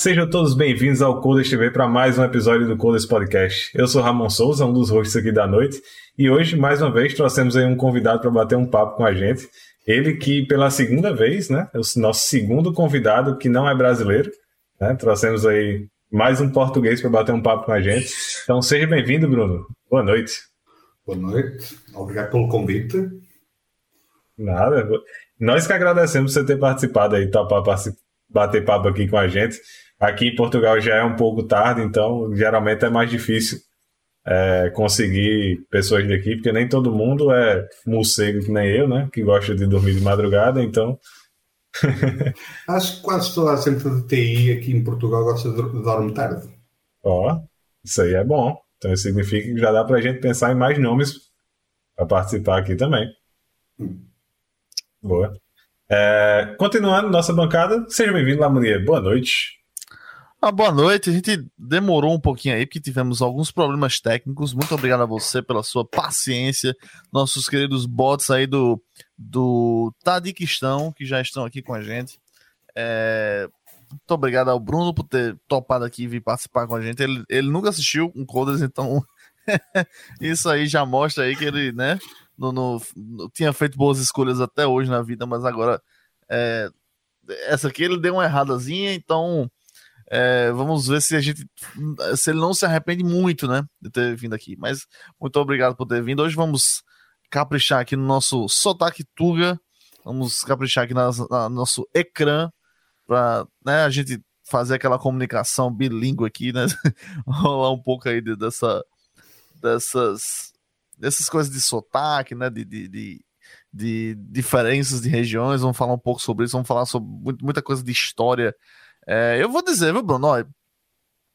sejam todos bem-vindos ao Codas TV para mais um episódio do Codas Podcast. Eu sou Ramon Souza, um dos hosts aqui da noite, e hoje, mais uma vez, trouxemos aí um convidado para bater um papo com a gente. Ele que, pela segunda vez, né, é o nosso segundo convidado que não é brasileiro, né, trouxemos aí mais um português para bater um papo com a gente. Então, seja bem-vindo, Bruno. Boa noite. Boa noite. Obrigado pelo convite. Nada. Nós que agradecemos você ter participado aí, topar bater papo aqui com a gente. Aqui em Portugal já é um pouco tarde, então geralmente é mais difícil é, conseguir pessoas daqui, porque nem todo mundo é morcego que nem eu, né? Que gosta de dormir de madrugada, então. Acho que quase toda a gente de TI aqui em Portugal gosta de dormir tarde. Ó, isso aí é bom. Então isso significa que já dá para a gente pensar em mais nomes para participar aqui também. Hum. Boa. É, continuando nossa bancada, seja bem-vindo, Lamonier. Boa noite. Ah, boa noite. A gente demorou um pouquinho aí porque tivemos alguns problemas técnicos. Muito obrigado a você pela sua paciência. Nossos queridos bots aí do, do Tadiquistão, que já estão aqui com a gente. É, muito obrigado ao Bruno por ter topado aqui e vir participar com a gente. Ele, ele nunca assistiu um Coders, então isso aí já mostra aí que ele, né, no, no, no, tinha feito boas escolhas até hoje na vida, mas agora é, essa aqui ele deu uma erradazinha, então é, vamos ver se a gente se ele não se arrepende muito, né, de ter vindo aqui. Mas muito obrigado por ter vindo. Hoje vamos caprichar aqui no nosso sotaque tuga, vamos caprichar aqui no nosso ecrã para né, a gente fazer aquela comunicação bilíngue aqui, né, rolar um pouco aí dessa dessas dessas coisas de sotaque, né? De, de, de, de, diferenças de regiões. Vamos falar um pouco sobre isso, vamos falar sobre muita coisa de história. É, eu vou dizer, viu, Bruno? Olha,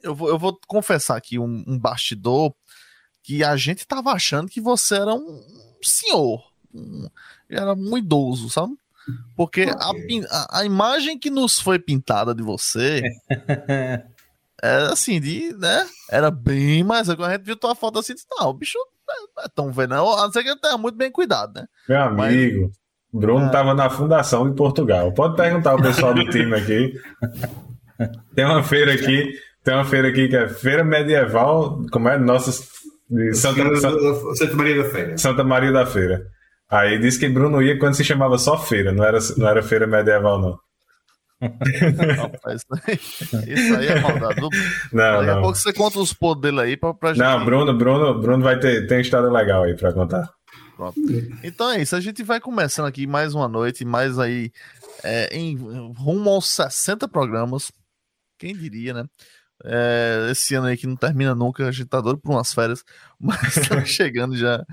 eu, vou, eu vou confessar aqui um, um bastidor que a gente tava achando que você era um senhor, um, era um idoso, sabe? Porque a, a, a, imagem que nos foi pintada de você era assim, de, né? Era bem mais. Quando a gente viu tua foto assim, disse, não, o bicho não é tão velho, não. A não ser que ele tenha muito bem cuidado, né? Meu amigo, Mas... Bruno estava é... na fundação de Portugal. Pode perguntar ao pessoal do time aqui. Tem uma feira aqui, tem uma feira aqui que é Feira Medieval, como é? Nossa. Santa, Santa, Santa Maria da Feira. Santa Maria da Feira. Aí disse que Bruno ia quando se chamava só feira, não era, não era feira medieval, não. isso, aí, isso aí é maldade. Não, Daqui não. a pouco você conta os podres dele aí pra, pra gente. Não, Bruno, Bruno, Bruno vai ter, tem história legal aí pra contar. Pronto. Então é isso, a gente vai começando aqui mais uma noite, mais aí é, em rumo aos 60 programas. Quem diria, né? É, esse ano aí que não termina nunca, a gente tá doido por umas férias, mas tá chegando já.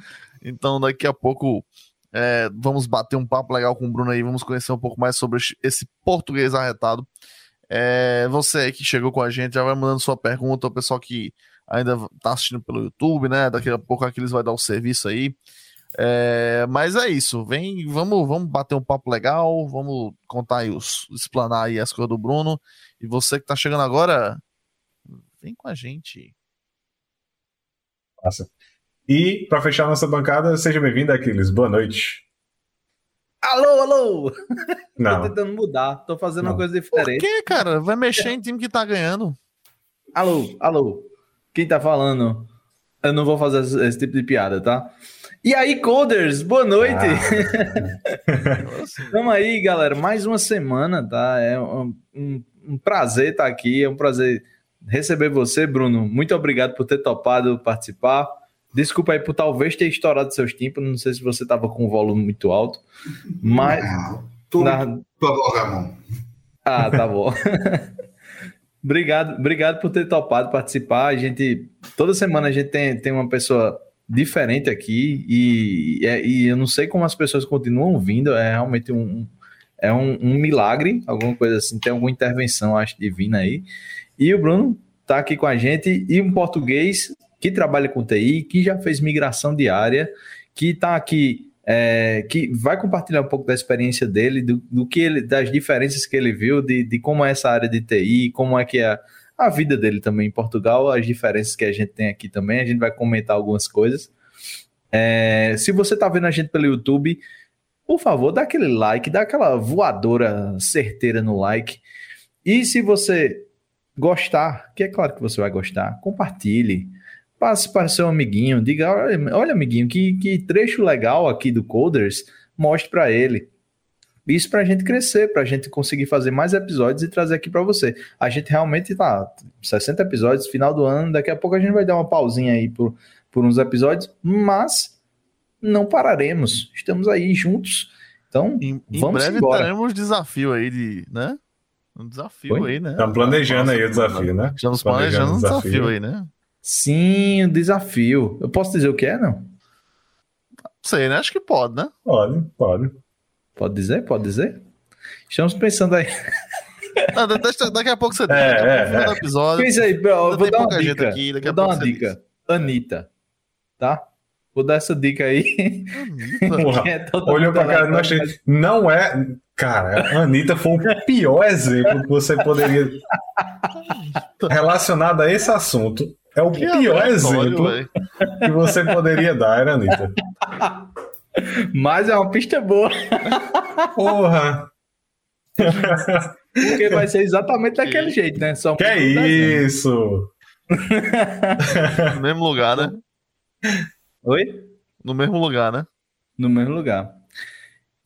Então daqui a pouco é, vamos bater um papo legal com o Bruno aí, vamos conhecer um pouco mais sobre esse português arretado. É, você aí que chegou com a gente, já vai mandando sua pergunta, o pessoal que ainda tá assistindo pelo YouTube, né? Daqui a pouco aqueles vai dar o serviço aí. É, mas é isso, vem, vamos, vamos bater um papo legal, vamos contar aí os, explanar aí as coisas do Bruno. E você que tá chegando agora, vem com a gente. Nossa. E, para fechar nossa bancada, seja bem-vindo, Aquiles. Boa noite. Alô, alô! Não. tô tentando mudar, tô fazendo Não. uma coisa diferente. Por que, cara? Vai mexer em time que tá ganhando. Alô, alô. Quem tá falando? Eu não vou fazer esse, tipo de piada, tá? E aí, coders, boa noite! Ah. Tamo aí, galera. Mais uma semana, tá? É um, um, um prazer estar aqui, é um prazer receber você, Bruno. Muito obrigado por ter topado participar. Desculpa aí por talvez ter estourado seus tímpanos. Não sei se você estava com o volume muito alto. Mas. Não, tô, na... tô Ramon. Ah, tá bom. obrigado, obrigado por ter topado participar. A gente. Toda semana a gente tem, tem uma pessoa diferente aqui e, e eu não sei como as pessoas continuam vindo. É realmente um, é um, um milagre, alguma coisa assim. Tem alguma intervenção, acho, divina aí. E o Bruno tá aqui com a gente e um português que trabalha com TI, que já fez migração diária, que está aqui, é, que vai compartilhar um pouco da experiência dele, do, do, que ele, das diferenças que ele viu, de, de como é essa área de TI, como é que é a vida dele também em Portugal, as diferenças que a gente tem aqui também. A gente vai comentar algumas coisas. É, se você está vendo a gente pelo YouTube, por favor, dá aquele like, dá aquela voadora certeira no like. E se você gostar, que é claro que você vai gostar, compartilhe. Passe para seu amiguinho, diga: olha, olha amiguinho, que, que trecho legal aqui do Coders, mostre para ele. Isso para a gente crescer, para a gente conseguir fazer mais episódios e trazer aqui para você. A gente realmente tá 60 episódios, final do ano, daqui a pouco a gente vai dar uma pausinha aí por, por uns episódios, mas não pararemos. Estamos aí juntos. Então, Em, em vamos breve embora. teremos desafio aí de, né? Um desafio Oi? aí, né? Estamos planejando aí o desafio, né? Estamos Planejando planejando um o desafio. desafio. aí, né? Sim, o desafio. Eu posso dizer o que é, não? Não sei, né? Acho que pode, né? Pode, pode. Pode dizer? Pode dizer? Estamos pensando aí. Não, de- deixa- daqui a pouco você diz. É, daqui é, é. episódio. Pensa aí, vou dar uma dica. aqui, daqui a vou dar uma dica. Anitta. Tá? Vou dar essa dica aí. Anitta. É Olhou pra cara, não achei. Não é. Cara, a Anitta foi o pior exemplo que você poderia. Relacionado a esse assunto. É o Que pior exemplo velho. que você poderia dar, era a Anitta. Mas é uma pista boa, Porra! porque vai ser exatamente daquele jeito, né? Só Que desenho. isso? No mesmo lugar, né? Oi? No mesmo lugar, né? No mesmo lugar.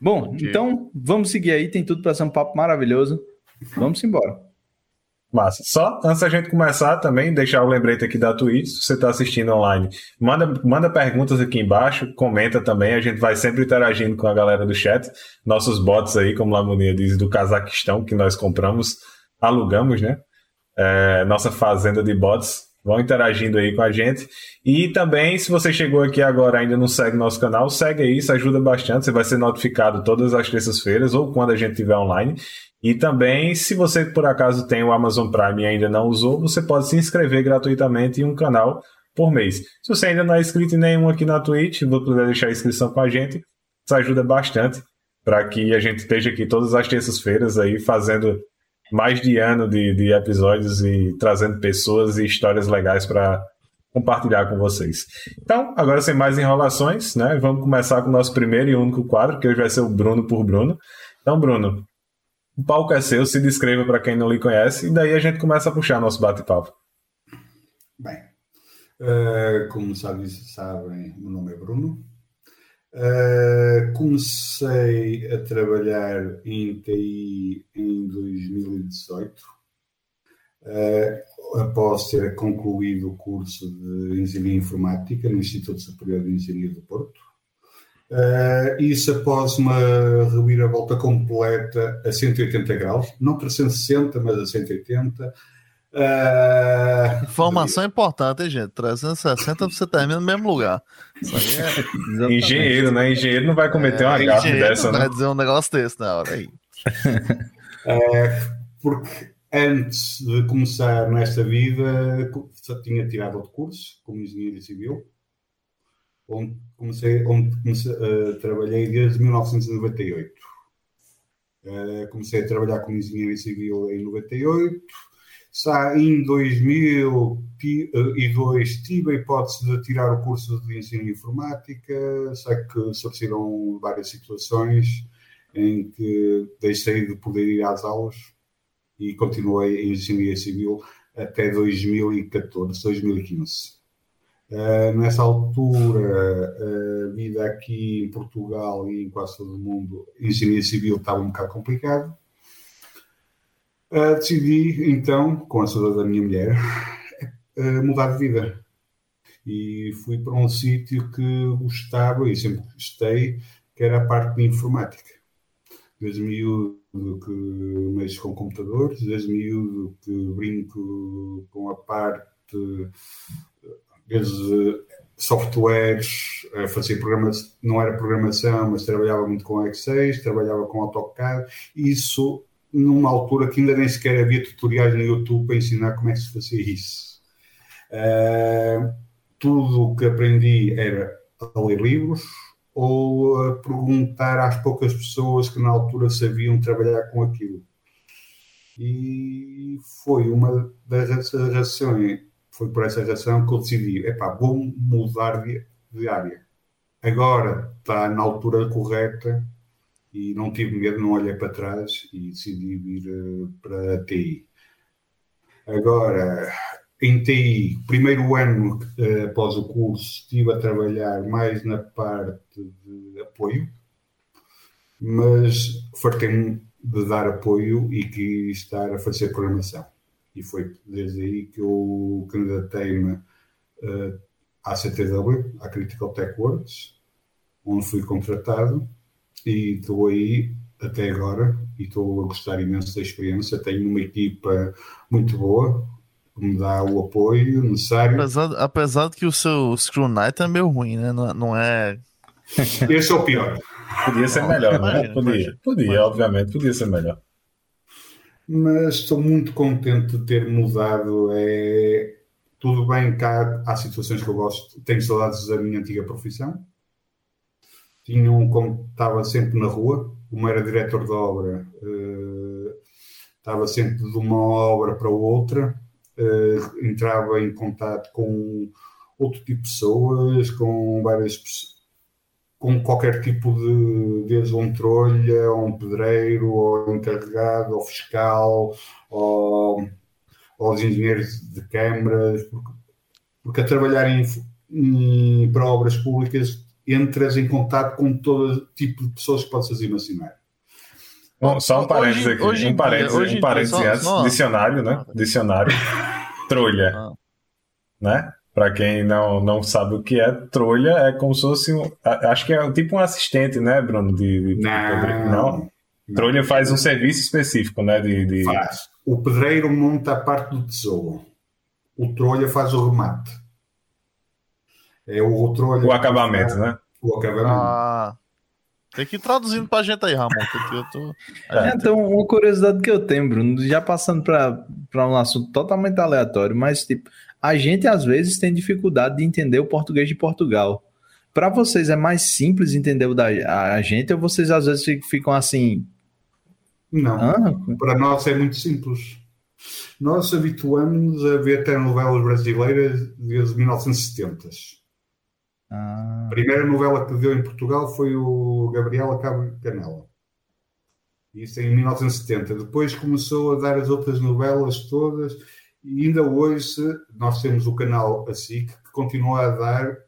Bom, Ok. então vamos seguir aí. Tem tudo para ser um papo maravilhoso. Vamos embora. Massa. Só antes da gente começar também, deixar o lembrete aqui da Twitch, se você está assistindo online. Manda, manda perguntas aqui embaixo, comenta também, a gente vai sempre interagindo com a galera do chat. Nossos bots aí, como Lamonia diz, do Cazaquistão, que nós compramos, alugamos, né? É, nossa fazenda de bots. Vão interagindo aí com a gente. E também, se você chegou aqui agora e ainda não segue nosso canal, segue aí, isso ajuda bastante. Você vai ser notificado todas as terças-feiras ou quando a gente estiver online. E também, se você por acaso tem o Amazon Prime e ainda não usou, você pode se inscrever gratuitamente em um canal por mês. Se você ainda não é inscrito em nenhum aqui na Twitch, vou poder deixar a inscrição com a gente. Isso ajuda bastante para que a gente esteja aqui todas as terças-feiras aí fazendo mais de ano de, de episódios e trazendo pessoas e histórias legais para compartilhar com vocês. Então, agora sem mais enrolações, né? Vamos começar com o nosso primeiro e único quadro, que hoje vai ser o Bruno por Bruno. Então, Bruno, o palco é seu, se descreva para quem não lhe conhece, e daí a gente começa a puxar nosso bate-papo. Bem, eh, como sabem, sabem, meu nome é Bruno. Eh, comecei a trabalhar em TI em 2018, eh, após ter concluído o curso de Engenharia Informática no Instituto Superior de Engenharia do Porto. Eh, isso após uma reviravolta completa a 180 graus, não 360, mas a 180. Eh, Informação importante, hein, gente? 360 você termina no mesmo lugar. Isso aí é. Engenheiro, né? Engenheiro não vai cometer uma gafe dessa, vai né? dizer um negócio desse na hora aí. porque antes de começar nesta vida, só tinha tirado outro curso como engenheiro civil, onde comecei, onde comecei, eh, trabalhei desde 1998. Eh, comecei a trabalhar como engenheiro civil em 98. Em 2002 tive a hipótese de tirar o curso de engenharia informática, sei que surgiram várias situações em que deixei de poder ir às aulas e continuei em engenharia civil até 2014, 2015. Uh, nessa altura, a vida aqui em Portugal e em quase todo o mundo, engenharia civil estava um bocado complicado. Uh, decidi, então, com a ajuda da minha mulher, uh, mudar de vida. E fui para um sítio que gostava e sempre gostei, que era a parte de informática desde miúdo que mexo com computadores, desde miúdo que brinco com a parte desde softwares, a fazer programação, não era programação, mas trabalhava muito com X6, trabalhava com AutoCAD, isso numa altura que ainda nem sequer havia tutoriais no YouTube para ensinar como é que se fazia isso. Uh, tudo o que aprendi era a ler livros, ou a perguntar às poucas pessoas que na altura sabiam trabalhar com aquilo. E foi uma das razões, foi por essa razão que eu decidi, epá, vou mudar de, de área. Agora está na altura correta e não tive medo, não olhei para trás e decidi vir uh, para a TI. Agora, em TI, primeiro ano uh, após o curso, estive a trabalhar mais na parte de apoio, mas fartei-me de dar apoio e quis estar a fazer programação. E foi desde aí que eu candidatei-me uh, à CTW, à Critical Tech Works, onde fui contratado e estou aí até agora e estou a gostar imenso da experiência. Tenho uma equipa muito boa que me dá o apoio necessário. Apesar, apesar de que o seu Screw Knight é meio ruim, né? Não, não é. Esse é o pior. Podia ser melhor, né? Podia, podia, obviamente, podia ser melhor. Mas estou muito contente de ter mudado. É... Tudo bem há, há situações que eu gosto, tenho saudades da minha antiga profissão. Tinha um como estava sempre na rua, como era diretor de obra, uh, estava sempre de uma obra para outra, uh, entrava em contato com outro tipo de pessoas, com várias pessoas com qualquer tipo de, desde um trolha, ou um pedreiro, ou encarregado, ou fiscal, ou, ou os engenheiros de câmaras, porque, porque a trabalhar em, em, para obras públicas entras em contato com todo tipo de pessoas que possas imaginar. Bom, só um parênteses aqui, hoje, um parênteses, hoje, um parênteses antes, só... dicionário, né? Dicionário, trolha, ah. né? Para quem não, não sabe o que é trolha, é como se fosse um, acho que é tipo um assistente, né, Bruno? De, de não, não. Trolha faz um serviço específico, né? De, de... Faz. O pedreiro monta a parte do tesouro. O trolha faz o remate. É o, o trolha. O acabamento, faz... né? O acabamento. Ah. Tem que ir traduzindo pra gente aí, Ramon. eu tô... É, então, uma curiosidade que eu tenho, Bruno, já passando para um assunto totalmente aleatório, mas tipo, a gente às vezes tem dificuldade de entender o português de Portugal. Para vocês é mais simples entender o da a gente ou vocês às vezes ficam assim? Não, ah, para nós é muito simples. Nós habituamos a ver telenovelas brasileiras desde 1970. Ah. A primeira novela que deu em Portugal foi o Gabriela Cabo Canela. Isso em 1970. Depois começou a dar as outras novelas todas e ainda hoje nós temos o canal ASIC que continua a dar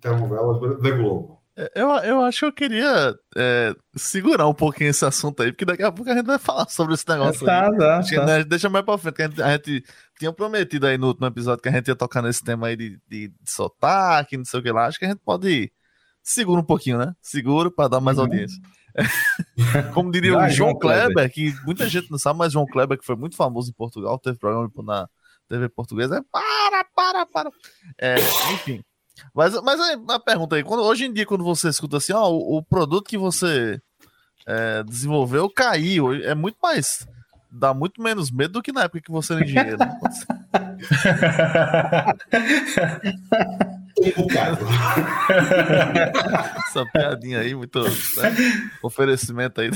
telenovelas da Globo. É, eu, eu acho que eu queria é, segurar um pouquinho esse assunto aí, porque daqui a pouco a gente vai falar sobre esse negócio tá, aí. Tá, tá. Né, deixa mais pra frente, que a gente, a gente, tinha prometido aí no último episódio que a gente ia tocar nesse tema aí de, de, de sotaque, não sei o que lá. Acho que a gente pode segura um pouquinho, né? Segura para dar mais uhum. audiência. Como diria o João Kleber, Kleber, que muita gente não sabe, mas João Kleber, que foi muito famoso em Portugal, teve programa na TV portuguesa, é para, para, para. É, enfim. Mas, mas a pergunta aí, quando, hoje em dia, quando você escuta assim, ó, o, o produto que você é, desenvolveu caiu, é muito mais. Dá muito menos medo do que na época que você era engenheiro. Né? Essa piadinha aí, muito né? oferecimento aí.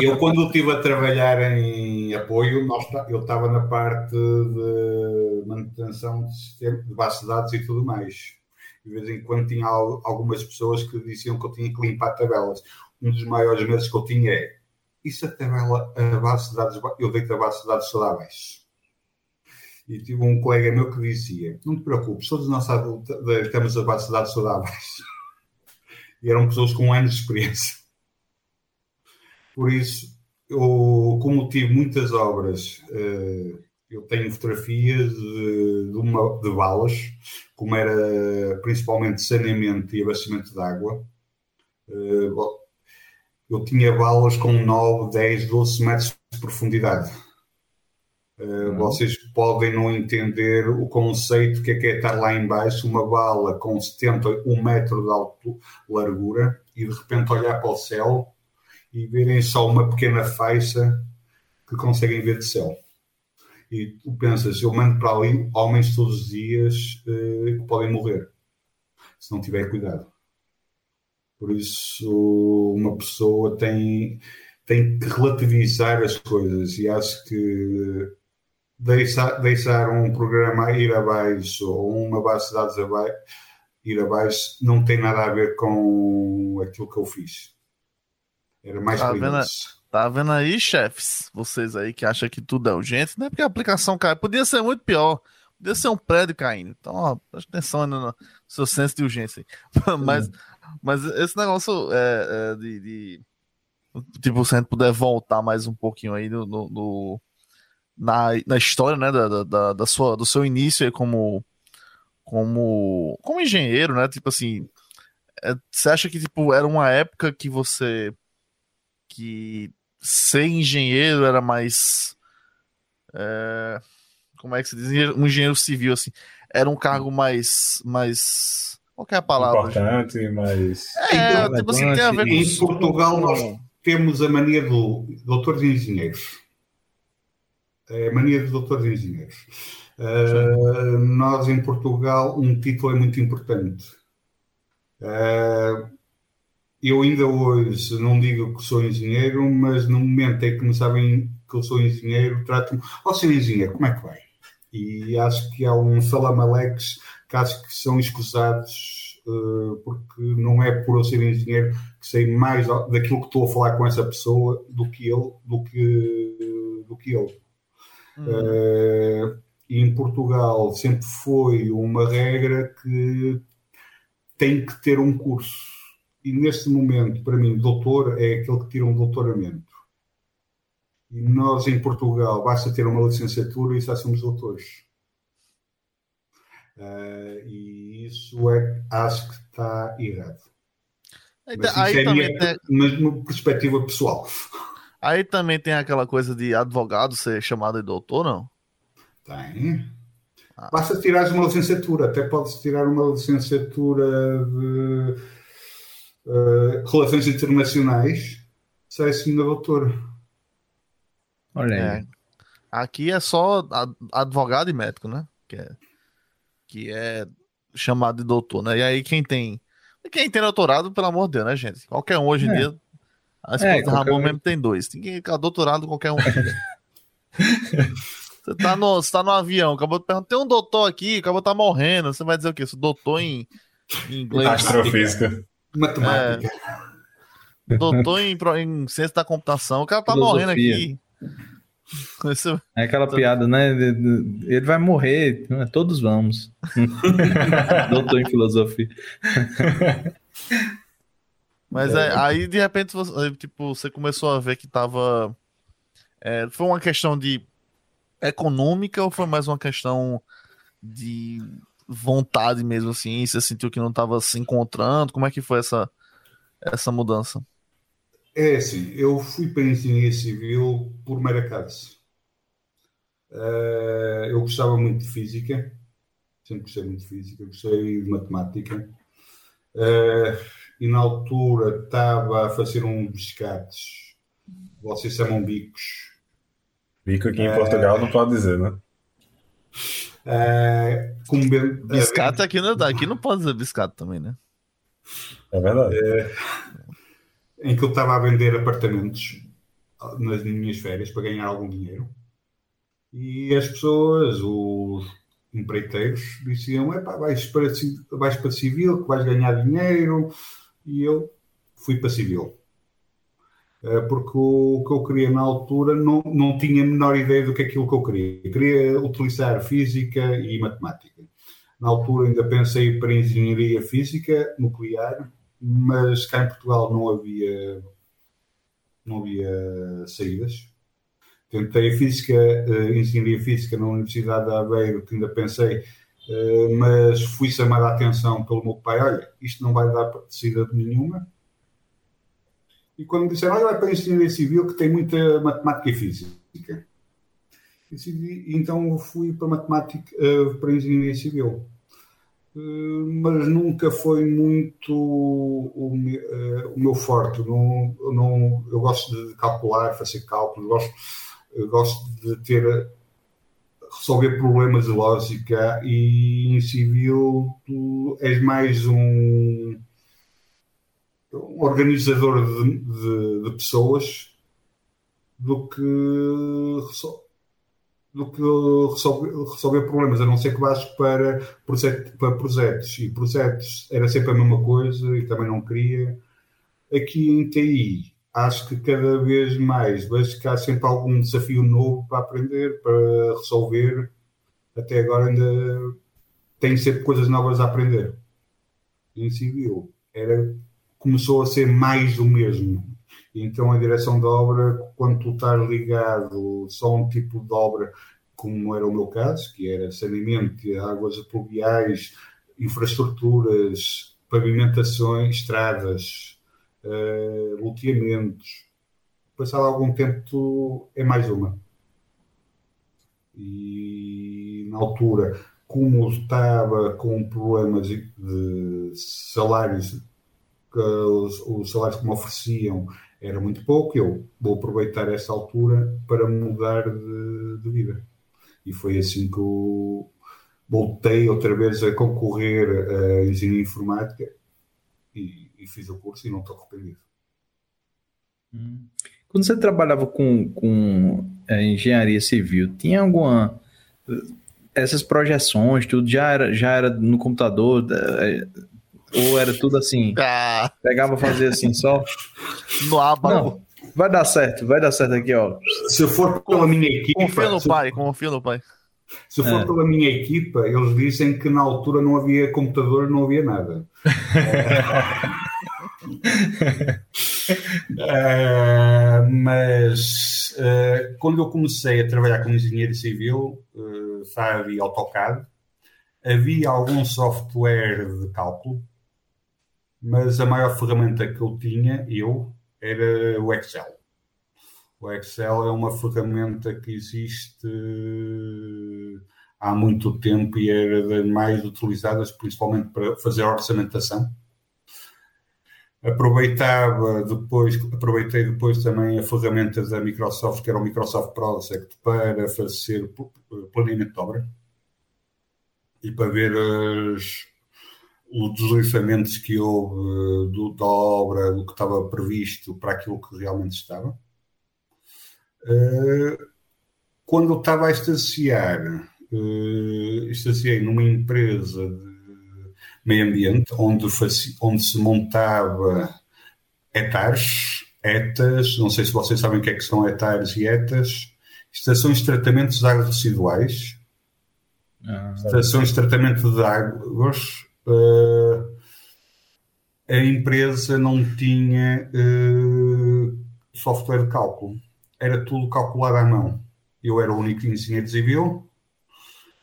Eu, quando estive a trabalhar em apoio, eu estava na parte de manutenção de, sistema, de base de dados e tudo mais. De vez em quando tinha algumas pessoas que diziam que eu tinha que limpar tabelas. Um dos maiores medos que eu tinha é: e se a tabela, a base de dados, eu deito a base de dados toda abaixo? E tive um colega meu que dizia: Não te preocupes, todos nós temos a base de dados saudáveis. E eram pessoas com anos de experiência. Por isso, eu, como tive muitas obras, eh, eu tenho fotografias de, de, uma, de balas, como era principalmente saneamento e abastecimento de água. Eh, eu tinha balas com 9, 10, 12 metros de profundidade Uh, vocês podem não entender o conceito que é, que é estar lá embaixo, uma bala com 70, 1 metro de alto, largura, e de repente olhar para o céu e verem só uma pequena faixa que conseguem ver de céu. E tu pensas, eu mando para ali homens todos os dias uh, que podem morrer, se não tiver cuidado. Por isso, uma pessoa tem, tem que relativizar as coisas e acho que deixar, deixar um programa ir abaixo ou uma base de dados abaixo, ir abaixo não tem nada a ver com aquilo que eu fiz. Era mais tá vendo, Tá vendo aí, chefes? Vocês aí que acham que tudo é urgente, não é porque a aplicação cai. Podia ser muito pior. Podia ser um prédio caindo. Então, ó, preste atenção no seu senso de urgência. mas, mas esse negócio é, é de, de, Tipo, se a gente puder voltar mais um pouquinho aí no, no, no na, na história, né, da, da, da, sua, do seu início aí como, como, como engenheiro, né? Tipo assim, é, você acha que tipo, era uma época que você que ser engenheiro era mais é, como é que se diz? Um engenheiro civil, assim, era um cargo mais. mais qual é a palavra? Importante, mas. É, então, tipo assim, tem a ver com. Em Portugal, nós temos a mania do doutor de engenheiros. É a mania dos doutores engenheiros. Uh, nós, em Portugal, um título é muito importante. Uh, eu ainda hoje não digo que sou engenheiro, mas no momento em que me sabem que eu sou engenheiro, tratam-me, ó oh, senhor engenheiro, como é que vai? E acho que há um salamalex que acho que são escusados uh, porque não é por eu ser engenheiro que sei mais daquilo que estou a falar com essa pessoa do que ele, do que, do que ele. Hum. Uh, e em Portugal sempre foi uma regra que tem que ter um curso. E neste momento, para mim, doutor é aquele que tira um doutoramento. E nós, em Portugal, basta ter uma licenciatura e já somos doutores. Uh, e isso é, acho que está errado. Aí, mas aí é também minha, tem... uma perspectiva pessoal. Aí também tem aquela coisa de advogado ser chamado de doutor, não? Tem. Ah. Basta tirar uma licenciatura, até pode tirar uma licenciatura de uh, Relações Internacionais, sai assim da doutora. Olha aí. É. Aqui é só advogado e médico, né? Que é, que é chamado de doutor, né? E aí quem tem. Quem tem doutorado, pelo amor de Deus, né, gente? Qualquer um hoje em é. dia a esposa é, do Ramon mesmo tem dois. Tem que ficar doutorado qualquer um. você, tá no, você tá no avião, acabou de perguntar, tem um doutor aqui, acabou de tá morrendo. Você vai dizer o quê? Sou doutor em, em inglês. Astrofísica. Matemática. É, doutor em, em ciência da computação. O cara tá Filosofia. morrendo aqui. É aquela piada, né? Ele vai morrer, né? todos vamos. doutor em filosofia. Mas é, aí, de repente, você, tipo, você começou a ver que tava. É, foi uma questão de econômica ou foi mais uma questão de vontade mesmo, assim? Você sentiu que não estava se encontrando? Como é que foi essa, essa mudança? É assim, eu fui para a engenharia civil por mera. Uh, eu gostava muito de física, sempre gostei muito de física, gostei de matemática. Uh, e na altura estava a fazer uns biscates. Vocês chamam bicos. Bico aqui em uh, Portugal não pode dizer, né? Uh, com ben... Biscate aqui não, aqui não pode dizer biscate também, né? É verdade. em que eu estava a vender apartamentos nas minhas férias para ganhar algum dinheiro. E as pessoas, os empreiteiros, diziam: vais para, vais para civil, que vais ganhar dinheiro, e eu fui para civil. Eh, porque o que eu queria na altura não, não tinha a menor ideia do que é aquilo que eu queria. Eu queria utilizar física e matemática. Na altura ainda pensei para engenharia física nuclear, mas cá em Portugal não havia, não havia saídas. Tentei física, eh, engenharia física na Universidade de Aveiro, que ainda pensei eh, mas fui chamada a atenção pelo meu pai: olha, isto não vai dar saída nenhuma. E quando me disseram: olha, vai para a engenharia civil, que tem muita matemática e física. Então fui para matemática, uh, para a engenharia civil. Uh, mas nunca foi muito o, o meu forte. Não, não, eu gosto de calcular, fazer cálculos, gosto, gosto de ter resolver problemas de lógica e em civil tu és mais um, um organizador de, de, de, pessoas do que, do que resolver, resolver, problemas, a não ser que vás para, para projetos. E projetos era sempre a mesma coisa e também não queria. Aqui em TI acho que cada vez mais vejo que há sempre algum desafio novo para aprender, para resolver. Até agora ainda tem sempre coisas novas a aprender. Em civil era, começou a ser mais do mesmo. Então a direção da obra, quando tu estás ligado só a um tipo de obra, como era o meu caso, que era saneamento águas pluviais, infraestruturas, pavimentações, estradas, uh, loteamentos. Passado algum tempo, tu é mais uma. E na altura, como estava com problemas de salários, que os, os salários que me ofereciam era muito pouco, eu vou aproveitar essa altura para mudar de, de vida. E foi assim que eu voltei outra vez a concorrer a engenharia informática e, e fiz o curso e não estou arrependido. Hum. Quando você trabalhava com, com a engenharia civil, tinha alguma. Essas projeções, tudo já era, já era no computador? Ou era tudo assim? Ah. Pegava fazer assim só? No aba. Não, vai dar certo, vai dar certo aqui, ó. Se for pela minha equipe. Confia no pai, confia no pai. Se for é. pela minha equipa, eles dizem que na altura não havia computador, não havia nada. uh, mas uh, quando eu comecei a trabalhar como engenheiro civil, uh, havia AutoCAD, havia algum software de cálculo, mas a maior ferramenta que eu tinha, eu, era o Excel. O Excel é uma ferramenta que existe há muito tempo e era das mais utilizadas, principalmente para fazer orçamentação. Aproveitava depois, aproveitei depois também a ferramenta da Microsoft, que era o Microsoft Project, para fazer planeamento de obra e para ver as, os deslizamentos que houve do, da obra, do que estava previsto para aquilo que realmente estava. Eh, quando eu estava a estaciar, uh, estaciei numa empresa de meio ambiente onde, onde se montava hectares, ETAs, não sei se vocês sabem o que é que são hectares e ETAs, estações de tratamento de águas residuais, ah, estações de tratamento de águas. Uh, a empresa não tinha uh, software de cálculo era tudo calculado à mão. Eu era o único engenheiro civil,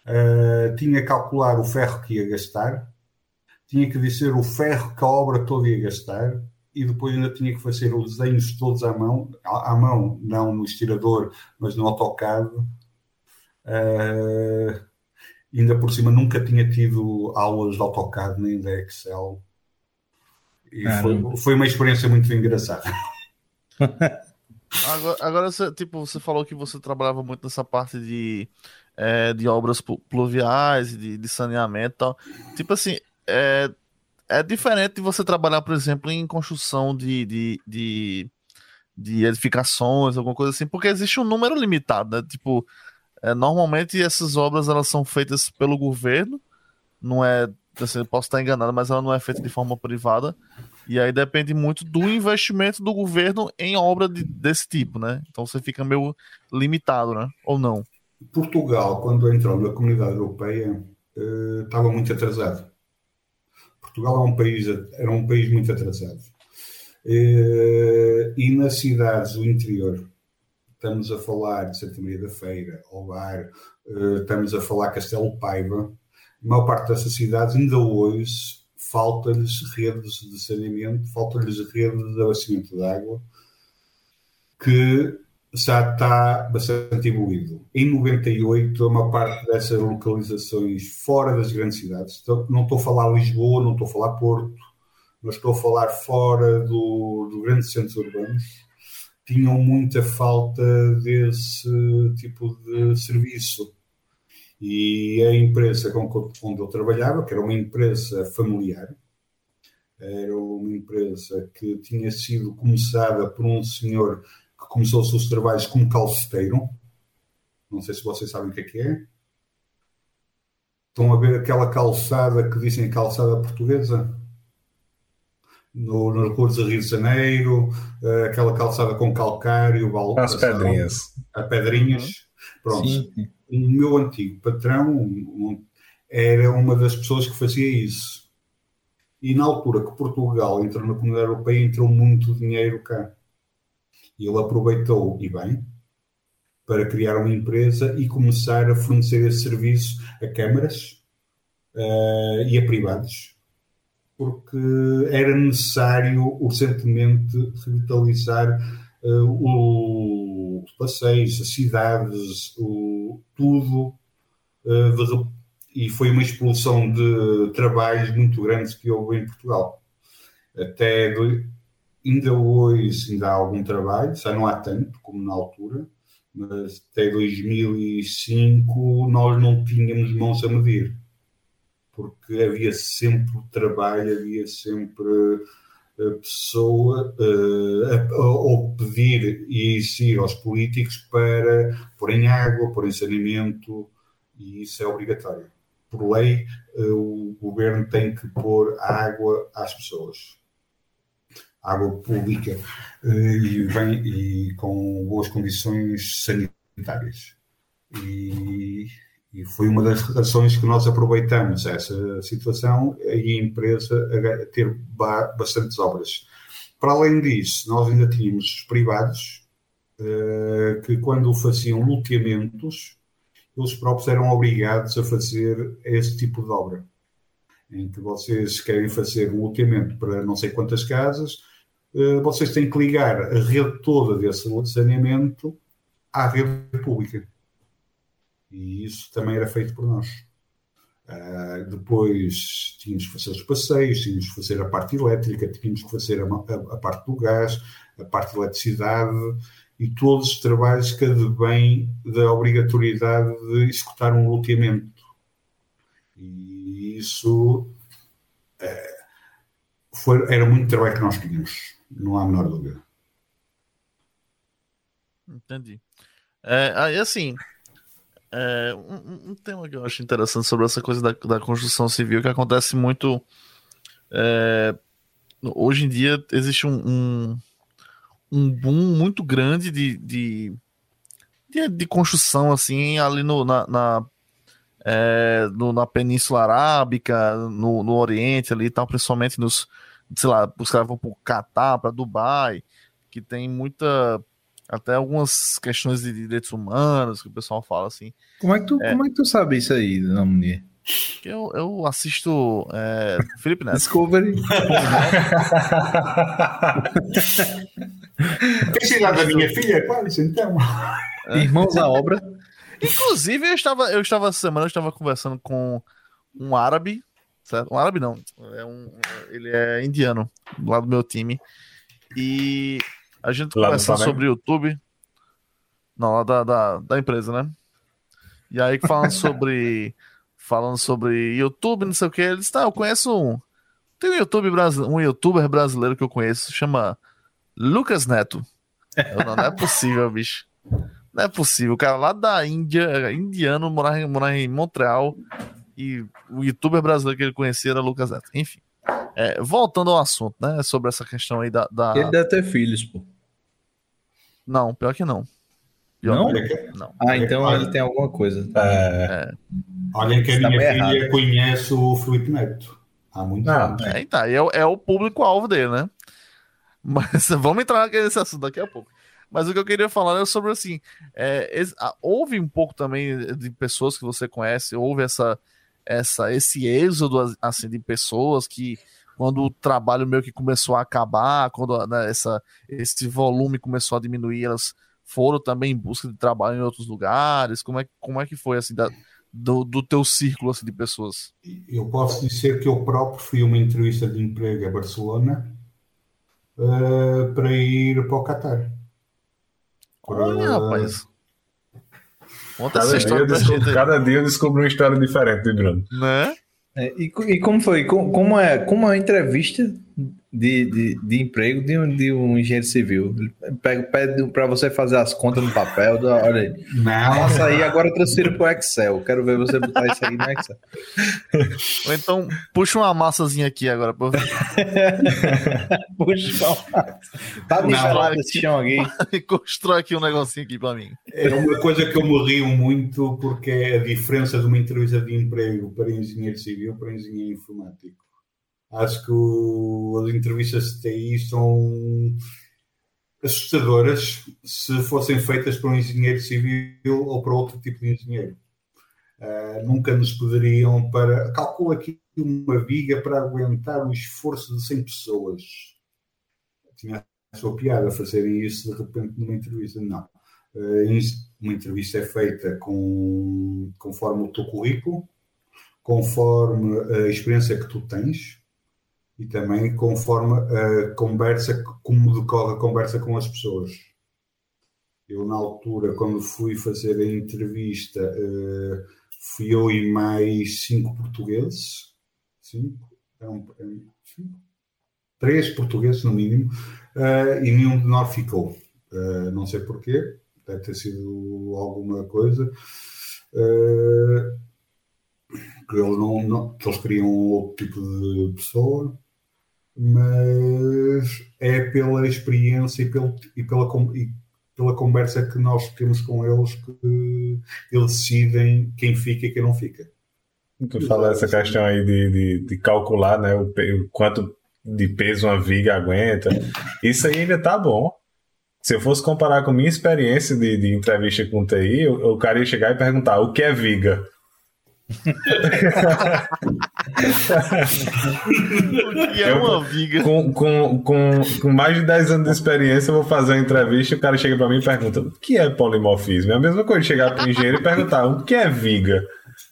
uh, tinha que calcular o ferro que ia gastar, tinha que dizer o ferro que a obra toda ia gastar e depois ainda tinha que fazer os desenhos todos à mão, à mão, não no estirador, mas no AutoCAD. Uh, ainda por cima nunca tinha tido aulas de AutoCAD nem de Excel. E foi, foi uma experiência muito engraçada. Agora, agora você, tipo, você falou que você trabalhava muito nessa parte de, é, de obras pluviais, de, de saneamento e tal. Tipo assim, é, é diferente de você trabalhar, por exemplo, em construção de, de, de, de edificações, alguma coisa assim, porque existe um número limitado, né? Tipo, é, normalmente essas obras elas são feitas pelo governo, não é assim, posso estar enganado, mas ela não é feita de forma privada. E aí depende muito do investimento do governo em obra de, desse tipo, né? Então você fica meio limitado, né? Ou não? Portugal, quando entrou na comunidade europeia, uh, estava muito atrasado. Portugal é um país, era um país muito atrasado. Uh, e nas cidades do interior, estamos a falar de Santa Maria da Feira, Ovar, uh, estamos a falar Castelo Paiva, a maior parte dessas cidades ainda hoje falta-lhes redes de saneamento, falta-lhes redes de abastecimento de água, que já está bastante evoluído. Em 98, uma parte dessas localizações fora das grandes cidades, então, não estou a falar Lisboa, não estou a falar Porto, mas estou a falar fora do, do grandes centros urbanos, tinham muita falta desse tipo de serviço e a empresa com onde eu trabalhava, que era uma empresa familiar, era uma empresa que tinha sido começada por um senhor que começou os seus trabalhos como calceteiro. Não sei se vocês sabem o que é que é. Estão a ver aquela calçada que dizem calçada portuguesa? No, no recurso de Rio de Janeiro, uh, aquela calçada com calcário, as pedrinhas. A pedrinhas. Uhum. Pronto. Sim. O meu antigo patrão um, era uma das pessoas que fazia isso. E na altura que Portugal entrou na Comunidade Europeia, entrou muito dinheiro cá. E ele aproveitou, e bem, para criar uma empresa e começar a fornecer esse serviço a câmaras uh, e a privados porque era necessário urgentemente revitalizar uh, os passeios, as cidades, o, tudo, uh, de, e foi uma explosão de trabalhos muito grande que houve em Portugal. Até do, ainda hoje ainda há algum trabalho, já não há tanto como na altura, mas até 2005 nós não tínhamos mãos a medir porque havia sempre trabalho, havia sempre a eh, pessoa uh, ou pedir e exigir aos políticos para pôr em água, pôr em saneamento, e isso é obrigatório. Por lei, uh, o governo tem que pôr água às pessoas. Água pública e, vem, e com boas condições sanitárias. E e foi uma das razões que nós aproveitamos essa situação e a empresa a ter bastantes obras. Para além disso, nós ainda tínhamos os privados eh, que, quando faziam loteamentos, eles próprios eram obrigados a fazer esse tipo de obra. Em que vocês querem fazer um loteamento para não sei quantas casas, eh, vocês têm que ligar a rede toda desse saneamento à rede pública. E isso também era feito por nós. Uh, depois tínhamos que fazer os passeios, tínhamos que fazer a parte elétrica, tínhamos que fazer a, a, a parte do gás, a parte da eletricidade e todos os trabalhos que advêm da obrigatoriedade de executar um loteamento. E isso uh, foi, era muito trabalho que nós tínhamos, não há a menor dúvida. Entendi. É, aí assim, é, um, um, tema que eu acho interessante sobre essa coisa da, da construção civil que acontece muito. É, hoje em dia existe um, um, um boom muito grande de, de, de, de, construção assim ali no, na, na, é, no, na Península Arábica, no, no Oriente ali e tal, principalmente nos, sei lá, os caras vão para o Catar, para Dubai, que tem muita até algumas questões de direitos humanos que o pessoal fala assim. Como é que tu, é, como é que tu sabe isso aí, Namunir? Eu, eu assisto é, Felipe Neto. Discovery. Tem chegado da minha filha? Quase, então. É. Irmãos à obra. Inclusive, eu estava, eu estava semana, eu estava conversando com um árabe, certo? Um árabe não, é um, ele é indiano, do lado do meu time. E a gente lá conversando sobre o YouTube. Não, lá da, da, da empresa, né? E aí falando sobre. falando sobre YouTube, não sei o que, ele disse, tá, eu conheço um. Tem um YouTube brasileiro, um youtuber brasileiro que eu conheço, chama Lucas Neto. Eu, não, não é possível, bicho. Não é possível. O cara lá da Índia, indiano, morar, morar em Montreal. E o youtuber brasileiro que ele conhecia era Lucas Neto. Enfim. É, voltando ao assunto, né? Sobre essa questão aí da, da, Ele deve ter filhos, pô. Não, pior que não. Pior não? Que... não? Ah, então Olha, ele tem alguma coisa. É... É. Olha que a minha filha errado. conhece o Felipe Neto. Há muito ah, tempo. É, tá, é, é o público-alvo dele, né? Mas vamos entrar nesse assunto daqui a pouco. Mas o que eu queria falar é sobre assim: é, houve um pouco também de pessoas que você conhece, houve essa, essa, esse êxodo assim, de pessoas que quando o trabalho meio que começou a acabar, quando né, essa, esse volume começou a diminuir, elas foram também em busca de trabalho em outros lugares? Como é, como é que foi assim da, do, do teu círculo assim, de pessoas? Eu posso dizer que eu próprio fui uma entrevista de emprego a Barcelona uh, para ir para o Qatar. Olha, rapaz. Conta cada, essa dia descubro, cada dia eu descubro uma história diferente do Bruno. Né? É, e, e, como foi? Como, como, é, como é a entrevista de, de, de emprego de um, de um engenheiro civil. Ele pega, pede para você fazer as contas no papel. Olha aí. Não. Passa aí, agora eu transfiro para o Excel. Quero ver você botar isso aí no Excel. Ou então, puxa uma massazinha aqui agora. Puxa uma massa. Tá misturado esse chão aqui. Constrói aqui um negocinho aqui para mim. É uma coisa que eu me rio muito porque é a diferença de uma entrevista de emprego para engenheiro civil para engenheiro informático. Acho que o, as entrevistas de TI são assustadoras se fossem feitas para um engenheiro civil ou para outro tipo de engenheiro. Uh, nunca nos poderiam para. Calcula aqui uma viga para aguentar o esforço de 100 pessoas. Tinha a sua piada fazerem isso de repente numa entrevista. Não. Uh, uma entrevista é feita com, conforme o teu currículo, conforme a experiência que tu tens, e também conforme a conversa, como decorre a conversa com as pessoas. Eu, na altura, quando fui fazer a entrevista, eh, fui eu e mais cinco portugueses. Cinco? É um, é cinco? Três portugueses, no mínimo, eh, e nenhum de nós ficou. Eh, não sei porquê, deve ter sido alguma coisa. que eles, não, não, que eles queriam outro tipo de pessoa mas é pela experiência e, pelo, e, pela, e pela conversa que nós temos com eles que eles decidem quem fica e quem não fica. Tu fala essa questão aí de, de, de calcular né, o, o, quanto de peso uma viga aguenta. Isso aí ainda tá bom. Se eu fosse comparar com minha experiência de, de entrevista com TI, o, o cara ia chegar e perguntar o que é viga é uma viga. Com, com, com, com, mais de 10 anos de experiência, eu vou fazer uma entrevista e o cara chega para mim e pergunta: o que é polimorfismo? É a mesma coisa chegar para o engenheiro e perguntar: o que é viga?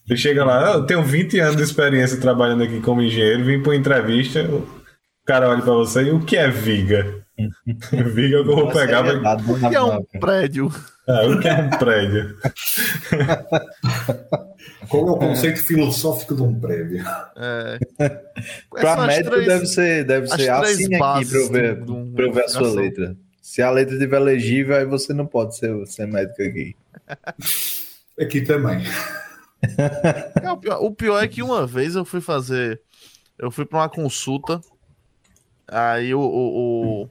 Ele chega lá, eu tenho 20 anos de experiência trabalhando aqui como engenheiro, vim para uma entrevista, o cara olha para você e o que é viga? viga é o que eu vou pegar. É o que é um prédio? É, o que é um prédio? Qual é o conceito é. filosófico de um prédio? É. para médico três, deve ser, deve ser assine aqui para eu ver, um, eu ver a sua letra. Se a letra estiver legível, aí você não pode ser, ser médico aqui. Aqui também. É, o, pior, o, pior, é que uma vez eu fui fazer. Eu fui para uma consulta. Aí o, o,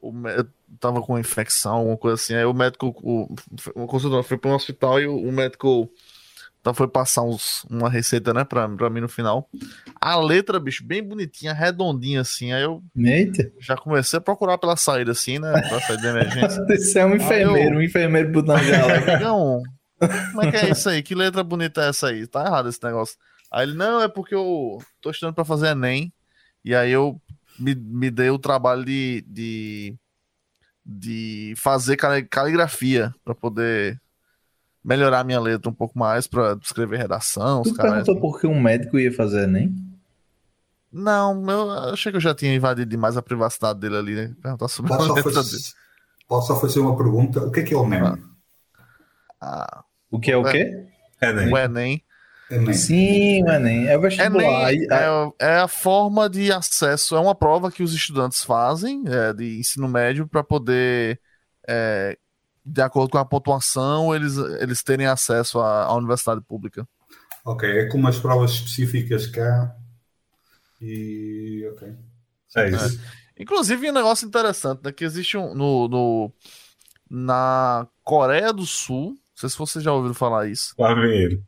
o, o, eu tava com infecção, alguma coisa assim. Aí o médico. O, o consultor foi para um hospital e o, o médico então foi passar uns, uma receita, né, pra, pra mim no final. A letra, bicho, bem bonitinha, redondinha assim. Aí eu Eita. já comecei a procurar pela saída, assim, né? Pra sair da emergência. Você é um enfermeiro, eu... um enfermeiro botando Não, como é que é isso aí? Que letra bonita é essa aí? Tá errado esse negócio. Aí ele, não, é porque eu tô estudando pra fazer Enem. E aí eu me, me dei o trabalho de, de, de fazer caligrafia para poder melhorar minha letra um pouco mais para escrever redação. Tu perguntou assim. por que um médico ia fazer Enem? Não, eu achei que eu já tinha invadido demais a privacidade dele ali, né? Perguntar sobre posso a letra dele. Posso só fazer uma pergunta? O que é que é o Enem? Ah. ah, o que é o quê? Enem. O Enem. Enem. Sim, o Enem. É o vestibular. Enem é, é, a forma de acesso, é uma prova que os estudantes fazem é, de ensino médio para poder é, de acordo com a pontuação, eles, eles terem acesso à, à universidade pública. Ok, é como as provas específicas cá. E. Ok. É isso. É. Inclusive, um negócio interessante, né? Que existe um. No, no, na Coreia do Sul. Não sei se vocês já ouviram falar isso. Claveiro.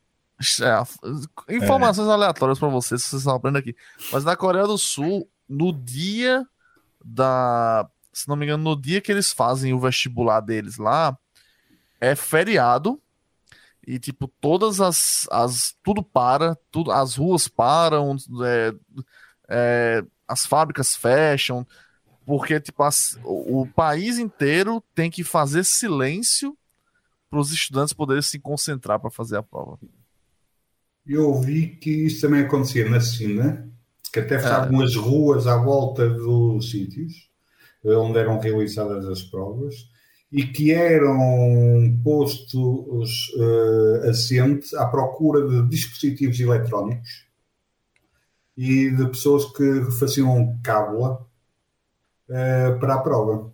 É, informações é. aleatórias para vocês, se vocês estão aprendendo aqui. Mas na Coreia do Sul, no dia da se não me engano, no dia que eles fazem o vestibular deles lá, é feriado. E, tipo, todas as. as tudo para, tudo, as ruas param, é, é, as fábricas fecham, porque, tipo, as, o, o país inteiro tem que fazer silêncio para os estudantes poderem se concentrar para fazer a prova. Eu ouvi que isso também acontecia na China, que até fechavam é. as ruas à volta dos sítios onde eram realizadas as provas e que eram postos uh, assentes à procura de dispositivos eletrónicos e de pessoas que faziam cábula uh, para a prova.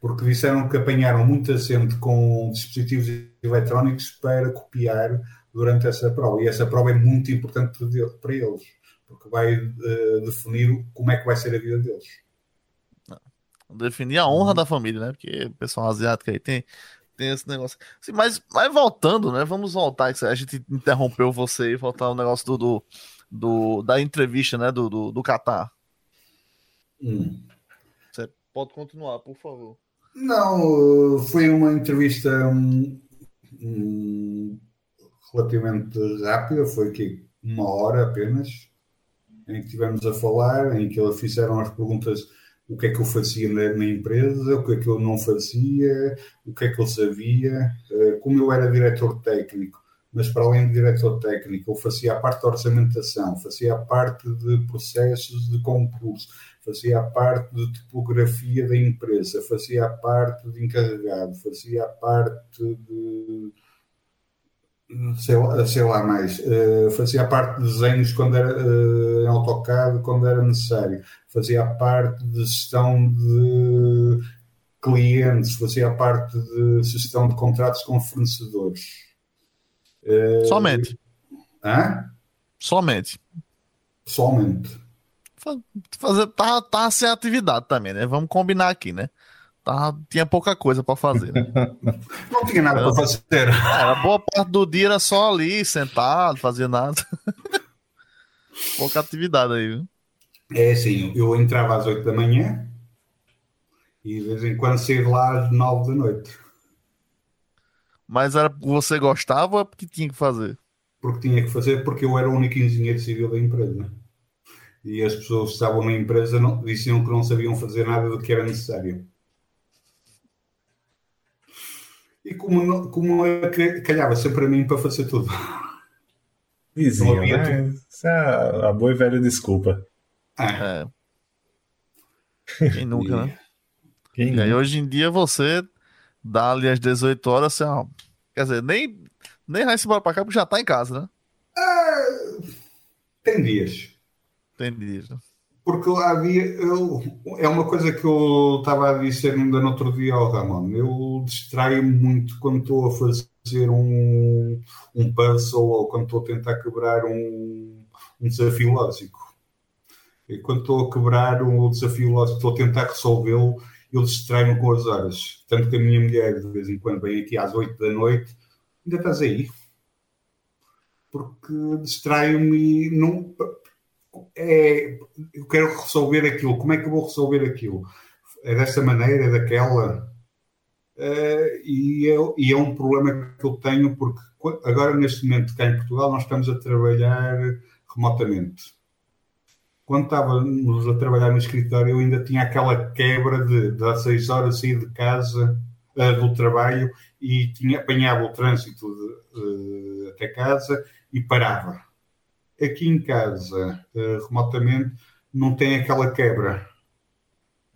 Porque disseram que apanharam muita gente com dispositivos eletrónicos para copiar durante essa prova. E essa prova é muito importante para eles, porque vai uh, definir como é que vai ser a vida deles. Definir a honra uhum. da família, né? Porque o pessoal asiático aí tem, tem esse negócio. Sim, mas, mas voltando, né? Vamos voltar. A gente interrompeu você e voltar o negócio do, do, do, da entrevista, né? Do, do, do Qatar. Hum. Você pode continuar, por favor. Não, foi uma entrevista um, um, relativamente rápida, foi aqui uma hora apenas, em que estivemos a falar, em que eles fizeram as perguntas o que é que eu fazia na, na, empresa, o que é que eu não fazia, o que é que eu sabia. Eh, como eu era diretor técnico, mas para além de diretor técnico, eu fazia a parte da orçamentação, fazia a parte de processos de concurso, fazia a parte de tipografia da empresa, fazia a parte de encarregado, fazia a parte de sei lá, sei lá mais, uh, fazia a parte de desenhos quando era uh, em AutoCAD quando era necessário, fazia a parte de gestão de clientes, fazia a parte de gestão de contratos com fornecedores. Uh, Somente. Hã? Somente. Somente. Fazer, tá, tá sem atividade também, né? Vamos combinar aqui, né? Tava, tinha pouca coisa para fazer. Né? Não tinha nada para fazer. Era boa parte do dia era só ali, sentado, fazer nada. pouca atividade aí, viu? É assim, eu entrava às 8 da manhã e de vez em quando saía lá às 9 da noite. Mas era você gostava ou porque tinha que fazer? Porque tinha que fazer, porque eu era o único engenheiro civil da empresa. E as pessoas que estavam na empresa não, diziam que não sabiam fazer nada do que era necessário. E como, como calhava sempre a mim para fazer tudo. Vizinho, né? Isso é a, boa e velha desculpa. É. é. Quem nunca, né? Quem e aí, hoje em dia, você dá ali às 18 horas, assim, ó, quer dizer, nem, nem vai se embora pra cá porque já tá em casa, né? É... Tem dias. Tem dias, né? Porque havia. Eu, é uma coisa que eu estava a dizer ainda no outro dia ao Ramon. Eu distraio muito quando estou a fazer um, um puzzle ou quando estou a tentar quebrar um, um desafio lógico. E quando estou a quebrar um desafio lógico, estou a tentar resolvê-lo, eu distraio-me com as horas. Tanto que a minha mulher, de vez em quando, vem aqui às 8 da noite, ainda estás aí. Porque distraio-me. Não, é, eu quero resolver aquilo, como é que eu vou resolver aquilo? É desta maneira, é daquela? Uh, e, eu, e é um problema que eu tenho porque agora neste momento cá em Portugal nós estamos a trabalhar remotamente. Quando estávamos a trabalhar no escritório eu ainda tinha aquela quebra de, de às seis horas sair de casa uh, do trabalho e tinha, apanhava o trânsito de, uh, até casa e parava aqui em casa, uh, remotamente, não tem aquela quebra.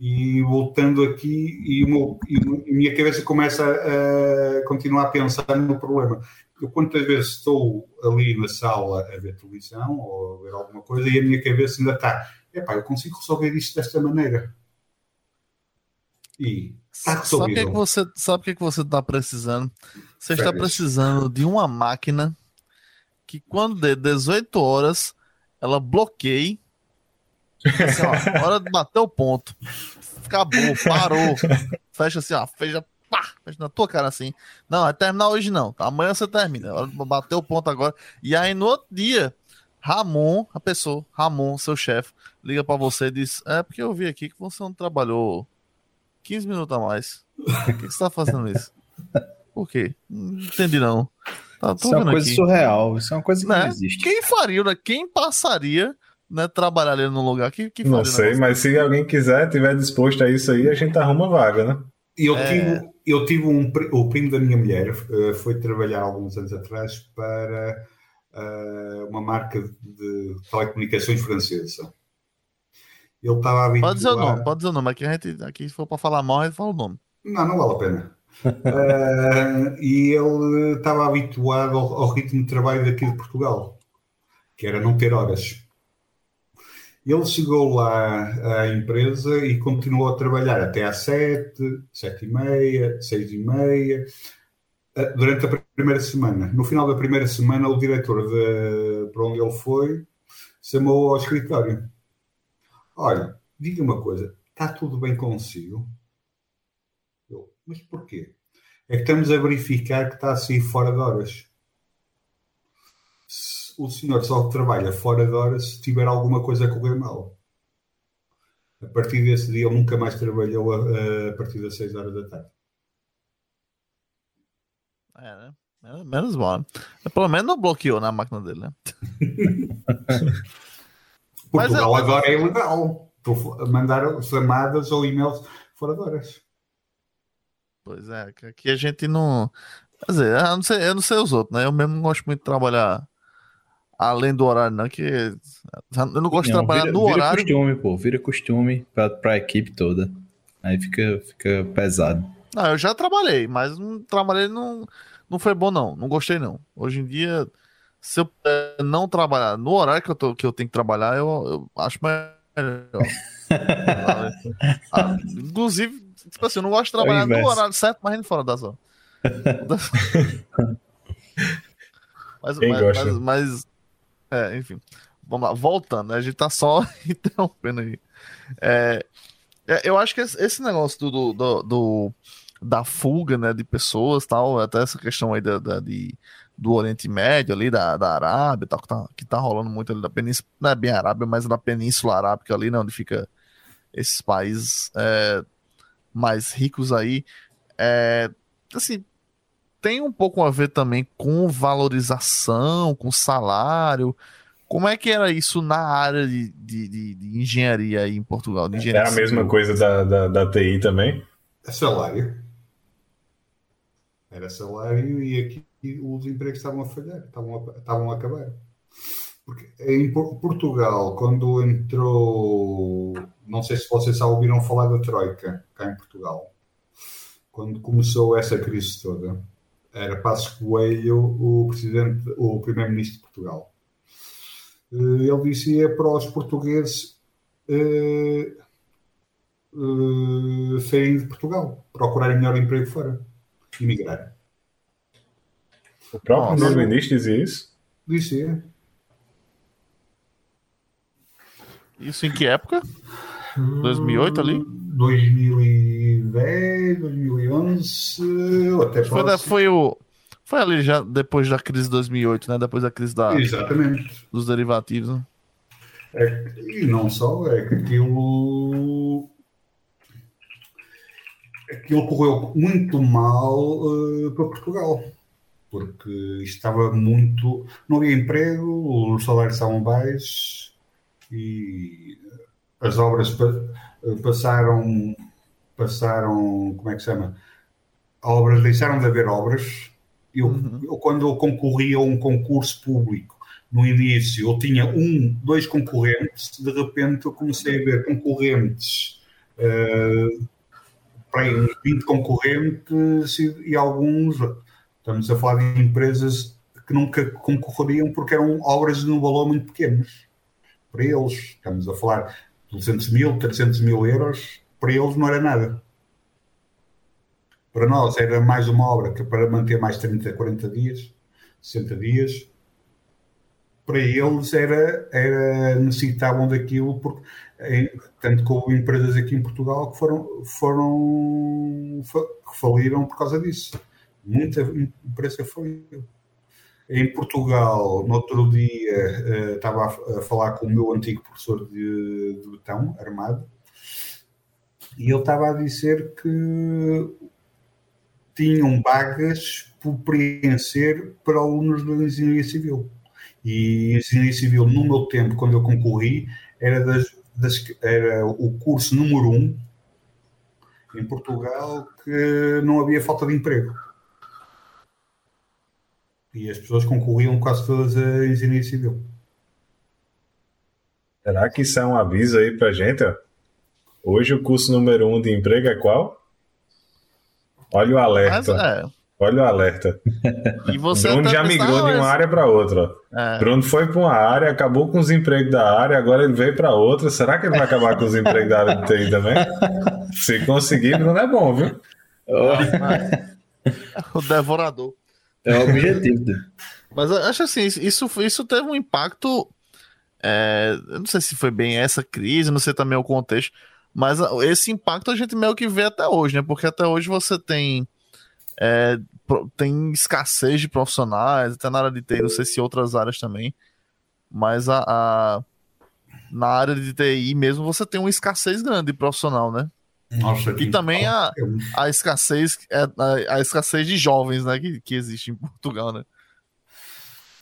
E voltando aqui, e, meu, e a minha cabeça começa a, a, continuar a pensar no problema. Eu quantas vezes estou ali na sala a ver televisão ou a ver alguma coisa e a minha cabeça ainda está, epá, eu consigo resolver isto desta maneira. E está resolvido. Sabe o que, é que você sabe o que, é que você está precisando? Você Férias. está precisando de uma máquina que quando der 18 horas, ela bloqueie. Assim, ó, hora de bater o ponto. Acabou, parou. Fecha assim, ó, fecha, pá, fecha na tua cara assim. Não, vai terminar hoje não. Amanhã você termina. Hora de bater o ponto agora. E aí no outro dia, Ramon, a pessoa, Ramon, seu chefe, liga para você e diz: É porque eu vi aqui que você não trabalhou 15 minutos a mais. Por que você tá fazendo isso? Por quê? Não entendi não. Tá, isso é uma coisa aqui. surreal, isso é uma coisa que né? não existe. Quem faria, né? Quem passaria né, trabalhar ali num lugar que, que Não sei, mas se alguém quiser, tiver disposto a isso aí, a gente arruma vaga, né? Eu é... tive, eu tive um, o primo da minha mulher, uh, foi trabalhar alguns anos atrás para uh, uma marca de telecomunicações francesa. Ele estava habituado... Pode dizer o nome, pode dizer o nome. Aqui, a gente, aqui se for para falar mal, a gente fala o nome. Não, não vale a pena uh, e ele estava habituado ao, ao, ritmo de trabalho daqui de Portugal, que era não ter horas. Ele chegou lá à empresa e continuou a trabalhar até às sete, sete e meia, seis e meia, eh, durante a primeira semana. No final da primeira semana, o diretor de, para onde ele foi chamou ao escritório. Olha, diga uma coisa, está tudo bem consigo? Mas porquê? É que estamos a verificar que está a sair fora de horas. O senhor só trabalha fora de horas se tiver alguma coisa a correr mal. A partir desse dia, ele nunca mais trabalhou a, a partir das 6 horas da tarde. É, né? Menos mal. Pelo menos não bloqueou na máquina dele, né? Portugal é, agora é ilegal. Mandar chamadas ou e-mails fora de horas. Pois é, aqui a gente não. Quer dizer, eu não sei, eu não sei os outros, né? Eu mesmo não gosto muito de trabalhar além do horário, não, que eu não gosto não, de trabalhar vira, no vira horário. Vira costume, pô, vira costume pra, pra equipe toda. Aí fica, fica pesado. Não, eu já trabalhei, mas não trabalhei não, não foi bom, não. Não gostei, não. Hoje em dia, se eu não trabalhar no horário que eu, tô, que eu tenho que trabalhar, eu, eu acho melhor. ah, inclusive, tipo assim, eu não gosto de trabalhar no horário certo, mas indo fora das horas. mas, mas, mas, mas, é, enfim. Vamos lá, voltando, né? a gente tá só interrompendo aí. É, é, eu acho que esse negócio do, do, do, da fuga né, de pessoas, tal, até essa questão aí da, da de, do Oriente Médio, ali, da, da Arábia, tal, que tá, que tá rolando muito ali da Península, não é bem Arábia, mas da Península Arábica ali, né, onde fica esses países é, mais ricos aí. É, assim, tem um pouco a ver também com valorização, com salário. Como é que era isso na área de, de, de, de engenharia aí em Portugal? Era a mesma coisa da, da, da TI também? É salário. Era salário e aqui os empregos estavam a falhar, estavam a, estavam a acabar. Porque em Portugal, quando entrou, não sei se vocês já ouviram falar da Troika, cá em Portugal, quando começou essa crise toda, era Passos Coelho o presidente, o primeiro-ministro de Portugal. Eh, ele dizia para os portugueses uh, uh, saírem de Portugal, procurarem melhor emprego fora, emigrar. O próprio primeiro-ministro dizia isso? Dizia. Isso em que época? 2008 ali? 2010, 2011, até foi, da, foi o foi ali já depois da crise de 2008, né? Depois da crise da, Exatamente. dos derivativos. Né? É, e não só, é que aquilo aquilo correu muito mal uh, para Portugal porque estava muito não havia emprego, os salários estavam baixos e as obras passaram, passaram, como é que se chama? Obras, deixaram de haver obras. Eu, uhum. eu, quando eu concorria a um concurso público, no início, eu tinha um, dois concorrentes, de repente eu comecei a ver concorrentes, uh, para 20 concorrentes e, e alguns, estamos a falar de empresas que nunca concorreriam porque eram obras de um valor muito pequenos para eles. Estamos a falar 200 mil, 300 mil euros, para eles não era nada. Para nós era mais uma obra que para manter mais 30, 40 dias, 60 dias, para eles era, era necessitavam daquilo, porque, tanto que houve empresas aqui em Portugal que foram, foram que faliram por causa disso. Muita empresa faliu. Em Portugal, no outro dia, uh, estava a, a, falar com o meu antigo professor de, de betão armado e ele estava a dizer que tinham vagas por preencher para alunos da engenharia civil. E engenharia civil, no meu tempo, quando eu concorri, era, das, das, era o curso número um em Portugal que não havia falta de emprego. E as pessoas concorriam quase todas a engenharia civil. Será que isso é um aviso aí pra gente? Hoje o curso número um de emprego é qual? Olha o alerta. Mas, é. Olha o alerta. E você Bruno até já migrou "Ah, de uma área para outra. É. Bruno foi para uma área, acabou com os empregos da área, agora ele veio para outra. Será que ele vai acabar com os empregos da área de TI também? Se conseguir, Bruno é bom, viu? o devorador. É o objetivo. Mas acho assim, isso, isso teve um impacto. é, eu não sei se foi bem essa crise, não sei também o contexto, mas esse impacto a gente meio que vê até hoje, né? Porque até hoje você tem. é, tem escassez de profissionais, até na área de TI, não sei se outras áreas também, mas a, a- na área de TI mesmo você tem uma escassez grande de profissional, né? Nossa, E também a, é a escassez é, a, a escassez de jovens, né, que, que existe em Portugal, né?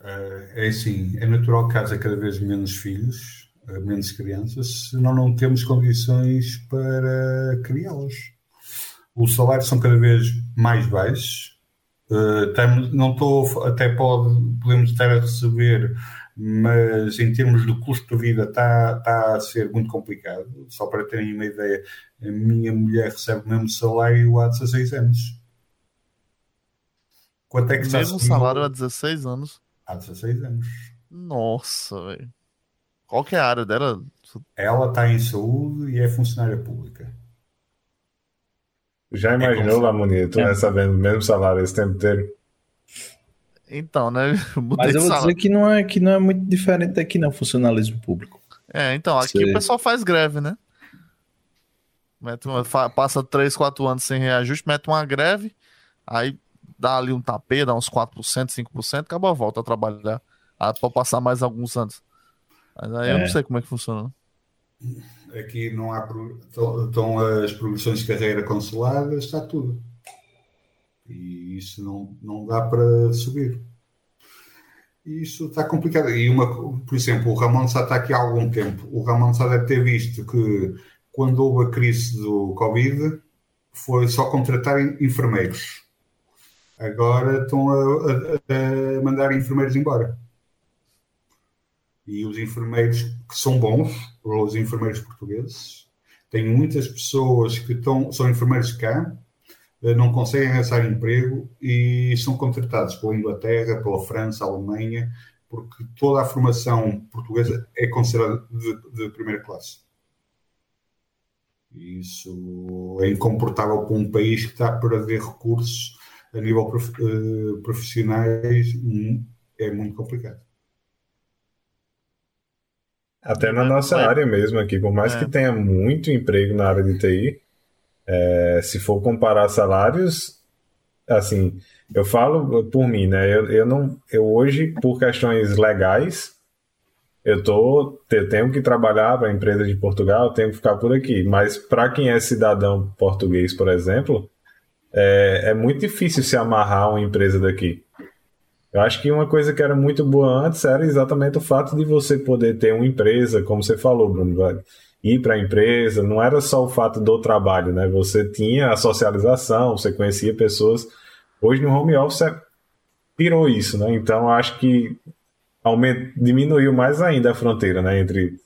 Eh, É assim, é natural que haja cada vez menos filhos, eh, menos crianças, senão não temos condições para criá-los. Os salários são cada vez mais baixos. Eh, não estou, até pode, podemos estar a receber, mas em termos de custo de vida está, está a ser muito complicado. Só para terem uma ideia, a minha mulher recebe o mesmo salário há 16 anos. Quanto é que está Mesmo salário há 16 anos. Há 16 anos. Nossa, velho. Qual que é a área dela? Ela está em saúde e é funcionária pública. Já imaginou, Lamoni, tu É. recebendo o mesmo salário esse tempo inteiro? Então, né? Mudei Mas eu vou dizer que não é, que não é muito diferente daqui, não, funcionalismo público. É, então, aqui Sei. o pessoal faz greve, né? Mete uma- fa- passa 3, 4 anos sem reajuste, mete uma greve, aí dá ali um tapê, dá uns 4%, 5%, acaba volta a trabalhar. Ah, pode passar mais alguns anos. Mas aí eu É. não sei como é que funciona. Aqui não há. estão as progressões de carreira consuladas, está tudo. E isso não, não dá para subir. E isso está complicado. E uma, por exemplo, o Ramon Sá está aqui há algum tempo. O Ramon Sá deve ter visto que quando houve a crise do Covid foi só contratar enfermeiros. Agora estão a, a- a mandar enfermeiros embora. E os enfermeiros que são bons, os enfermeiros portugueses, tem muitas pessoas que estão, são enfermeiros cá, não conseguem arranjar emprego e são contratados pela Inglaterra, pela França, Alemanha, porque toda a formação portuguesa é considerada de, de primeira classe. Isso é incomportável para um país que está a perder recursos a nível prof- eh, profissionais, hum, é muito complicado. Até na nossa É. área mesmo aqui, por mais É. que tenha muito emprego na área de TI, é, se for comparar salários, assim, eu falo por mim, né? Eu, eu não, eu hoje, por questões legais, eu tô, eu tenho que trabalhar para a empresa de Portugal, eu tenho que ficar por aqui. Mas para quem é cidadão português, por exemplo, é, é muito difícil se amarrar a uma empresa daqui. Eu acho que uma coisa que era muito boa antes era exatamente o fato de você poder ter uma empresa, como você falou, Bruno, ir para a empresa, não era só o fato do trabalho, né? Você tinha a socialização, você conhecia pessoas. Hoje no home office é- pirou isso, né? Então acho que aument... diminuiu mais ainda a fronteira, né? Entre,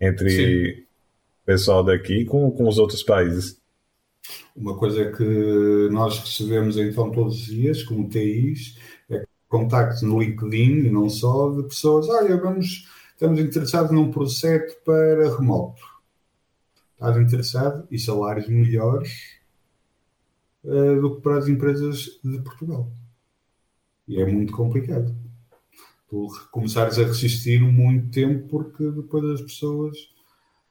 entre o pessoal daqui com, com os outros países. Uma coisa que nós recebemos então todos os dias, como TIs, é contactos no LinkedIn e não só, de pessoas, olha, vamos, estamos interessados num projeto para remoto. Estás interessado? E salários melhores eh, do que para as empresas de Portugal. E é muito complicado. Tu começares a resistir muito tempo porque depois as pessoas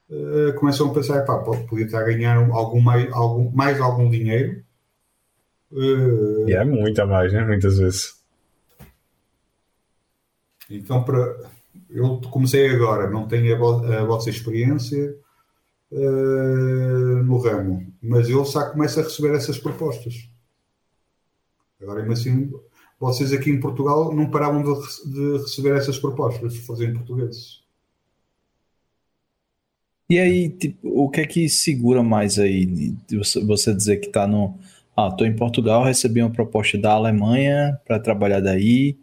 eh, começam a pensar, pá, podia estar a ganhar algum mais, algum, mais algum dinheiro. eh, E é muita mais, né? Muitas vezes. Então, para, eu comecei agora, não tenho a, vo- a vossa experiência eh, no ramo, mas eu já começo a receber essas propostas. Agora, imagino, vocês aqui em Portugal não paravam de, de receber essas propostas, fazer em portugueses. E aí, tipo, o que é que segura mais aí? Você dizer que tá no. Ah, tô em Portugal, recebi uma proposta da Alemanha para trabalhar daí.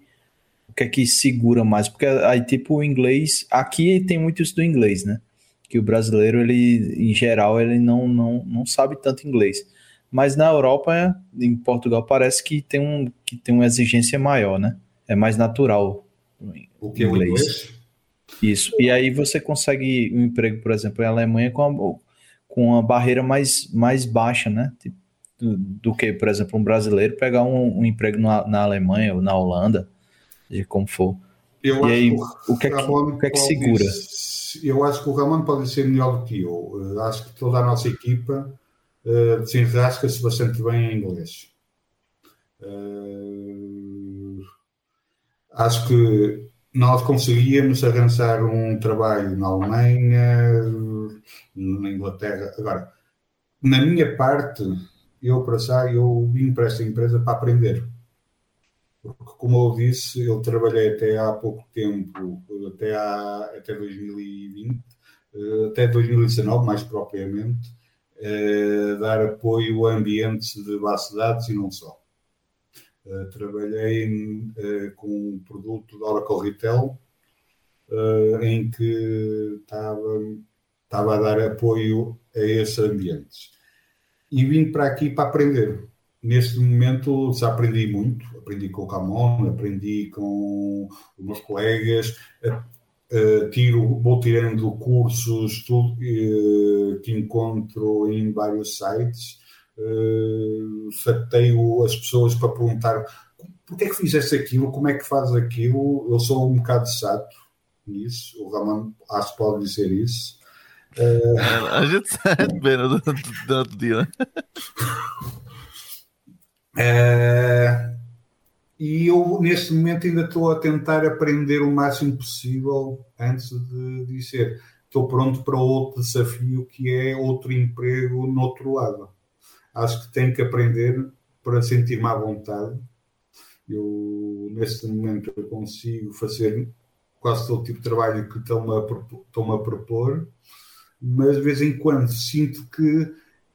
O que é que segura mais? Porque aí, tipo, o inglês. Aqui tem muito isso do inglês, né? Que o brasileiro, ele, em geral, ele não, não, não sabe tanto inglês. mas na Europa, em Portugal, parece que tem, um, que tem uma exigência maior, né? É mais natural. O que o inglês? Isso. E aí você consegue um emprego, por exemplo, em Alemanha com uma, com uma barreira mais, mais baixa, né? Tipo, do, do, que, por exemplo, um brasileiro pegar um, um emprego na, na, Alemanha ou na Holanda, de como for. Eu e aí, o que, é que, o que, é que segura? Eu acho que o Ramon pode ser melhor do que eu. Acho que toda a nossa equipa uh, se enrasca-se bastante bem em inglês. Uh, acho que nós conseguíamos arranjar um trabalho na Alemanha, na Inglaterra. Agora, na minha parte, eu para já, eu vim para esta empresa para aprender. Porque, como eu disse, eu trabalhei até há pouco tempo, até, há, até 2020, eh, até 2019, mais propriamente, eh, dar apoio a ambientes de base de dados e não só. Eh, trabalhei com um produto da Oracle Retail, em que estava, estava a dar apoio a esses ambientes. E vim para aqui para aprender. Neste momento já aprendi muito, aprendi com o Ramon, aprendi com os meus colegas, uh, tiro, vou tirando cursos tudo, uh, que encontro em vários sites, uh, chateio as pessoas para perguntar porquê é que fizeste aquilo, como é que fazes aquilo, eu sou um bocado chato nisso, o Ramon acho que pode dizer isso. Uh... A gente bem durante o dia, né? Uh, e eu, neste momento, ainda estou a tentar aprender o máximo possível antes de dizer estou pronto para outro desafio que é outro emprego no outro lado. Acho que tenho que aprender para sentir-me à vontade. Eu, neste momento, eu consigo fazer quase todo tipo de trabalho que estão-me a, estão a propor, mas de vez em quando sinto que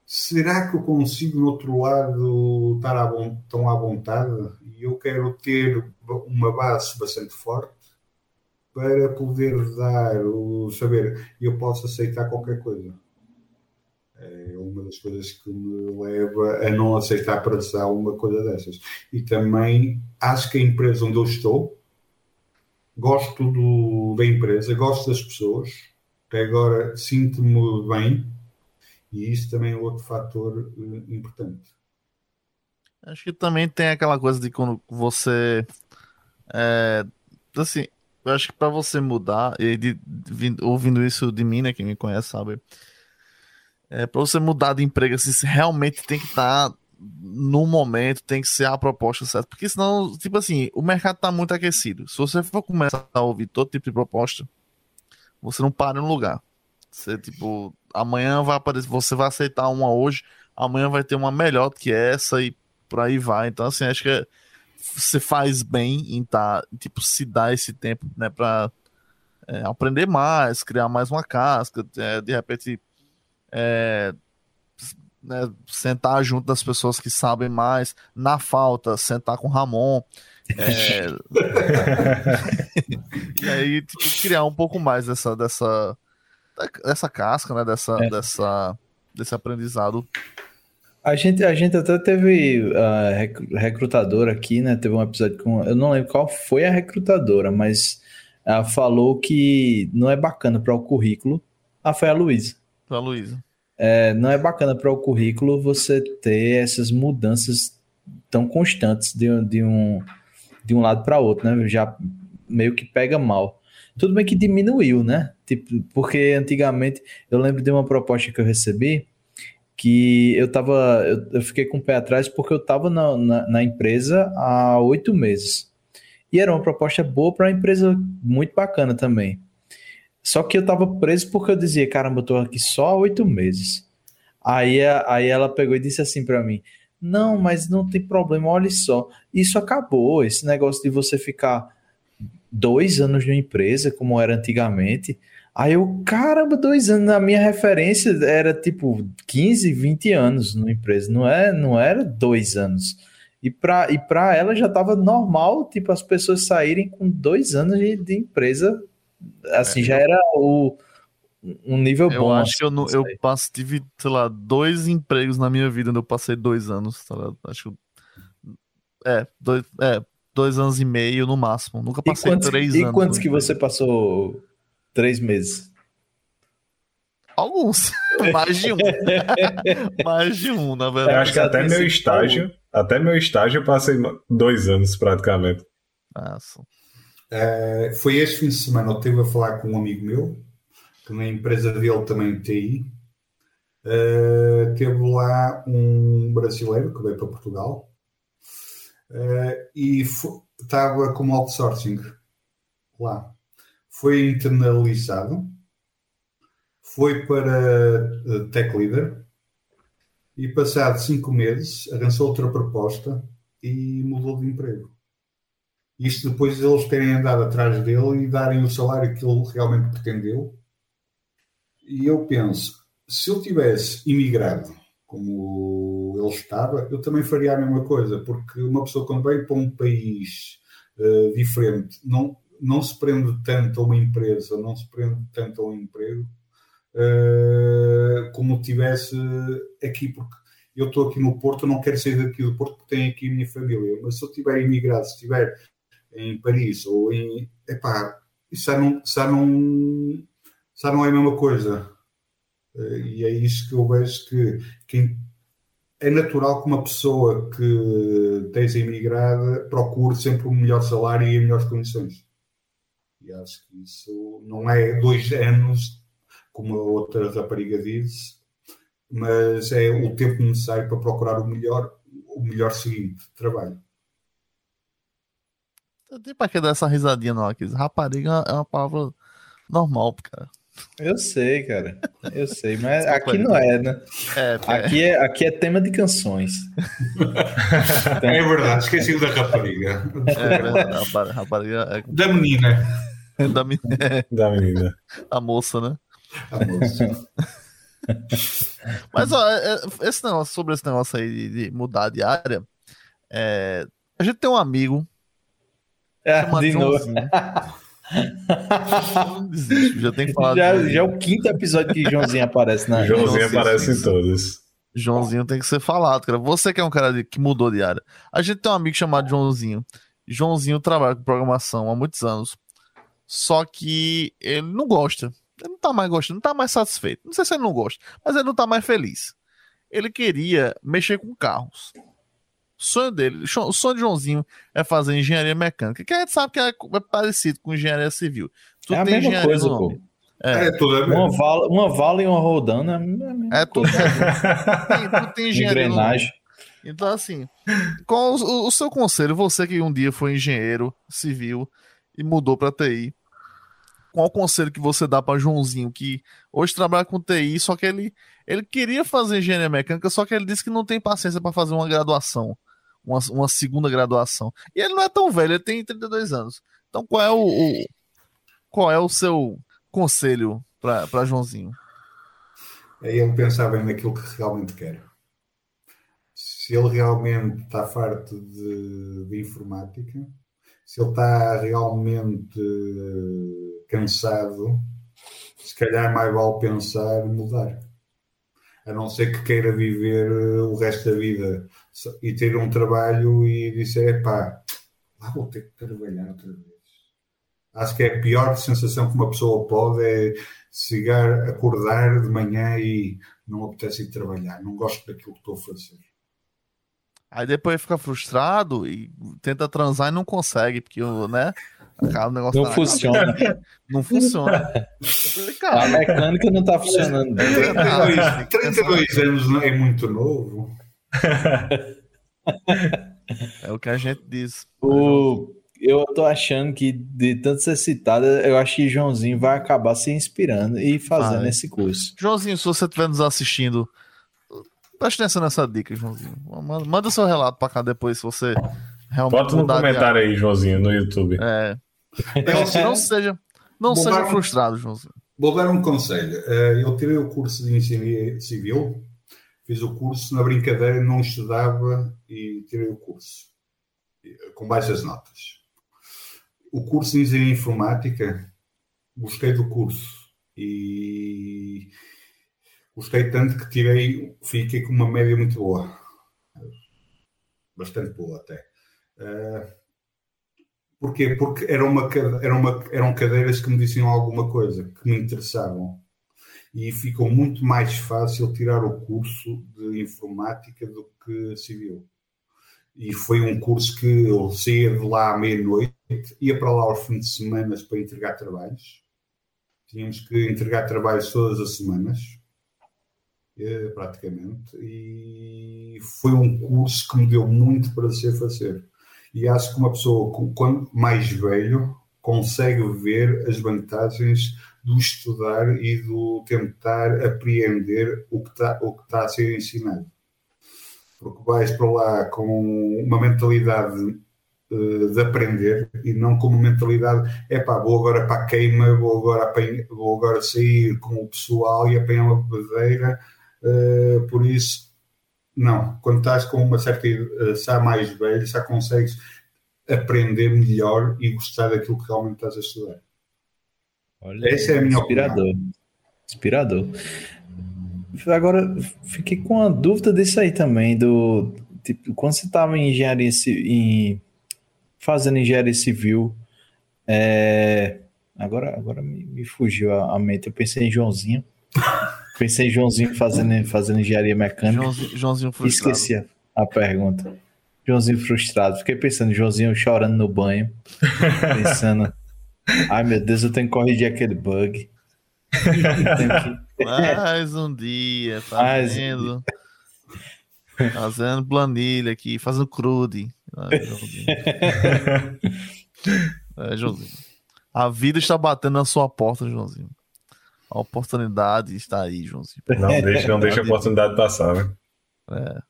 será que eu consigo, no outro lado, estar à, tão à vontade? E eu quero ter uma base bastante forte para poder dar o saber. Eu posso aceitar qualquer coisa. É uma das coisas que me leva a não aceitar para já uma coisa dessas. E também acho que a empresa onde eu estou, gosto do, da empresa, gosto das pessoas, até agora sinto-me bem e isso também é outro fator uh, importante. Acho que também tem aquela coisa de quando você. É, assim, eu acho que para você mudar, e de, de, ouvindo isso de mim, né, quem me conhece sabe, é, para você mudar de emprego, assim, realmente tem que estar tá no momento, tem que ser a proposta certa, porque senão, tipo assim, o mercado está muito aquecido. Se você for começar a ouvir todo tipo de proposta, você não para no lugar. Você, tipo, amanhã vai aparecer, você vai aceitar uma hoje, amanhã vai ter uma melhor do que essa e por aí vai. Então, assim, acho que é, você faz bem em tá, tipo, se dar esse tempo, né, pra é, aprender mais, criar mais uma casca, é, de repente, é, né, sentar junto das pessoas que sabem mais, na falta, sentar com o Ramon. É... e aí, tipo, criar um pouco mais dessa, dessa, dessa casca, né? Dessa, é. dessa, desse aprendizado. A gente, a gente até teve uh, recrutadora aqui, né? Teve um episódio com. Eu não lembro qual foi a recrutadora, mas ela falou que não é bacana para o currículo. Ah, foi a Luísa. Foi a Luísa. É, não é bacana para o currículo você ter essas mudanças tão constantes de, de, um, de um lado para outro, né? Já meio que pega mal. Tudo bem que diminuiu, né? Tipo, porque antigamente eu lembro de uma proposta que eu recebi que eu tava. Eu, eu fiquei com o pé atrás porque eu estava na, na, na, empresa há oito meses. E era uma proposta boa para uma empresa muito bacana também. Só que eu estava preso porque eu dizia, caramba, eu tô aqui só há oito meses. Aí, aí ela pegou e disse assim para mim: Não, mas não tem problema, olha só. Isso acabou, esse negócio de você ficar dois anos numa empresa, como era antigamente. Aí eu, caramba, dois anos, na minha referência era tipo 15, 20 anos numa empresa, não, é, não era dois anos. E para e pra ela já estava normal, tipo, as pessoas saírem com dois anos de, de empresa, assim, é. já era o, um nível eu bom. acho assim, que eu, não, nisso eu passo, tive, sei lá, dois empregos na minha vida onde eu passei dois anos. tá? Acho que. É, dois, é, dois anos e meio no máximo. Nunca E passei quantos, três e anos. quantos no que você passou três meses? Alguns. Mais de um. Mais de um, na Eu verdade. acho que até meu estágio, até meu estágio eu passei dois anos praticamente. Nossa. Eh, foi este fim de semana, eu estive a falar com um amigo meu, que na empresa dele também TI. Eh, teve lá um brasileiro que veio para Portugal eh, e estava como outsourcing lá. Foi internalizado, foi para eh, Tech Leader e, passado cinco meses, arrançou outra proposta e mudou de emprego. Isto depois de eles terem andado atrás dele e darem o salário que ele realmente pretendeu. E eu penso, se eu tivesse imigrado como ele estava, eu também faria a mesma coisa, porque uma pessoa quando vem para um país eh, diferente não, não se prende tanto a uma empresa, não se prende tanto a um emprego, eh, como tivesse aqui, porque eu estou aqui no Porto, não quero sair daqui do Porto porque tenho aqui a minha família, mas se eu tiver imigrado, se estiver em Paris ou em. Epá, isso já não, já não, já não é a mesma coisa. Eh, E é isso que eu vejo que é natural que uma pessoa que esteja imigrada procure sempre o melhor salário e as melhores condições. E acho que isso não é dois anos, como a outra rapariga disse, mas é o tempo necessário para procurar o melhor, o melhor seguinte trabalho. Não tem pra que dar essa risadinha, não. Aqui. Rapariga é uma palavra normal, cara. Eu sei, cara. Eu sei, mas Desculpa aqui não é, né? É, é, Aqui é, aqui é tema de canções. É verdade, esqueci da rapariga. é verdade. Rapariga, rapariga Da menina. da, é Da menina. a moça, né? A moça. Mas ó, é- é- esse negócio, sobre esse negócio aí de, de mudar de área, é, a gente tem um amigo É, chamado de novo. Desiste, já tem que falar Já, já é o quinto episódio que Joãozinho aparece na. Joãozinho Joãozinho, aparece em todos. Joãozinho tem que ser falado, cara. Você que é um cara de- que mudou de área. A gente tem um amigo chamado Joãozinho. Joãozinho trabalha com programação há muitos anos. Só que ele não gosta. Ele não tá mais gostando, não tá mais satisfeito. Não sei se ele não gosta, mas ele não tá mais feliz. Ele queria mexer com carros. O sonho dele, o sonho de Joãozinho é fazer engenharia mecânica, que a gente sabe que é é parecido com engenharia civil. Tu É a tem mesma engenharia coisa, pô. É, É tudo a Uma mesma. vala, uma vala e uma rodando é a mesma é tudo. tem, tu tem engenharia engrenagem. Então, assim, qual o, o seu conselho, você que um dia foi engenheiro civil e mudou para TI, qual o conselho que você dá para Joãozinho, que hoje trabalha com TI, só que ele, ele queria fazer engenharia mecânica, só que ele disse que não tem paciência para fazer uma graduação, uma, uma segunda graduação. E ele não é tão velho, ele tem 32 anos. Então, qual é o, o- qual é o seu conselho para Joãozinho? É ele pensar bem naquilo que realmente quer. Se ele realmente está farto de, de informática, se ele está realmente eh, cansado, se calhar mais vale pensar mudar. A não ser que queira viver eh, o resto da vida e ter um trabalho e dizer, pá, lá vou ter que trabalhar outra vez. Acho que é a pior sensação que uma pessoa pode é chegar, acordar de manhã e não apetece ir trabalhar, não gosto daquilo que estou a fazer. Aí depois fica frustrado e tenta transar e não consegue, porque o, né? Acaba o negócio Não tá na funciona. cabeça. Não funciona. É A mecânica não tá funcionando bem. É verdade. 32, 32 anos não é muito novo. É o que a gente diz. O, eu tô achando que, de tanto ser citada, eu acho que Joãozinho vai acabar se inspirando e fazendo Vai. esse curso. Joãozinho, se você estiver nos assistindo, preste atenção nessa dica, Joãozinho. Manda, manda seu relato pra cá depois, se você realmente Bota no comentário aí, Joãozinho, no YouTube. É. Não, não seja, não seja um- frustrado, Joãozinho. Vou dar um conselho. Eh, Eu tirei o curso de engenharia civil, fiz o curso na brincadeira, não estudava e tirei o curso com baixas notas. O curso de engenharia informática, gostei do curso E gostei tanto que tirei, fiquei com uma média muito boa. Bastante boa até. Uh, porquê? Porque era uma, era uma, eram cadeiras que me diziam alguma coisa, que me interessavam. E ficou muito mais fácil tirar o curso de informática do que civil. E foi um curso que eu saía de lá à meia-noite, ia para lá aos fins de semana para entregar trabalhos. Tínhamos que entregar trabalhos todas as semanas, praticamente. E foi um curso que me deu muito prazer fazer. E acho que uma pessoa, quando mais velho, consegue ver as vantagens do estudar e do tentar apreender o que que está a ser ensinado porque vais para lá com uma mentalidade uh, de aprender e não com uma mentalidade é pá, vou agora para a queima, vou agora, apanhar, vou agora sair com o pessoal e apanhar uma bebedeira, uh, por isso, não. Quando estás com uma certa uh, já mais velho, já consegues aprender melhor e gostar daquilo que realmente estás a estudar. Olha, Essa é a minha inspirador. Opinião. Inspirador. Agora, fiquei com a dúvida disso aí também, do tipo, quando você estava em engenharia em, fazendo engenharia civil, é, agora, agora me, me fugiu a, a, mente, eu pensei em Joãozinho, pensei em Joãozinho fazendo, fazendo engenharia mecânica, Joãozinho, Joãozinho frustrado. esqueci a, a pergunta. Joãozinho frustrado, fiquei pensando, Joãozinho chorando no banho, pensando, ai meu Deus, eu tenho que corrigir aquele bug. Mais um dia fazendo. Fazendo planilha aqui, fazendo crude. É, Joãozinho. A vida está batendo na sua porta, Joãozinho. A oportunidade está aí, Joãozinho. Não deixa, não deixa a oportunidade passar, né? É.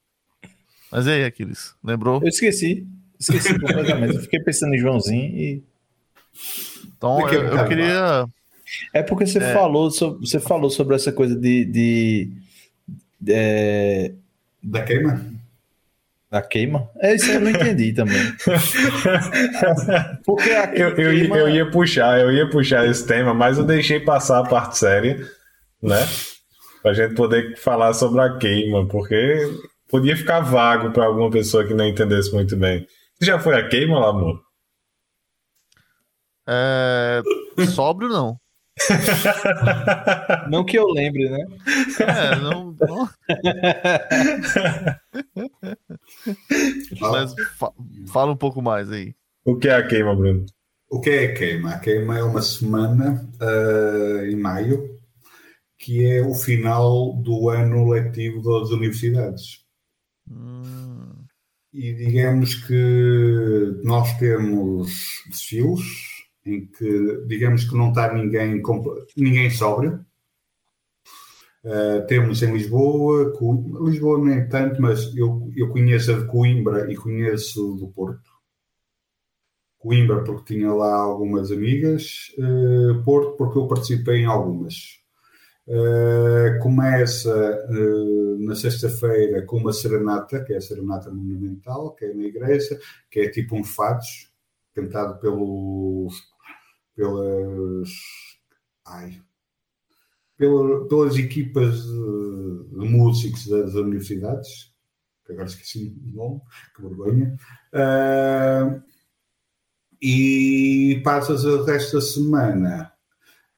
Mas e aí, Aquiles? Lembrou? Eu esqueci. Esqueci completamente. Eu fiquei pensando em Joãozinho e. Então, eu, eu queria é porque você, é. Falou, sobre, você falou sobre essa coisa de. de, de é... Da queima? Da queima? É isso eu não entendi também. porque a eu, eu, queima... eu ia puxar, eu ia puxar esse tema, mas eu deixei passar a parte séria, né? Pra gente poder falar sobre a queima, porque podia ficar vago para alguma pessoa que não entendesse muito bem. Já foi a queima lá, amor? É... Sóbrio não. não que eu lembre, né? É, não. não... Mas fa fala um pouco mais aí. O que é a queima, Bruno? O que é a queima? A queima é uma semana uh, em maio, que é o final do ano letivo das universidades. Hum. E digamos que nós temos desfiles em que digamos que não está ninguém, ninguém sóbrio. Uh, temos em Lisboa, Lisboa nem tanto, mas eu, eu conheço a de Coimbra e conheço do Porto. Coimbra porque tinha lá algumas amigas, uh, Porto porque eu participei em algumas. Uh, começa na sexta-feira com uma serenata, que é a serenata monumental, que é na igreja, que é tipo um fados, cantado pelos pelas, ai, pela, pelas equipas de, de, músicos das universidades, que agora esqueci o nome, que vergonha, uh, e passas o resto da semana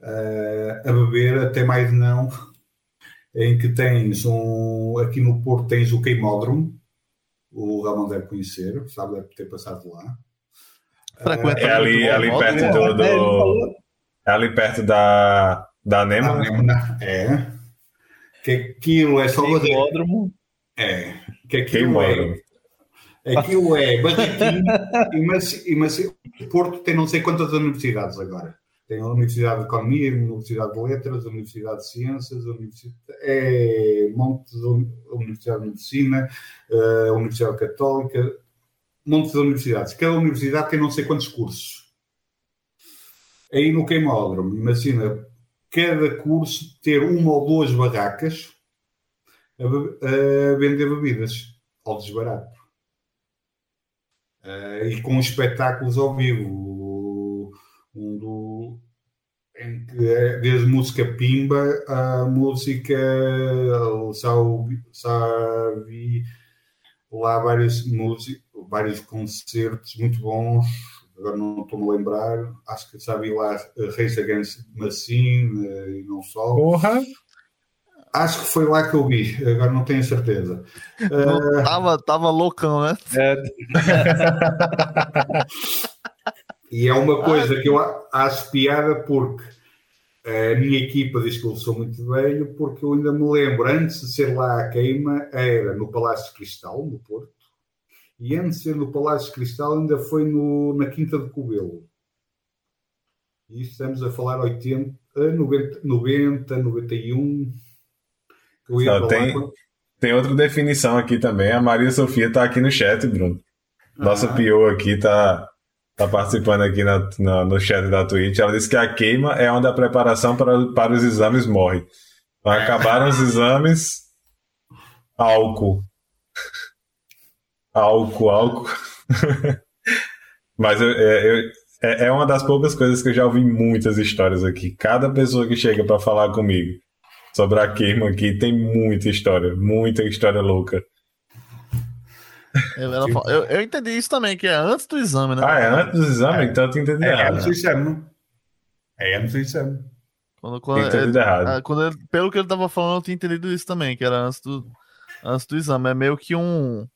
uh, a beber até mais não, em que tens um, aqui no Porto tens o queimódromo, o Ramon deve conhecer, sabe, deve ter passado lá. Frequenta é ali, ali perto do, do, É ali perto da, da Nema. É. Que aquilo é só Queimódromo. É. Que aquilo é. Aquilo é barraquinho, mas, mas o Porto tem não sei quantas universidades agora. Tem a Universidade de Economia, a Universidade de Letras, a Universidade de Ciências, a Universidade, é, Monte, a Universidade de Medicina, a Universidade Católica, monte de universidades. Cada universidade tem não sei quantos cursos. Aí no queimódromo, imagina cada curso ter uma ou duas barracas a, a vender bebidas ao desbarato. Uh, e com espetáculos ao vivo. Um do, em que é desde música pimba a música sabe lá vários músicos, vários concertos muito bons. Agora não estou-me a lembrar. Acho que sabe lá Reis Against Machine e não só. Porra! Acho que foi lá que eu vi, agora não tenho certeza. Uh... Tava, loucão, né? É. e é uma coisa que eu acho piada porque a minha equipa diz que eu sou muito velho, porque eu ainda me lembro, antes de ser lá a queima, era no Palácio de Cristal, no Porto, e antes de ser no Palácio de Cristal, ainda foi no, na Quinta de Cobelo. E estamos a falar 80, 90, 90 91. Só tem, tem outra definição aqui também. A Maria Sofia está aqui no chat, Bruno. Nossa ah. PO aqui está tá participando aqui na, na, no chat da Twitch. Ela disse que a queima é onde a preparação para, para os exames morre. Então, acabaram os exames, álcool. Álcool, álcool. Mas eu, é, eu, é, é uma das poucas coisas que eu já ouvi muitas histórias aqui. Cada pessoa que chega para falar comigo sobre a queima aqui tem muita história, muita história louca. Eu, eu, eu, entendi isso também, que é antes do exame, né? Ah, é antes do exame? É. Então eu entendi é, errado. É antes do exame. É antes do exame. Quando, quando, entendi errado. Ah, quando ele, pelo que ele tava falando, eu tinha entendido isso também, que era antes do, antes do exame. É meio que um.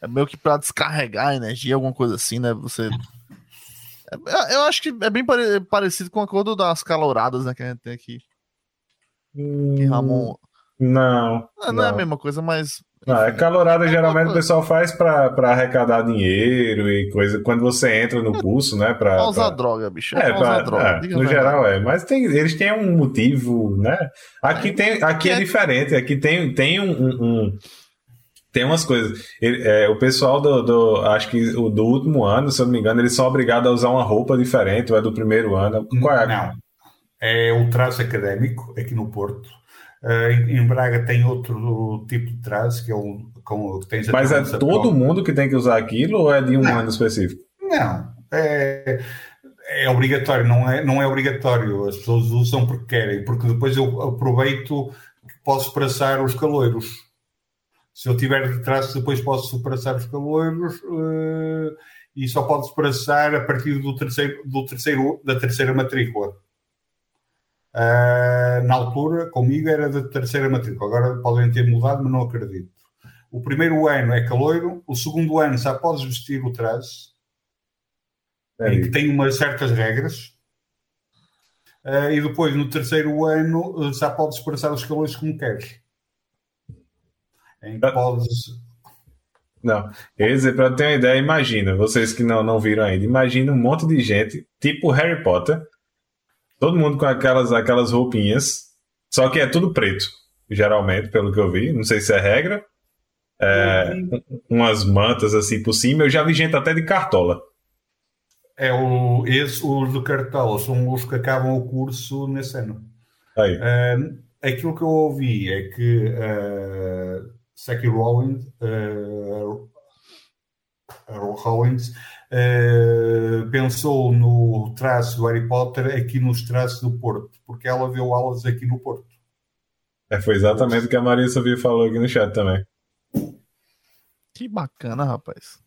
É meio que pra descarregar a energia, alguma coisa assim, né? Você. É, eu acho que é bem parecido com a cor das caloradas, né? Que a gente tem aqui. Hum, Ramon. Não. Não, não, é a mesma coisa, mas não, é calorada geralmente o pessoal faz para arrecadar dinheiro e coisa. Quando você entra no curso, né? Pra, pra usar droga, bicho. É, é pra, usar droga. É, no geral é. Mas tem, eles têm um motivo, né? Aqui, é, tem, aqui é, é diferente. Aqui tem, tem um, um tem umas coisas. Ele, é, o pessoal do, do, Acho que o do último ano, se eu não me engano, eles são obrigados a usar uma roupa diferente, ou é do primeiro ano. Qual é? Não. É o traço académico aqui no Porto. Uh, em Braga tem outro tipo de traço, que é o com, que Mas é todo mundo que tem que usar aquilo ou é de um não, ano específico? Não, é, é obrigatório, não é, não é obrigatório. As pessoas usam porque querem, porque depois eu aproveito que posso praçar os caloiros. Se eu tiver de traço, depois posso praçar os caloiros uh, e só pode praçar a partir do terceiro, do terceiro, da terceira matrícula. Uh, na altura, comigo era da terceira matrícula. Agora podem ter mudado, mas não acredito. O primeiro ano é caloiro, o segundo ano já podes vestir o traje, é em que tem umas certas regras. Uh, e depois, no terceiro ano, já podes expressar os calores como queres. Em podes. Não, quer dizer, para ter uma ideia, imagina, vocês que não, não viram ainda, imagina um monte de gente, tipo Harry Potter, Todo mundo com aquelas, aquelas roupinhas. Só que é tudo preto, geralmente, pelo que eu vi. Não sei se é regra. É, umas mantas assim por cima. Eu já vi gente até de cartola. É o, esse, os do cartola são os que acabam o curso nesse ano. Aí. Uh, aquilo que eu ouvi é que uh, Saki Rollins, uh, Rollins uh, pensou no traço do Harry Potter aqui nos traços do Porto, porque ela viu aulas aqui no Porto. É, foi exatamente o que a Maria Sofia falou aqui no chat também. Que bacana, rapaz.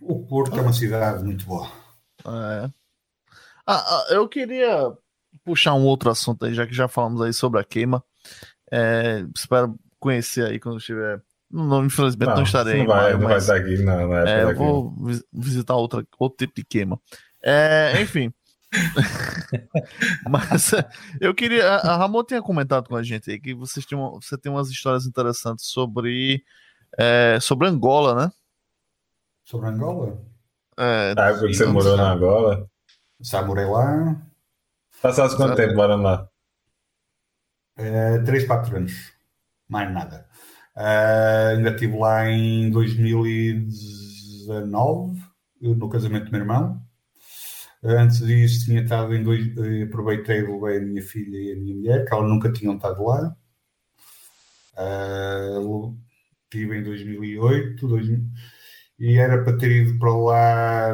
O Porto é uma cidade muito boa. É. Ah, ah, eu queria puxar um outro assunto aí, já que já falamos aí sobre a queima. É, espero conhecer aí quando estiver não, infelizmente não, não estarei. Não vai, não vai estar aqui na, na é, eu vou visitar outra, outro tipo de queima. É, enfim. Mas eu queria. A Ramon tinha comentado com a gente aí que vocês tinham, você tem umas histórias interessantes sobre, é, sobre Angola, né? Sobre Angola? É, ah, porque você morou na Angola? Já morei lá. Passaste quanto tempo morando lá? É, três, quatro anos. Mais nada. Uh, ainda estive lá em 2019, no casamento do meu irmão. Uh, antes disso, tinha estado em dois. Aproveitei levei a minha filha e a minha mulher, que elas nunca tinham estado lá. Uh, estive em 2008, 2000, e era para ter ido para lá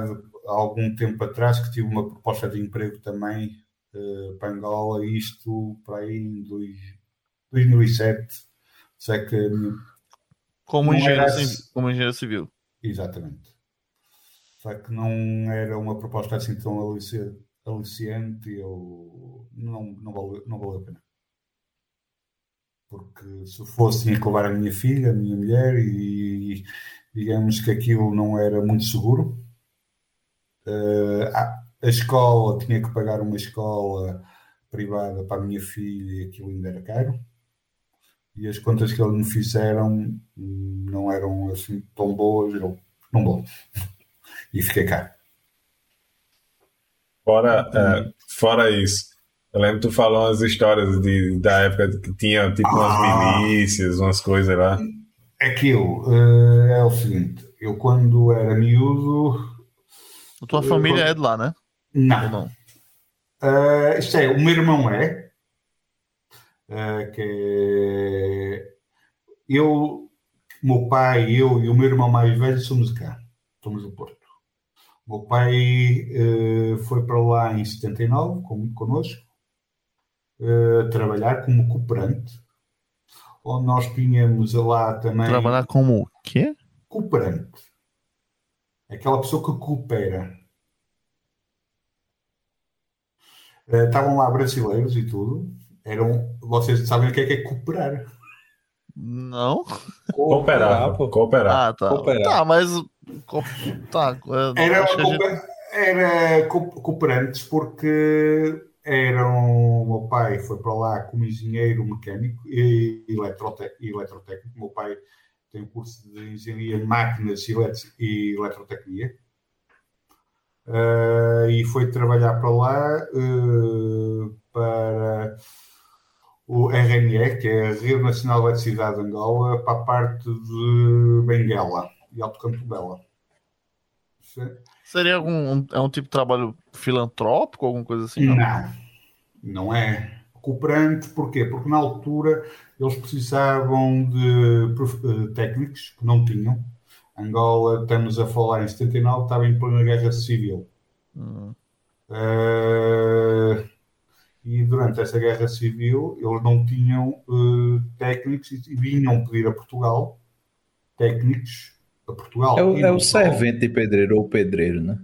há algum tempo atrás que tive uma proposta de emprego também uh, para Angola, isto para aí em dois, 2007. Sei que como engenheiro, era... civil, como engenheiro civil. Exatamente. Só que não era uma proposta assim tão aliciante, eu não, não, valeu, não valeu a pena. Porque se fosse, tinha que levar a minha filha, a minha mulher, e, digamos que aquilo não era muito seguro. Uh, a escola, tinha que pagar uma escola privada para a minha filha e aquilo ainda era caro e as contas que eles me fizeram não eram assim tão boas, eu não vou. E fiquei cá. Fora, uh, fora isso, eu lembro que tu falou umas histórias de, da época que tinha tipo umas ah, milícias, umas coisas lá. Aquilo uh, é o seguinte, eu quando era miúdo. A tua família é de lá, né? Não. não? Uh, isto é, o meu irmão é, uh, que eu, meu pai, eu e o meu irmão mais velho somos de cá, somos do Porto. O meu pai uh, foi para lá em 79, com, connosco, uh, trabalhar como cooperante, onde nós tínhamos lá também... Trabalhar como o quê? Cooperante. Aquela pessoa que coopera. Uh, estavam lá brasileiros e tudo, eram. Vocês sabem o que é que é cooperar? Não. Cooperar. Cooperar. Ah, tá. Cooperar. Tá, mas. Tá, era, gente... era cooperantes porque eram. O meu pai foi para lá como engenheiro mecânico e eletrotécnico. O meu pai tem um curso de engenharia de máquinas e eletrotecnia. Uh, e foi trabalhar para lá uh, para o RNE, que é a Rede Nacional de Eletricidade de Angola, para a parte de Benguela e Alto Campo Bela. Seria algum é um tipo de trabalho filantrópico, alguma coisa assim? Não, não, não é. Cooperante, porquê? Porque na altura eles precisavam de eh, técnicos que não tinham. Angola, estamos a falar em 79, estava em plena guerra civil. Hum. Uh, e durante essa guerra civil eles não tinham uh, técnicos e vinham pedir a Portugal técnicos a Portugal. É o, é o servente de pedreiro ou pedreiro, né?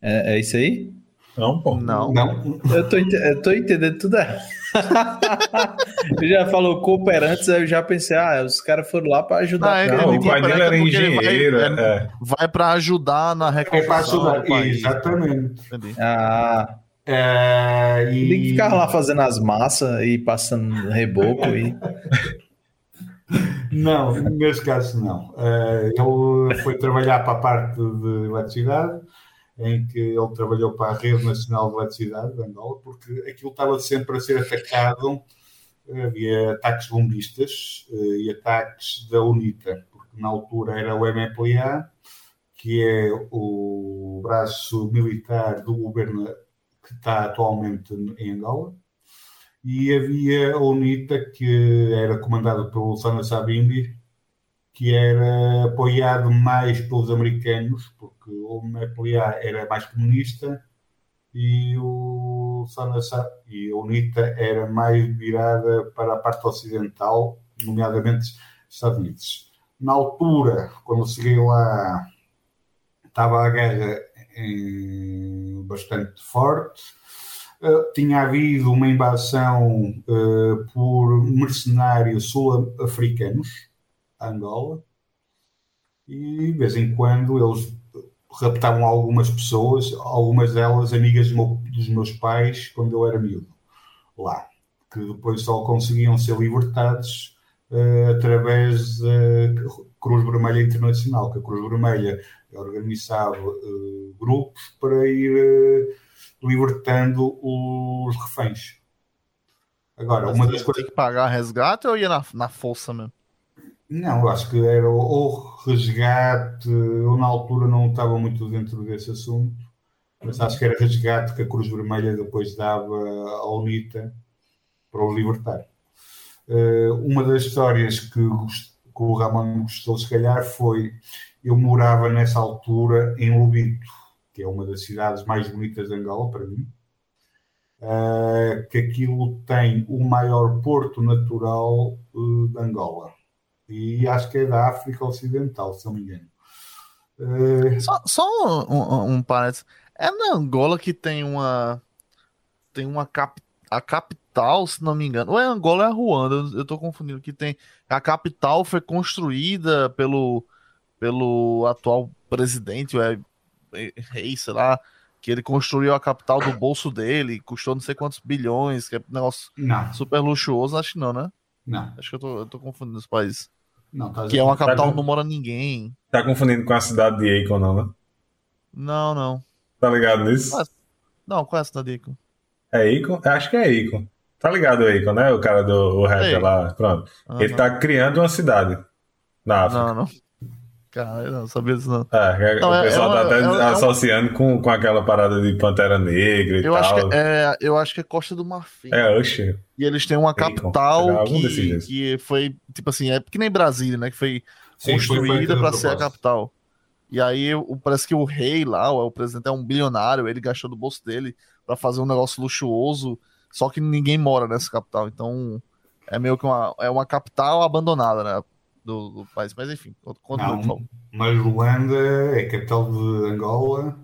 É, é isso aí? Não, pô. Não. não. Eu, tô, eu tô entendendo tudo errado. já falou cooperantes, eu já pensei, ah, os caras foram lá para ajudar. Não, não o pai dele era engenheiro. Vai, é. é. vai para ajudar na reconstrução. É Exatamente. Entendi. Ah, é, e... Tem que ficar lá fazendo as massas e passando reboco e. Não, no meu caso não. Uh, ele foi trabalhar para a parte de eletricidade, em que ele trabalhou para a Rede Nacional de Eletricidade de Angola, porque aquilo estava sempre a ser atacado, havia ataques bombistas uh, e ataques da UNITA, porque na altura era o MPLA, que é o braço militar do governo que está atualmente em Angola, e havia a UNITA, que era comandada pelo Sana Sabimbi, que era apoiado mais pelos americanos, o MPLA era mais comunista e o Sana e a UNITA era mais virada para a parte ocidental, nomeadamente Estados Unidos. Na altura, quando cheguei lá, estava a guerra em, bastante forte. Uh, tinha havido uma invasão uh, por mercenários sul-africanos a Angola e de vez em quando eles raptavam algumas pessoas, algumas delas amigas dos meus pais quando eu era miúdo lá, que depois só conseguiam ser libertados uh, através da Cruz Vermelha Internacional, que a Cruz Vermelha organizava uh, grupos para ir uh, libertando os reféns. Agora, Mas uma das coisas. Que pagar resgate ou ia na, na força mesmo? Não, acho que era ou resgate, ou na altura não estava muito dentro desse assunto, mas acho que era resgate que a Cruz Vermelha depois dava à UNITA para os libertar. Uh, uma das histórias que que o Ramon gostou, se calhar, foi. Eu morava nessa altura em Lubito, que é uma das cidades mais bonitas de Angola, para mim. Uh, que aquilo tem o maior porto natural uh, de Angola. E acho que é da África Ocidental, se não me engano. Uh... Só, só um, um, um parênteses. É na Angola que tem uma. Tem uma cap, a capital, se não me engano. Ou é Angola ou é Ruanda, eu, tô confundindo. Que tem. A capital foi construída pelo, pelo atual presidente, é, é, rei, sei lá. Que ele construiu a capital do bolso dele, custou não sei quantos bilhões, que é um negócio não. super luxuoso, acho que não, né? Não. Acho que eu tô, eu tô confundindo os países. Não, tá que é uma capital tá onde não mora ninguém. Tá confundindo com a cidade de Akon, não, né? Não, não. Tá ligado nisso? Não, qual é a cidade de Akon? É Akon? Acho que é Akon. Tá ligado o Akon, né? O cara do o rapper lá. Pronto. Uhum. Ele tá criando uma cidade na África. Não, não. Cara, não sabia disso, não. É, não, o é, pessoal é, tá até é, associando com, com aquela parada de Pantera Negra e eu tal. Acho que é, eu acho que é Costa do Marfim. É, oxe. E eles têm uma capital que, que foi, tipo assim, é que nem Brasília, né? Que foi Sim, construída para ser a capital. E aí parece que o rei lá, o, o presidente é um bilionário, ele gastou do bolso dele para fazer um negócio luxuoso, só que ninguém mora nessa capital. Então é meio que uma, é uma capital abandonada, né? Do, do país. Mas enfim, continua, Não, Mas Luanda é capital de Angola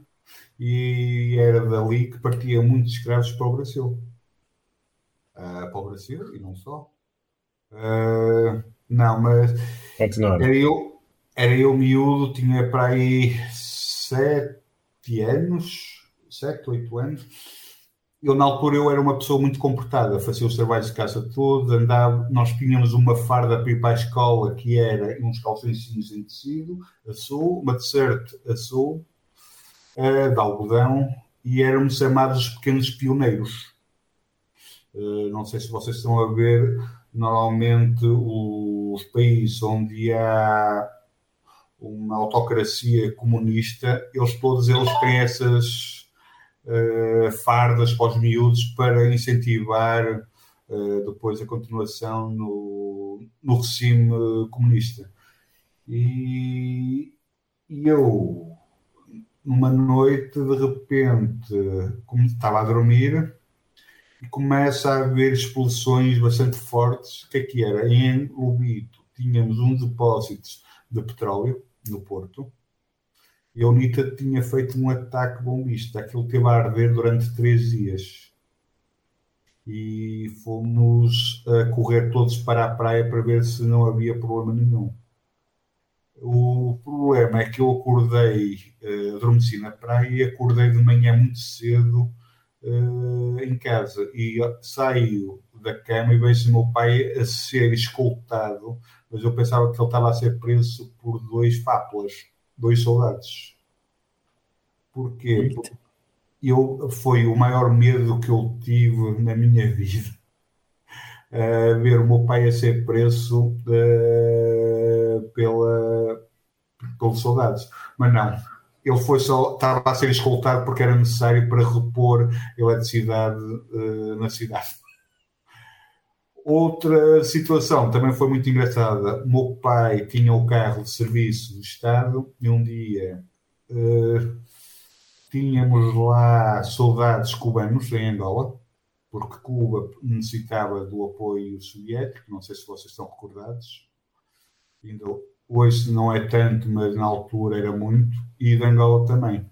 e era dali que partia muitos escravos para o Brasil. Uh, para o Brasil e não só. Uh, não, mas era eu, era eu miúdo, tinha para aí sete anos, sete, oito anos eu na altura eu era uma pessoa muito comportada, fazia os trabalhos de casa todos, andava, nós tínhamos uma farda para ir para a escola que era uns calções em tecido, azul, uma t-shirt azul, uh, de algodão, e éramos chamados os pequenos pioneiros. Uh, não sei se vocês estão a ver, normalmente os países onde há uma autocracia comunista, eles todos eles têm essas uh, fardas para os miúdos para incentivar uh, depois a continuação no, no regime comunista. E, e eu, numa noite, de repente, como estava a dormir, começa a haver explosões bastante fortes. O que é que era? Em Lubito tínhamos um depósito de petróleo no Porto e a UNITA tinha feito um ataque bombista. Aquilo teve a arder durante três dias. E fomos a correr todos para a praia para ver se não havia problema nenhum. O problema é que eu acordei, uh, adormeci na praia e acordei de manhã muito cedo uh, em casa. E saio da cama e vejo o meu pai a ser escoltado, mas eu pensava que ele estava a ser preso por dois fápulas dois soldados. Porquê? Porque eu, foi o maior medo que eu tive na minha vida. Uh, ver o meu pai a ser preso uh, pela, pelos soldados. Mas não, ele foi só, estava a ser escoltado porque era necessário para repor eletricidade uh, na cidade. Outra situação também foi muito engraçada. O meu pai tinha o carro de serviço do Estado e um dia uh, tínhamos lá soldados cubanos em Angola, porque Cuba necessitava do apoio soviético. Não sei se vocês estão recordados. Ainda hoje não é tanto, mas na altura era muito. E de Angola também.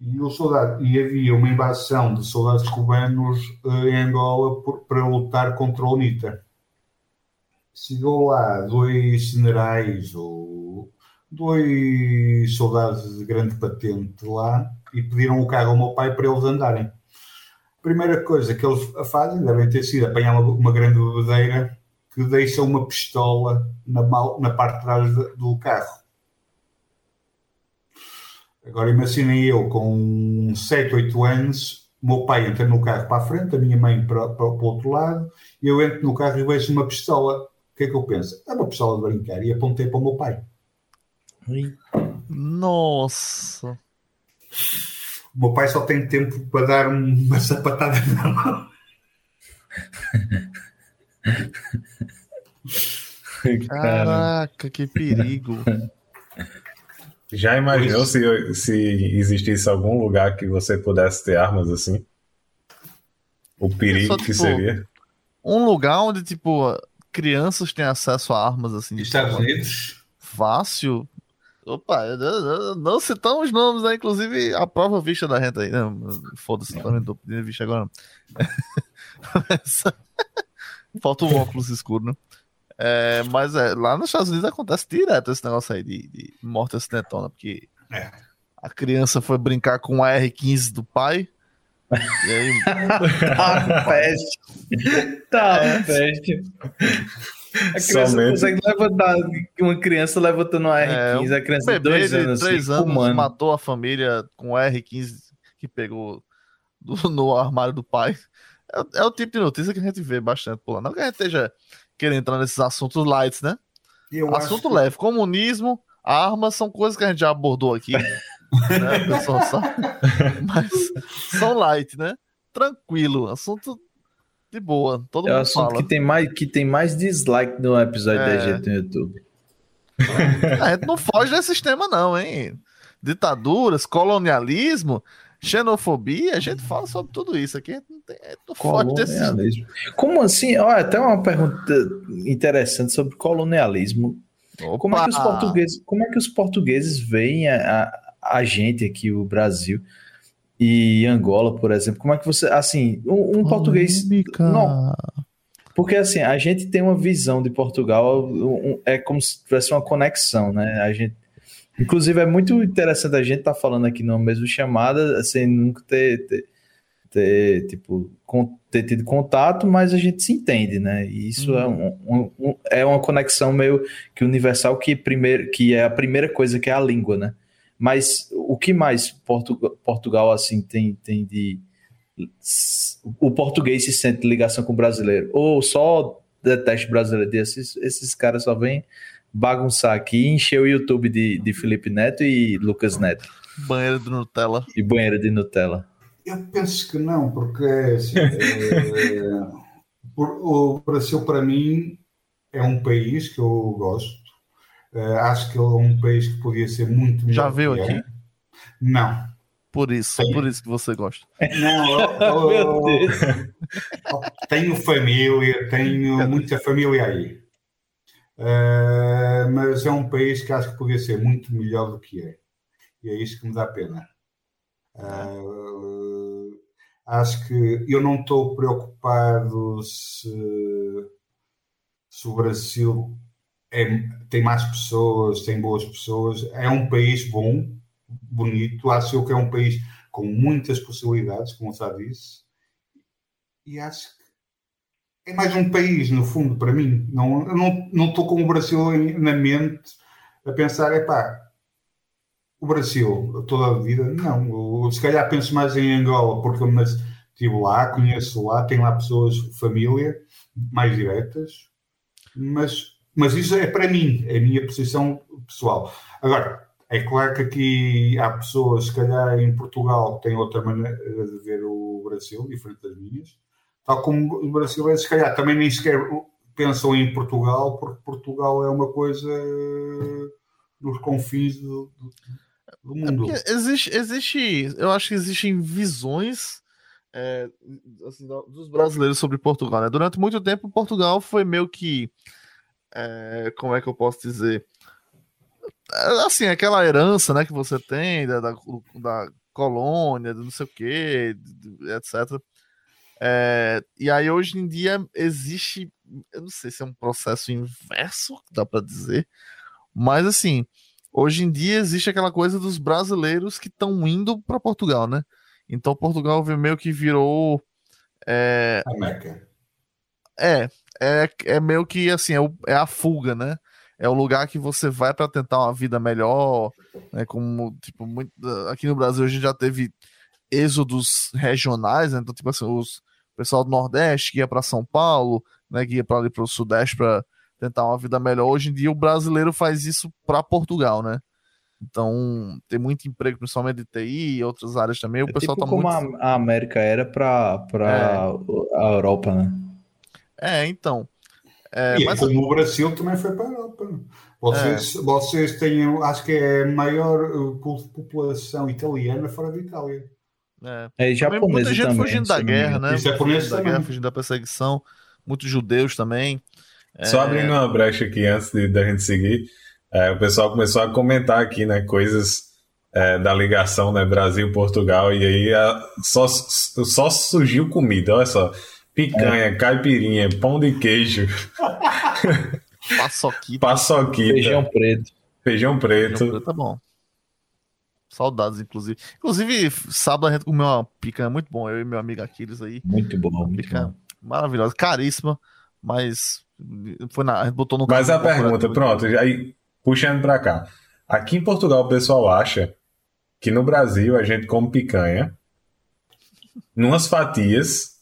E, soldado, e havia uma invasão de soldados cubanos uh, em Angola por, para lutar contra a UNITA. Chegou lá dois generais ou dois soldados de grande patente lá e pediram o carro ao meu pai para eles andarem. A primeira coisa que eles fazem devem ter sido apanhar uma, uma grande bebedeira que deixa uma pistola na, mal, na parte de trás do carro Agora imaginem eu com 7, 8 anos, o meu pai entra no carro para a frente, a minha mãe para, para, para o outro lado, e eu entro no carro e vejo uma pistola. O que é que eu penso? É uma pistola de brincar. E apontei para o meu pai. Nossa! O meu pai só tem tempo para dar uma sapatada na mão. Caraca, que perigo. Já imaginou se, se existisse algum lugar que você pudesse ter armas assim? O perigo só, tipo, que seria? Um lugar onde, tipo, crianças têm acesso a armas assim. Estados Unidos? Fácil. Opa, não citamos nomes, né? Inclusive a prova vista da renta aí. Foda-se, também tô pedindo vista agora. Falta um óculos escuro, né? É, mas é, lá nos Estados Unidos acontece direto esse negócio aí de, de morte acidentona, porque é. a criança foi brincar com a R15 do pai. E aí... tá peste. Tá é. peste. A criança Somente. consegue levantar, uma criança levantando uma R15, é, a criança de dois anos, três assim, anos matou a família com a R15 que pegou do, no armário do pai. É, é, o tipo de notícia que a gente vê bastante por lá. Não que a gente esteja querer entrar nesses assuntos lights, né? Eu Assunto que... leve. Comunismo, armas são coisas que a gente já abordou aqui. né? pessoal sabe. Mas são light, né? Tranquilo. Assunto de boa. Todo é mundo assunto fala. Que tem, mais, que tem mais dislike no episódio é... da gente no YouTube. A gente não foge desse sistema, não, hein? Ditaduras, colonialismo, xenofobia, a gente fala sobre tudo isso aqui. É, é forte desse... Como assim? Olha, até uma pergunta interessante sobre colonialismo. Como é, que os portugueses, como é que os portugueses veem a, a, a, gente aqui, o Brasil e Angola, por exemplo? Como é que você, assim, um, um português não, porque assim a gente tem uma visão de Portugal, um, é como se tivesse uma conexão, né? A gente Inclusive, é muito interessante a gente estar tá falando aqui numa mesma chamada, sem nunca ter, ter, ter, tipo, ter tido contato, mas a gente se entende, né? E isso é uhum. é, um, um, é uma conexão meio que universal, que, primeiro, que é a primeira coisa, que é a língua, né? Mas o que mais Portugal, Portugal assim, tem, tem de. O português se sente ligação com o brasileiro? Ou só deteste brasileiro? Esses, esses caras só vêm bagunçar aqui e encher o YouTube de, de Felipe Neto e Lucas Neto. Banheiro de Nutella. E banheiro de Nutella. Eu penso que não, porque assim, é, o Brasil para mim é um país que eu gosto. É, acho que é um país que podia ser muito melhor. Já veio aqui? É. Não. Por isso, Sim. por isso que você gosta. Não, eu, eu, eu tenho família, tenho muita família aí. Uh, mas é um país que acho que podia ser muito melhor do que é. E é isso que me dá pena. Uh, acho que eu não estou preocupado se, se o Brasil é, tem mais pessoas, tem boas pessoas. É um país bom, bonito. Acho que é um país com muitas possibilidades, como já disse. E acho é mais um país, no fundo, para mim. Não, eu não estou com o Brasil na mente a pensar, é pá, o Brasil, toda a vida, não. Eu, se calhar penso mais em Angola, porque eu estive lá, conheço lá, tenho lá pessoas, família, mais diretas, mas, mas isso é para mim, é a minha posição pessoal. Agora, é claro que aqui há pessoas, se calhar em Portugal, que têm outra maneira de ver o Brasil, diferente das minhas Tal como os brasileiros, se calhar, também nem sequer pensam em Portugal, porque Portugal é uma coisa nos confins do, do, é mundo. É existe, existe, eu acho que existem visões é, assim, dos brasileiros sobre Portugal. Né? Durante muito tempo, Portugal foi meio que. É, como é que eu posso dizer? Assim, aquela herança né, que você tem da, da, da colônia, do não sei o que, etc. É, e aí hoje em dia existe, eu não sei se é um processo inverso, dá para dizer, mas assim, hoje em dia existe aquela coisa dos brasileiros que estão indo para Portugal, né? Então Portugal meio que virou é, a Meca. É, é, é meio que assim, é, o, é a fuga, né? É o lugar que você vai para tentar uma vida melhor, né? Como, tipo, muito, aqui no Brasil a gente já teve êxodos regionais, né? então, tipo assim, os, pessoal do Nordeste que ia para São Paulo, né, que ia para ali para o Sudeste para tentar uma vida melhor. Hoje em dia o brasileiro faz isso para Portugal, né? Então, tem muito emprego, principalmente de TI e outras áreas também. O é pessoal tipo tá como muito... a América era para é. a Europa, né? É, então. É, e mas... como o Brasil também foi para a Europa. Vocês, é. vocês têm, acho que é a maior população italiana fora da Itália. É, é japonesa Muita gente também, fugindo da guerra, né? E japoneses da guerra, fugindo da perseguição. Muitos judeus também. Só é... abrindo uma brecha aqui antes de, da gente seguir, é, o pessoal começou a comentar aqui, né, coisas é, da ligação, né, Brasil-Portugal, e aí a, só, só surgiu comida, olha só, picanha, é. caipirinha, pão de queijo, paçoquita, paçoquita, feijão preto, feijão preto, feijão preto tá bom. Saudades, inclusive. Inclusive, sábado a gente comeu uma picanha muito bom, eu e meu amigo Aquiles aí. Muito bom, uma muito bom. Maravilhosa, caríssima, mas foi na, a gente botou no Mas a pergunta, pronto, aí puxando para cá. Aqui em Portugal o pessoal acha que no Brasil a gente come picanha numas fatias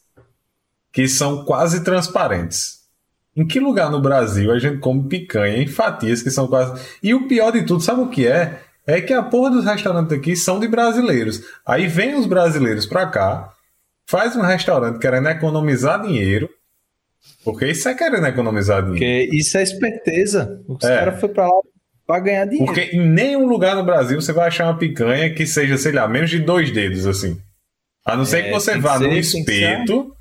que são quase transparentes. Em que lugar no Brasil a gente come picanha em fatias que são quase. E o pior de tudo, sabe o que é? É que a porra dos restaurantes aqui são de brasileiros. Aí vem os brasileiros pra cá, faz um restaurante querendo economizar dinheiro. Porque isso é querendo economizar dinheiro. Porque isso é esperteza. Os é. caras foram pra lá para ganhar dinheiro. Porque em nenhum lugar no Brasil você vai achar uma picanha que seja, sei lá, menos de dois dedos, assim. A não é, ser que você vá ser, no espeto,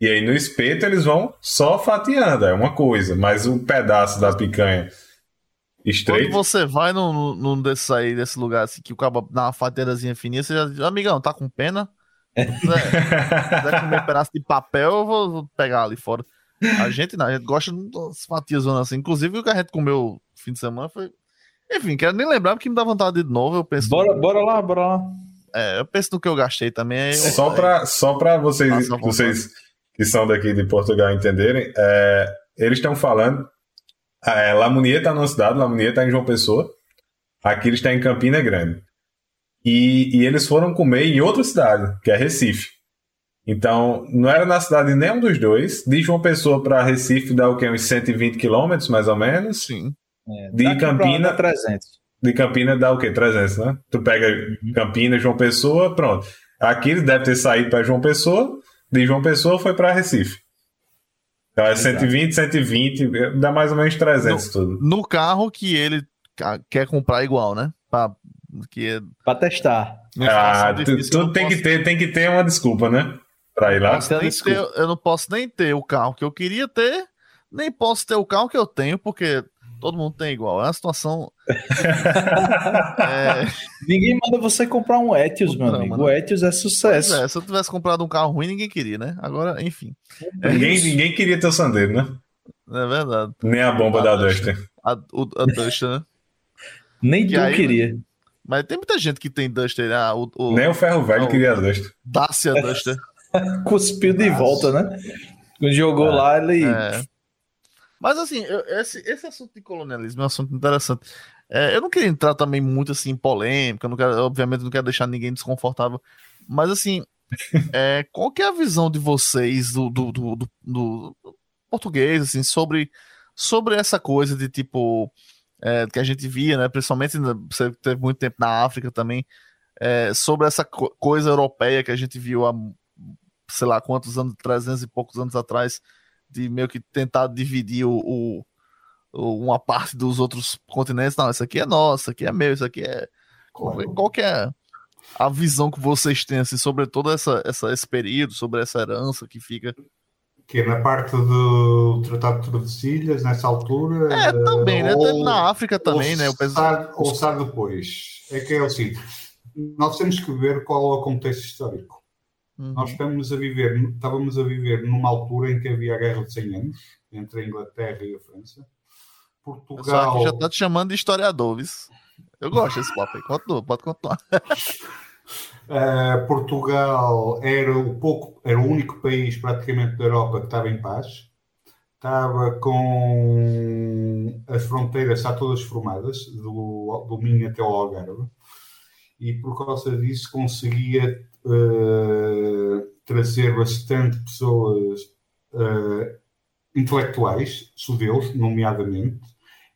e aí no espeto eles vão só fatiando, é uma coisa, mas o um pedaço da picanha estreito. Quando você vai num, num desses aí, desse lugar assim, que o cabo dá uma fatiadazinha fininha, você já diz, amigão, tá com pena? Se quiser, se quiser comer um pedaço de papel, eu vou, vou pegar ali fora. A gente não, a gente gosta das fatias assim. Inclusive, o que a gente comeu fim de semana foi enfim, quero nem lembrar porque me dá vontade de novo. Eu penso bora, no... bora lá, bora lá. É, eu penso no que eu gastei também. Eu... Só para só pra vocês, vocês que são daqui de Portugal entenderem, é, eles estão falando. É, Lamonia está numa cidade, Lamonia está em João Pessoa. Aqui eles estão em Campina Grande. E, e eles foram comer em outra cidade, que é Recife. Então, não era na cidade de nenhum dos dois. De João Pessoa para Recife dá o que? Uns 120 quilômetros, mais ou menos. Sim. É, de Campina. 300. De Campina dá o quê? 300, né? Tu pega uhum. Campina, João Pessoa, pronto. Aqui ele deve ter saído para João Pessoa, de João Pessoa foi para Recife. Então é Exato. 120, 120, dá mais ou menos 300 no, tudo. No carro que ele quer comprar igual, né? Pra, que é... pra testar. Ah, tu, tu tem, posso... que ter, tem que ter uma desculpa, né? Pra ir lá. Ter, eu não posso nem ter o carro que eu queria ter, nem posso ter o carro que eu tenho, porque todo mundo tem igual. É uma situação. é... Ninguém manda você comprar um Etios, meu amigo. O Etios é sucesso. É, se eu tivesse comprado um carro ruim, ninguém queria, né? Agora, enfim. É ninguém, ninguém queria ter o Sandero, né? É verdade. Nem a bomba a da Duster. A, o, a Duster, né? Nem que tu aí, queria. Mas tem muita gente que tem Duster. Ah, o, o, Nem o Ferro Velho queria a Duster. Dacia Duster. Cuspiu de volta, né? Quando jogou é, lá, ele. É. Mas assim, eu, esse, esse assunto de colonialismo é um assunto interessante. É, eu não queria entrar também muito assim em polêmica, não quero, obviamente não quero deixar ninguém desconfortável, mas assim, é, qual que é a visão de vocês do, do, do, do, do português, assim, sobre, sobre essa coisa de tipo, é, que a gente via, né, principalmente você teve muito tempo na África também, é, sobre essa co coisa europeia que a gente viu há, sei lá, quantos anos, 300 e poucos anos atrás, de meio que tentar dividir o, o, uma parte dos outros continentes. Não, isso aqui é nosso, isso aqui é meu, isso aqui é. Qual, qual que é a visão que vocês têm assim, sobre todo essa, essa, esse período, sobre essa herança que fica. Que é na parte do Tratado de Tordesilhas, nessa altura. É, também, né? Ou, na África também, né? Eu penso... Ou estar depois. É que é assim, nós temos que ver qual é o contexto histórico. Uhum. Nós estamos a viver, estávamos a viver numa altura em que havia a Guerra de 100 anos entre a Inglaterra e a França. Portugal. já está te chamando de historiador, viu? Eu gosto desse papo aí. Continua, pode continuar. Uh, Portugal era o, pouco, era o único país praticamente da Europa que estava em paz. Estava com as fronteiras já todas formadas, do, do Minho até ao Algarve, e por causa disso conseguia uh, trazer bastante pessoas uh, intelectuais, judeus, nomeadamente,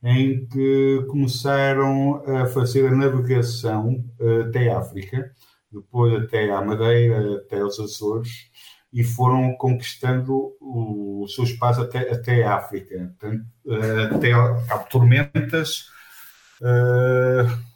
em que começaram a fazer a navegação uh, até a África, depois até à Madeira, até aos Açores, e foram conquistando o, seu espaço até, até a África. Portanto, até há tormentas. Uh,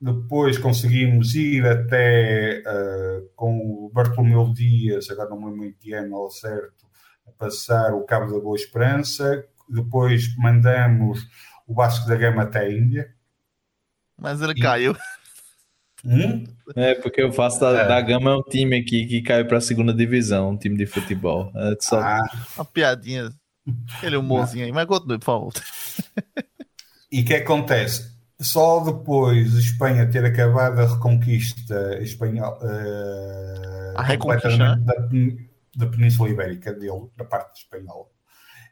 depois conseguimos ir até uh, com o Bartolomeu Dias, agora não me lembro muito ano ao certo, a passar o Cabo da Boa Esperança. Depois mandamos o Vasco da Gama até a Índia. Mas ele e... caiu. Hum? É, porque eu faço da, é. da Gama é um time aqui que caiu para a segunda divisão, um time de futebol. É só... ah. Uma piadinha, aquele humorzinho aí, mas continue, por favor. E o que acontece? Só depois de Espanha ter acabado a reconquista espanhola uh, a reconquista né? da, da Península Ibérica dele, da parte espanhola,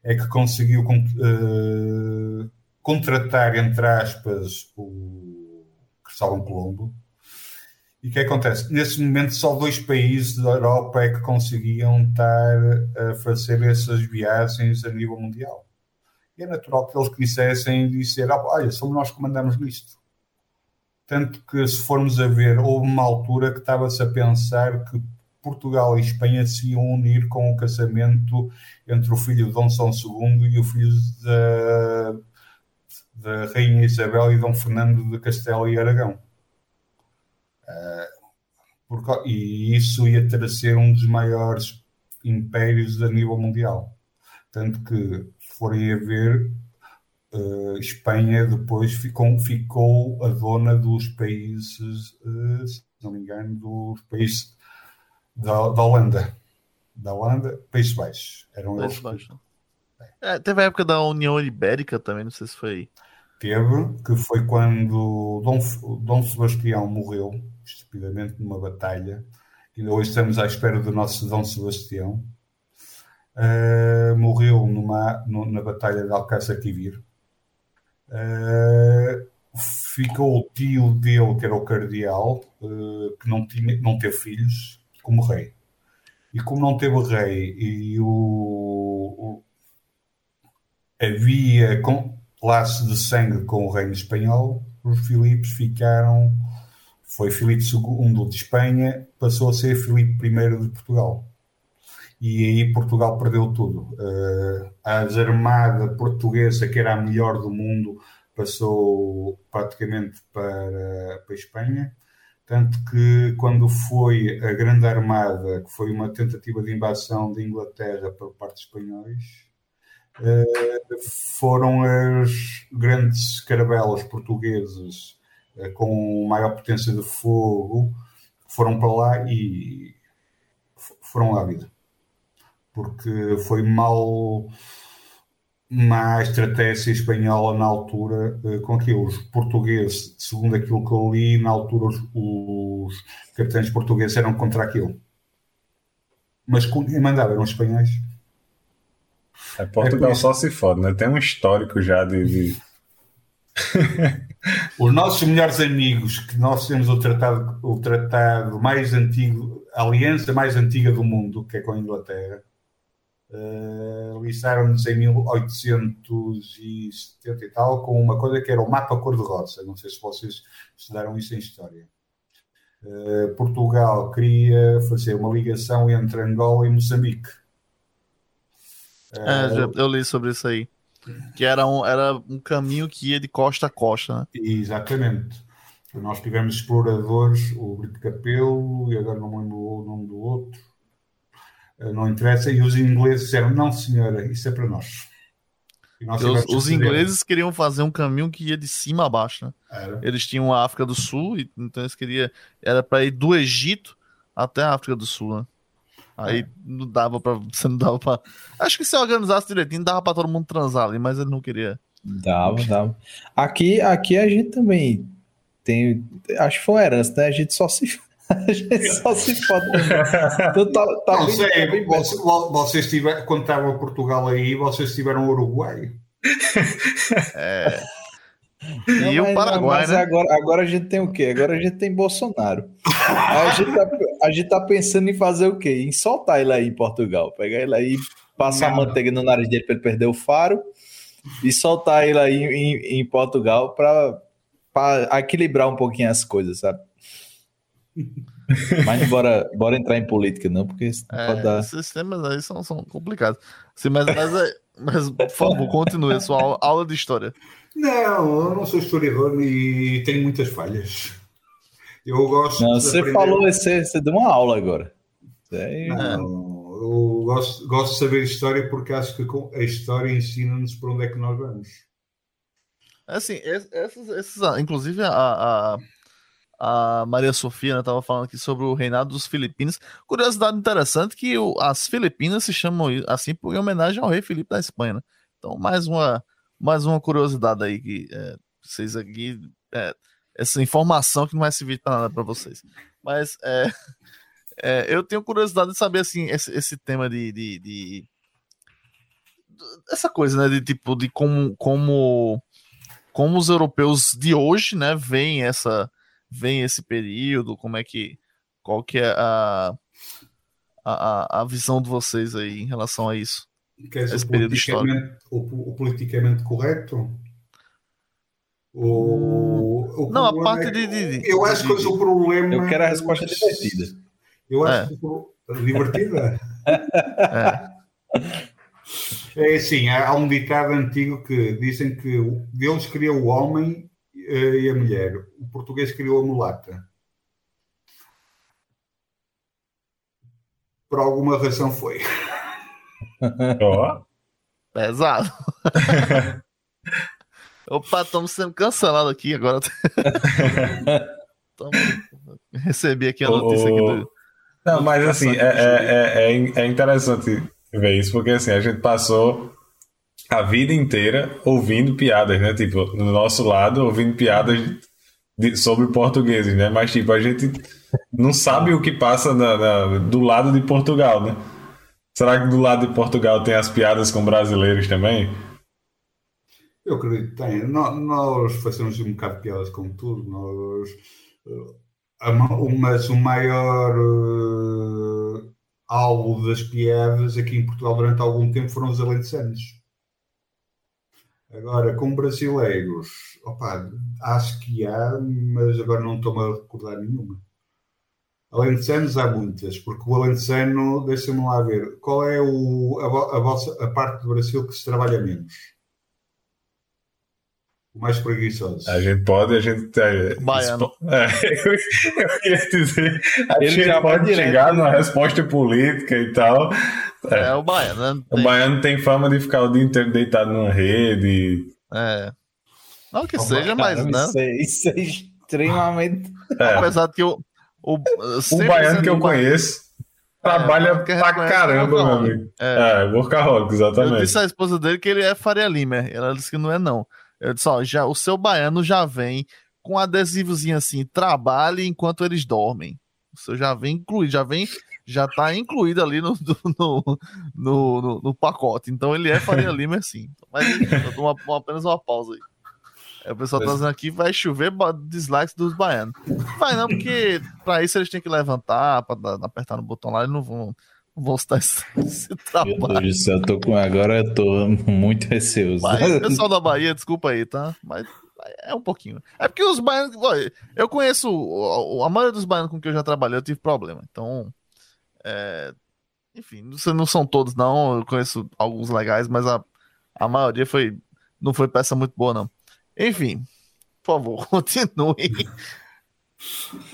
é que conseguiu uh, contratar, entre aspas, o Cristóvão Colombo. E o que acontece? Nesse momento, só dois países da Europa é que conseguiam estar a fazer essas viagens a nível mundial é natural que eles quisessem dizer, ah, olha, somos nós que mandamos nisto. Tanto que, se formos a ver, houve uma altura que estava-se a pensar que Portugal e Espanha se iam unir com o casamento entre o filho de Dom São II e o filho da, da Rainha Isabel e Dom Fernando de Castelo e Aragão. Uh, porque, e isso ia ter a ser um dos maiores impérios a nível mundial. Tanto que forem a ver, uh, Espanha depois ficou, ficou a dona dos países, uh, se não me engano, dos países da, da Holanda. Da Holanda, Países Baixos. Eram Países Baixos. É, teve a época da União Ibérica também, não sei se foi. Teve, que foi quando Dom, Dom Sebastião morreu, estupidamente, numa batalha. E hoje estamos à espera do nosso Dom Sebastião uh, morreu numa, no, na Batalha de Alcácer Quibir. Uh, ficou o tio dele, que era o cardeal, uh, que não, tinha, não teve filhos, como rei. E como não teve rei e o, o havia com, laço de sangue com o reino espanhol, os Filipes ficaram. Foi Filipe II de Espanha, passou a ser Filipe I de Portugal e aí Portugal perdeu tudo. Uh, a armada portuguesa, que era a melhor do mundo, passou praticamente para, para a Espanha. Tanto que, quando foi a Grande Armada, que foi uma tentativa de invasão de Inglaterra por parte dos espanhóis, uh, foram as grandes carabelas portuguesas uh, com maior potência de fogo, foram para lá e foram lá a vida porque foi mal má estratégia espanhola na altura uh, com aquilo. Os portugueses, segundo aquilo que eu li, na altura os, os capitães portugueses eram contra aquilo. Mas quem mandava eram os espanhóis. É, Portugal é só se fode, né? Tem um histórico já de. de... os nossos melhores amigos, que nós temos o tratado, o tratado mais antigo, a aliança mais antiga do mundo, que é com a Inglaterra, Uh, listaram-nos em 1870 e tal com uma coisa que era o mapa cor-de-rosa. Não sei se vocês estudaram isso em História. Uh, Portugal queria fazer uma ligação entre Angola e Moçambique. Uh, eu li sobre isso aí. Que era um, era um caminho que ia de costa a costa, né? Exatamente. Nós tivemos exploradores, o Brito Capelo, e agora não me lembro o nome do outro eh, não interessa, e os ingleses disseram, não senhora, isso é para nós. Os, os ingleses queriam fazer um caminho que ia de cima a baixo, né? Eles tinham a África do Sul, então eles queriam, era para ir do Egito até a África do Sul, né? Aí é. não dava para você não dava para Acho que se organizasse direitinho, dava para todo mundo transar ali, mas ele não queria. Dava, dava. Aqui, aqui a gente também tem, acho que foi herança, né? A gente só se a gente só se pode. Então, tá, tá não sei, bem, vocês, vocês tiveram, quando estavam Portugal aí, vocês tiveram Uruguai. É. Não, e mas, o Paraguai, mas né? agora, agora a gente tem o quê? Agora a gente tem Bolsonaro. a, gente tá, a gente tá pensando em fazer o quê? Em soltar ele aí em Portugal. Pegar ele aí, passar Nada. manteiga no nariz dele para ele perder o faro e soltar ele aí em, em Portugal para equilibrar um pouquinho as coisas, sabe? Mas bora, bora entrar em política, não, porque É, pode dar. Esses temas aí são, são complicados. Sim, mas, mas, é- mas, por favor, continue a sua aula, de história. Não, eu não sou historiador e tenho muitas falhas. Eu gosto Não, de você aprender- falou, você, você deu uma aula agora. Aí- Não, eu gosto, gosto de saber história porque acho que a história ensina-nos para onde é que nós vamos. Assim, es- esses, esses, inclusive a, a, a Maria Sofia estava falando aqui sobre o reinado dos Filipinos. Curiosidade interessante que o- as Filipinas se chamam assim por em homenagem ao rei Filipe da Espanha. né? Então, mais uma, mais uma curiosidade aí que é, vocês aqui. é, essa informação que não vai servir para nada para vocês. Mas é, é, eu tenho curiosidade de saber assim, esse, esse tema de, de, de- essa coisa, né? De tipo, de como, como como os europeus de hoje, né, veem essa veem esse período, como é que qual que é a a, a- visão de vocês aí em relação a isso? Queres Esse o período politicamente, o, o politicamente correto? O, o Não, a parte é- de- de- de- Eu acho que hoje o problema. Eu quero a resposta divertida. Eu acho É. que divertida. É, É assim, há um ditado antigo que dizem que Deus criou o homem e a mulher, o português criou a mulata. Por alguma razão foi. Ó, pesado. Opa, estamos sendo cancelados aqui agora. Tamo- Recebi aqui a notícia aqui do. Não, mas assim, é, é, é, é interessante ver isso, porque assim, a gente passou a vida inteira ouvindo piadas, né? Tipo, no nosso lado, ouvindo piadas de- sobre portugueses, né? Mas, tipo, a gente não sabe o que passa na- na- do lado de Portugal, né? Será que do lado de Portugal tem as piadas com brasileiros também? Eu acredito que tem. Nós fazemos um bocado de piadas com tudo. Nós, eh, mas o maior eh, alvo das piadas aqui em Portugal durante algum tempo foram os alentejanos. Agora, com brasileiros, opa, acho que há, mas agora não estou-me a recordar nenhuma. Alentejanos há muitas, porque o alentejano, deixa-me lá ver, qual é o, a, a vossa, a parte do Brasil que se trabalha menos? O mais preguiçoso. A gente pode, a gente. É, Baiano. É, eu, eu queria dizer, a Ele gente já pode direto, chegar né? numa resposta política e tal. É, o Baiano, né? O baiano tem fama de ficar o dia inteiro deitado numa rede. É. Não que Ô, seja, mas, Caramba, né? Isso é, isso é extremamente. É, Apesar de que o. O, o baiano que eu conheço trabalha É, pra caramba, é meu amigo. É. É, workaholic, Eu exatamente. disse à esposa dele que ele é Faria Limer. Ela disse que não é, não. Eu disse, ó, já, o seu baiano já vem com um adesivozinho assim, trabalhe enquanto eles dormem. O seu já vem incluído, já vem, já tá incluído ali no, no, no, no- no pacote. Então ele é Faria Limer, sim. Mas eu dou uma- uma- apenas uma pausa aí. Aí o pessoal tá Mas- dizendo aqui, vai chover dislikes dos baianos. Vai não, porque pra isso eles têm que levantar, pra dar- apertar no botão lá, eles não vão, estar esse, esse Meu trabalho. Deus do céu, eu tô com... agora eu tô muito receoso. Mas, pessoal da Bahia, desculpa aí, tá? Mas é um pouquinho. É porque os baianos. Eu conheço. A maioria dos baianos com que eu já trabalhei, eu tive problema. Então. é, enfim, não- são todos, não. Eu conheço alguns legais, mas a, a maioria foi. Não foi peça muito boa, não. Enfim, por favor, continue.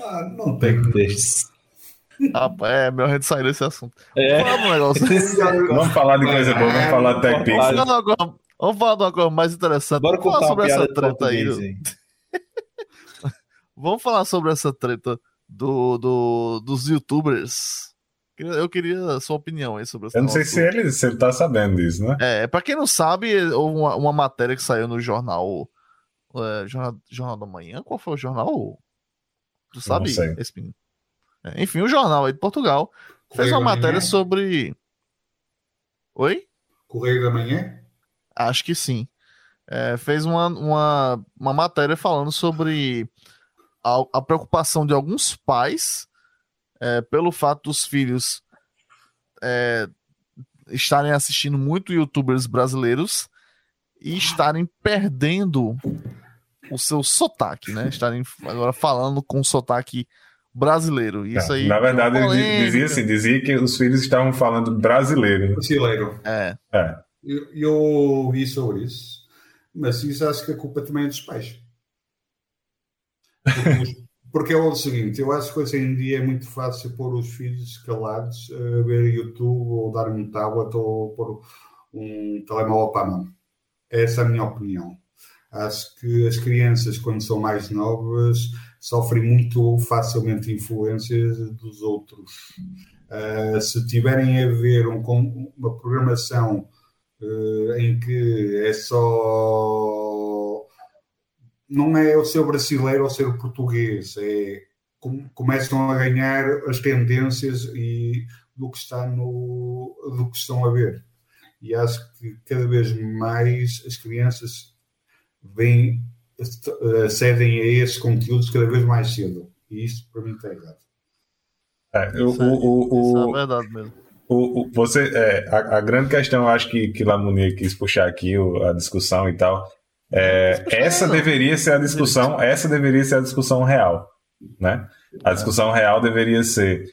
Ah, não tem. Deus. Rapaz, é melhor a gente sair desse assunto. É. Vamos falar de negócio. Vamos falar de coisa boa, vamos falar de Tech Vamos Pix. falar Vamos falar de uma coisa- mais interessante. Bora Vamos falar sobre essa treta aí. do-. Vamos falar sobre essa treta do, do- dos youtubers. Eu queria a sua opinião aí sobre esse Eu não sei se ele, se ele tá sabendo disso, né? É, pra quem não sabe, houve uma, uma matéria que saiu no jornal, é, jornal. Jornal da Manhã? Qual foi o jornal? Tu sabe, sei. esse menino? É, enfim, o jornal aí de Portugal fez Correio uma da matéria Manhã? sobre. Oi? Correio da Manhã? Acho que sim. É, fez uma, uma, uma matéria falando sobre a, a preocupação de alguns pais é, pelo fato dos filhos é, estarem assistindo muito youtubers brasileiros e estarem perdendo o seu sotaque, né? Estarem agora falando com sotaque brasileiro. Isso aí. Na verdade, ele dizia assim, dizia que os filhos estavam falando brasileiro. Brasileiro. É. É. Eu, eu ouvi sobre isso, mas isso acho que a culpa também é dos pais. Porque, porque é o seguinte, eu acho que hoje em dia é muito fácil pôr os filhos calados a ver YouTube ou dar um tablet ou pôr um telemóvel para a mão. Essa é a minha opinião. Acho que as crianças, quando são mais novas, sofrem muito facilmente influências dos outros. Ah, se tiverem a ver um uma programação eh, em que é só. Não é o ser brasileiro ou ser português, é. com- Começam a ganhar as tendências e do que está no do que estão a ver e acho que cada vez mais as crianças vêm cedem a esses conteúdos cada vez mais cedo e isso para mim está errado É, o, Isso é- o, o, Isso o- é verdade mesmo. O, o- você, é, a, a grande questão, acho que, que Lamonier quis puxar aqui o- a discussão e tal. é, essa deveria ser a discussão, essa deveria ser a discussão real, né? A discussão real deveria ser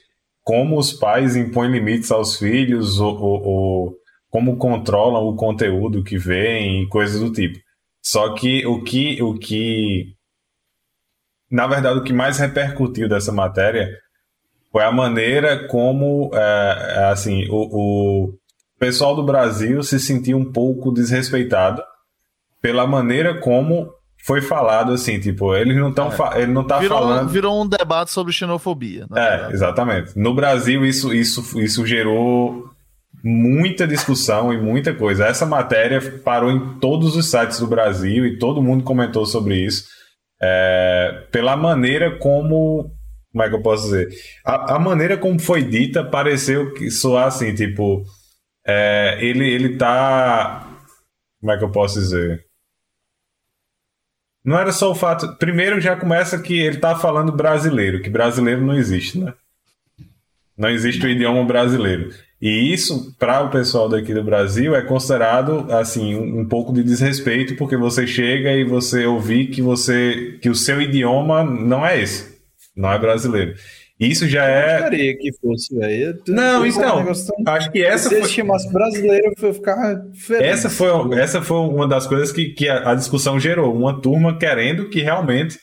como os pais impõem limites aos filhos ou, ou- ou como controlam o conteúdo que vem e coisas do tipo. Só que o que, o que, na verdade, o que mais repercutiu dessa matéria foi a maneira como é, é, assim o, o pessoal do Brasil se sentiu um pouco desrespeitado pela maneira como foi falado assim tipo eles não estão ele não tá Virou, falando virou um debate sobre xenofobia. na é verdade. exatamente no Brasil isso isso isso gerou muita discussão e muita coisa essa matéria parou em todos os sites do Brasil e todo mundo comentou sobre isso é, pela maneira como como é que eu posso dizer? A, a maneira como foi dita pareceu que soar assim, tipo, é, ele, ele tá. Como é que eu posso dizer? Não era só o fato. Primeiro já começa que ele tá falando brasileiro, que brasileiro não existe, né? Não existe o idioma brasileiro. E isso, para o pessoal daqui do Brasil, é considerado assim um, um pouco de desrespeito, porque você chega e você ouvir que você que o seu idioma não é esse, não é brasileiro. Isso já é. gostaria que fosse, velho. Eu- Não, eu- então, um Acho que essa Se foi, chamasse brasileiro, eu ficava feliz. essa foi, essa foi uma das coisas que, que a, a discussão gerou. Uma turma querendo que realmente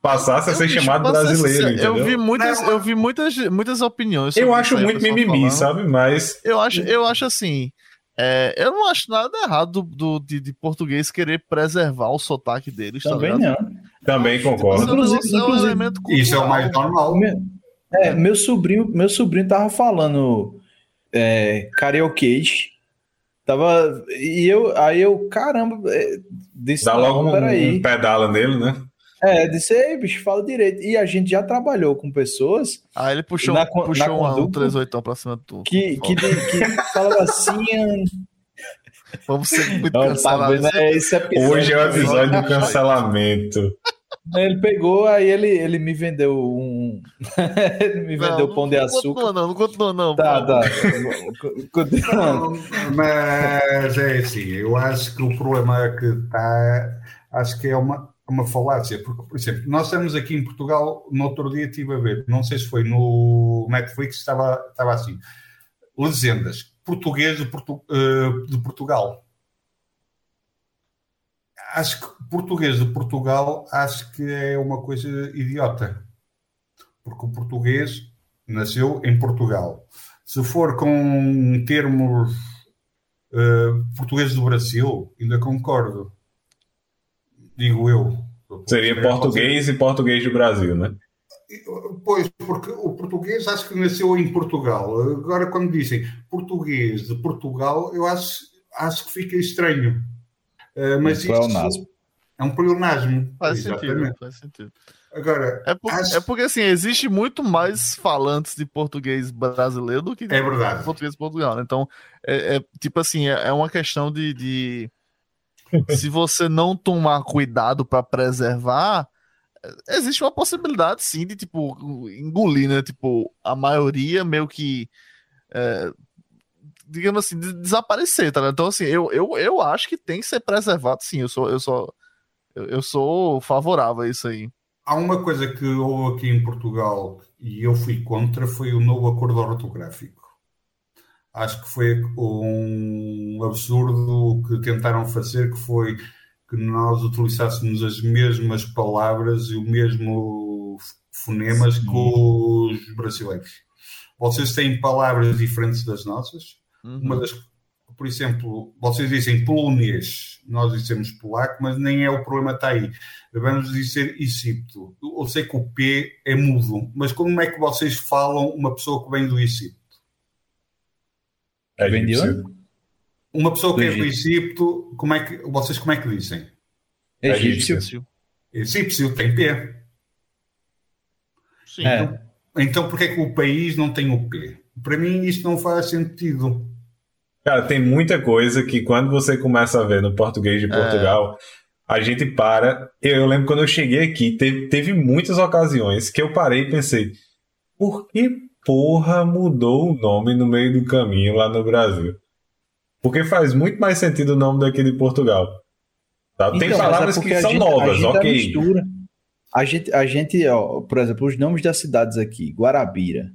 passasse a ser chamado ser brasileiro. Eu vi muitas, eu vi muitas, muitas opiniões. Eu acho isso aí, muito mimimi, falando. sabe? Mas Eu acho, eu acho assim. é, eu não acho nada errado do, do- de, de português querer preservar o sotaque deles. tá Também ligado? não. também é concordo. Inclusive- é um inclusive, elemento isso é o mais cultural. normal Meu, é, meu sobrinho, meu sobrinho tava falando é, karaokê. Tava. E eu, aí eu, caramba, é, disse, Dá logo um, peraí. um pedala nele, né? É, disse, ei, bicho, fala direito. E a gente já trabalhou com pessoas Aí ele puxou, Na puxou na um, um conduta- 38 pra cima de tudo. que, que, que falavam assim. Vamos ser muito Não, tá cancelados. vendo? É. Hoje é o episódio do cancelamento. Ele pegou, aí ele, ele me vendeu um. ele me Não, vendeu não- pão de não açúcar. continua não, não continua não. Tá, tá. Mas é assim, eu acho que o problema é que está, acho que é uma, uma falácia, porque, por exemplo, nós estamos aqui em Portugal, no outro dia estive a ver, não sei se foi no Netflix, estava, estava assim, legendas, português de, Portu- eh, de Portugal. Acho que português de Portugal, acho que é uma coisa idiota, porque o português nasceu em Portugal. Se for com termos uh, português do Brasil, ainda concordo. Digo eu. Seria português e português do Brasil, né? Pois, porque o português acho que nasceu em Portugal. Agora, quando dizem português de Portugal, eu acho, acho que fica estranho. Uh, mas Um pleonasmo. isso é um pleonasmo. Faz Exatamente. sentido, faz sentido. Agora, É, por- acho- é porque, assim, existe muito mais falantes de português brasileiro do que de É verdade. português de Portugal. né? Então, é, é, tipo assim, é, é uma questão de, de- se você não tomar cuidado para preservar, existe uma possibilidade, sim, de, tipo, engolir, né? Tipo, a maioria meio que... é, digamos assim, de- desaparecer, tá ligado? Então, assim, eu, eu, eu acho que tem que ser preservado, sim. Eu sou, eu sou, eu, eu sou favorável a isso aí. há uma coisa que houve aqui em Portugal e eu fui contra, foi o novo acordo ortográfico. Acho que foi um absurdo que tentaram fazer, que foi que nós utilizássemos as mesmas palavras e o mesmo fonemas Sim. que os brasileiros. Vocês têm palavras diferentes das nossas. Uhum. Uma das por exemplo, vocês dizem polonês, nós dizemos polaco, mas nem é o problema está aí. Vamos dizer Egito. Eu sei que o P é mudo, mas como é que vocês falam uma pessoa que vem do Egito? É onde? Uma pessoa que é do Egito, como é que, vocês como é que dizem? Egípcio. Egípcio tem P. Sim. É. Então, por que é que o país não tem o P? Para mim, isto não faz sentido. Cara, tem muita coisa que quando você começa a ver no português de é. Portugal, é. a gente para. Eu, eu, lembro quando eu cheguei aqui, teve, teve muitas ocasiões que eu parei e pensei: por que porra mudou o nome no meio do caminho lá no Brasil? Porque faz muito mais sentido o nome daqui de Portugal. Tá? Tem então, palavras é que são gente, novas, ok. Mistura. A gente, a gente ó, por exemplo, os nomes das cidades aqui, Guarabira,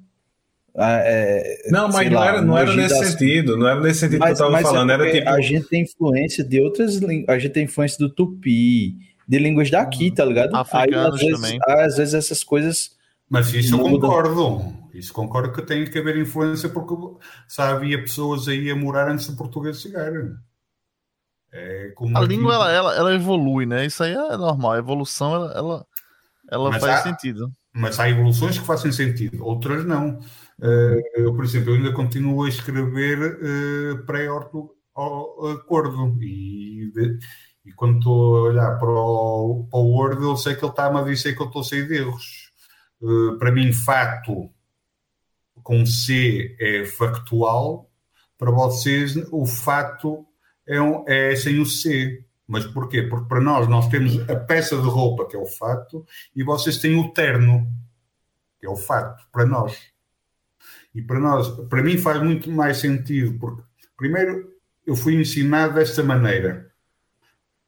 ah, é, não, mas não, lá, era, não era nesse das... sentido, não era nesse sentido mas, que eu estava falando. É era tipo... A gente tem influência de outras línguas, a gente tem influência do tupi, de línguas daqui, tá ligado? Aí, às vezes, às vezes essas coisas. Mas isso eu concordo. Isso concordo que tem que haver influência, porque sabe, havia pessoas aí a morar antes do português chegar. É a língua ela, ela, ela, evolui, né? Isso aí é normal. A evolução ela, ela, ela faz há, sentido. Mas há evoluções que fazem sentido, outras não. Uh, eu, por exemplo, eu ainda continuo a escrever uh, pré-acordo e, e quando estou a olhar para o, para o Word, eu sei que ele está-me a dizer que eu estou cheio de erros. Uh, para mim, fato com C é factual, para vocês o fato é, um, é sem o C. Mas porquê? Porque para nós, nós temos a peça de roupa, que é o fato, e vocês têm o terno, que é o fato, para nós. E para nós, para mim faz muito mais sentido, porque primeiro eu fui ensinado desta maneira.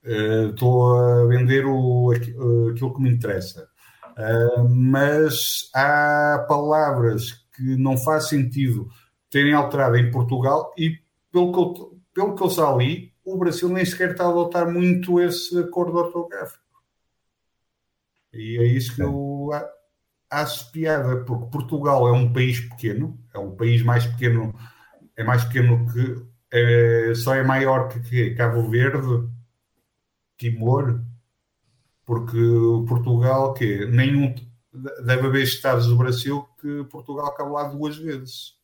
Uh, estou a vender o, aquilo que me interessa. Uh, mas há palavras que não faz sentido terem alterado em Portugal e pelo que eu, pelo que eu já li, o Brasil nem sequer está a adotar muito esse acordo ortográfico. E é isso que eu acho piada, porque Portugal é um país pequeno, é um país mais pequeno, é mais pequeno que é, só é maior que, que Cabo Verde, Timor, porque Portugal, que nenhum deve haver estados do Brasil que Portugal cabe lá duas vezes.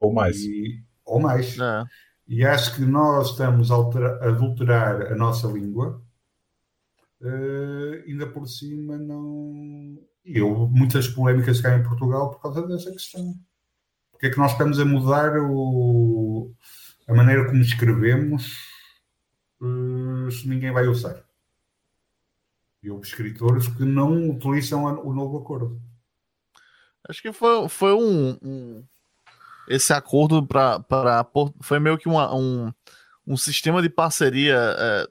Ou mais. E, ou mais. É. E acho que nós estamos a adulterar a nossa língua. Uh, ainda por cima não e houve muitas polémicas cá em Portugal por causa dessa questão. Porque é que nós estamos a mudar o, a maneira como escrevemos uh, se ninguém vai usar? E houve escritores que não utilizam o novo acordo. Acho que foi, foi um, um esse acordo para foi meio que uma, um, um sistema de parceria é,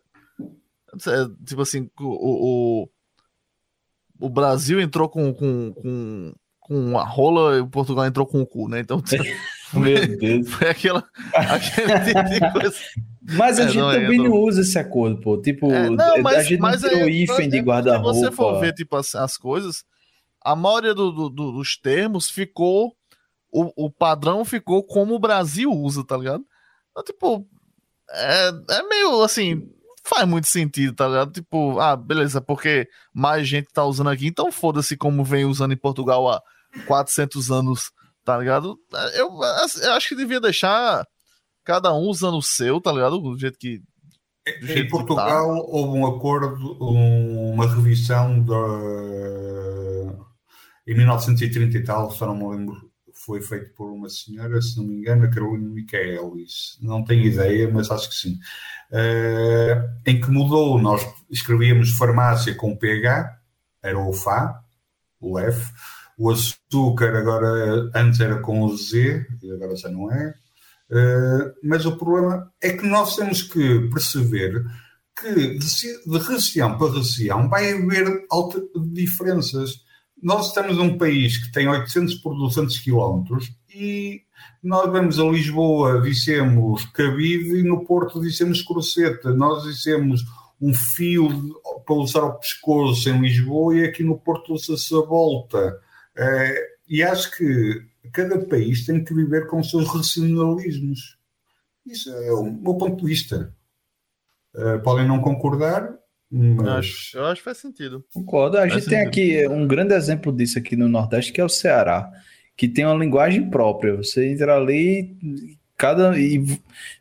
é, tipo assim o, o, o Brasil entrou com, com, com, com a rola e o Portugal entrou com o cu, né? Então. Meu Deus. Foi aquela, tipo coisa. Mas a é, gente não, também não... não usa esse acordo, pô. Tipo, é, não, mas, a gente mas não tem o hífen de guarda-roupa. Se você for ver, tipo, as, as coisas, a maioria do, do, dos termos ficou. O, o padrão ficou como o Brasil usa, tá ligado? Então, tipo, é, é meio assim faz muito sentido, tá ligado? Tipo, ah, beleza, porque mais gente tá usando aqui, então foda-se como vem usando em Portugal há 400 anos, tá ligado? Eu, eu acho que devia deixar cada um usando o seu, tá ligado? Do jeito que. Do jeito em Portugal tá. houve um acordo, uma revisão da. Em 1930 e tal, só não me lembro foi feito por uma senhora, se não me engano, a Carolina Michaelis. Não tenho ideia, mas acho que sim. Uh, em que mudou, nós escrevíamos farmácia com PH, era o FA, o F. O açúcar agora, antes era com o Z, e agora já não é. Uh, mas o problema é que nós temos que perceber que de, de região para região vai haver alta, diferenças. Nós estamos num país que tem 800 por 200 quilómetros e nós vamos a Lisboa, dissemos cabide e no Porto dissemos croceta. Nós dissemos um fio para usar o pescoço em Lisboa e aqui no Porto usa-se a volta. É, e acho que cada país tem que viver com os seus racionalismos. Isso é o meu ponto de vista. Uh, podem não concordar, mas... Acho, eu acho que faz sentido. Concordo. A faz gente sentido. tem aqui um grande exemplo disso aqui no Nordeste, que é o Ceará, que tem uma linguagem própria. Você entra ali, cada e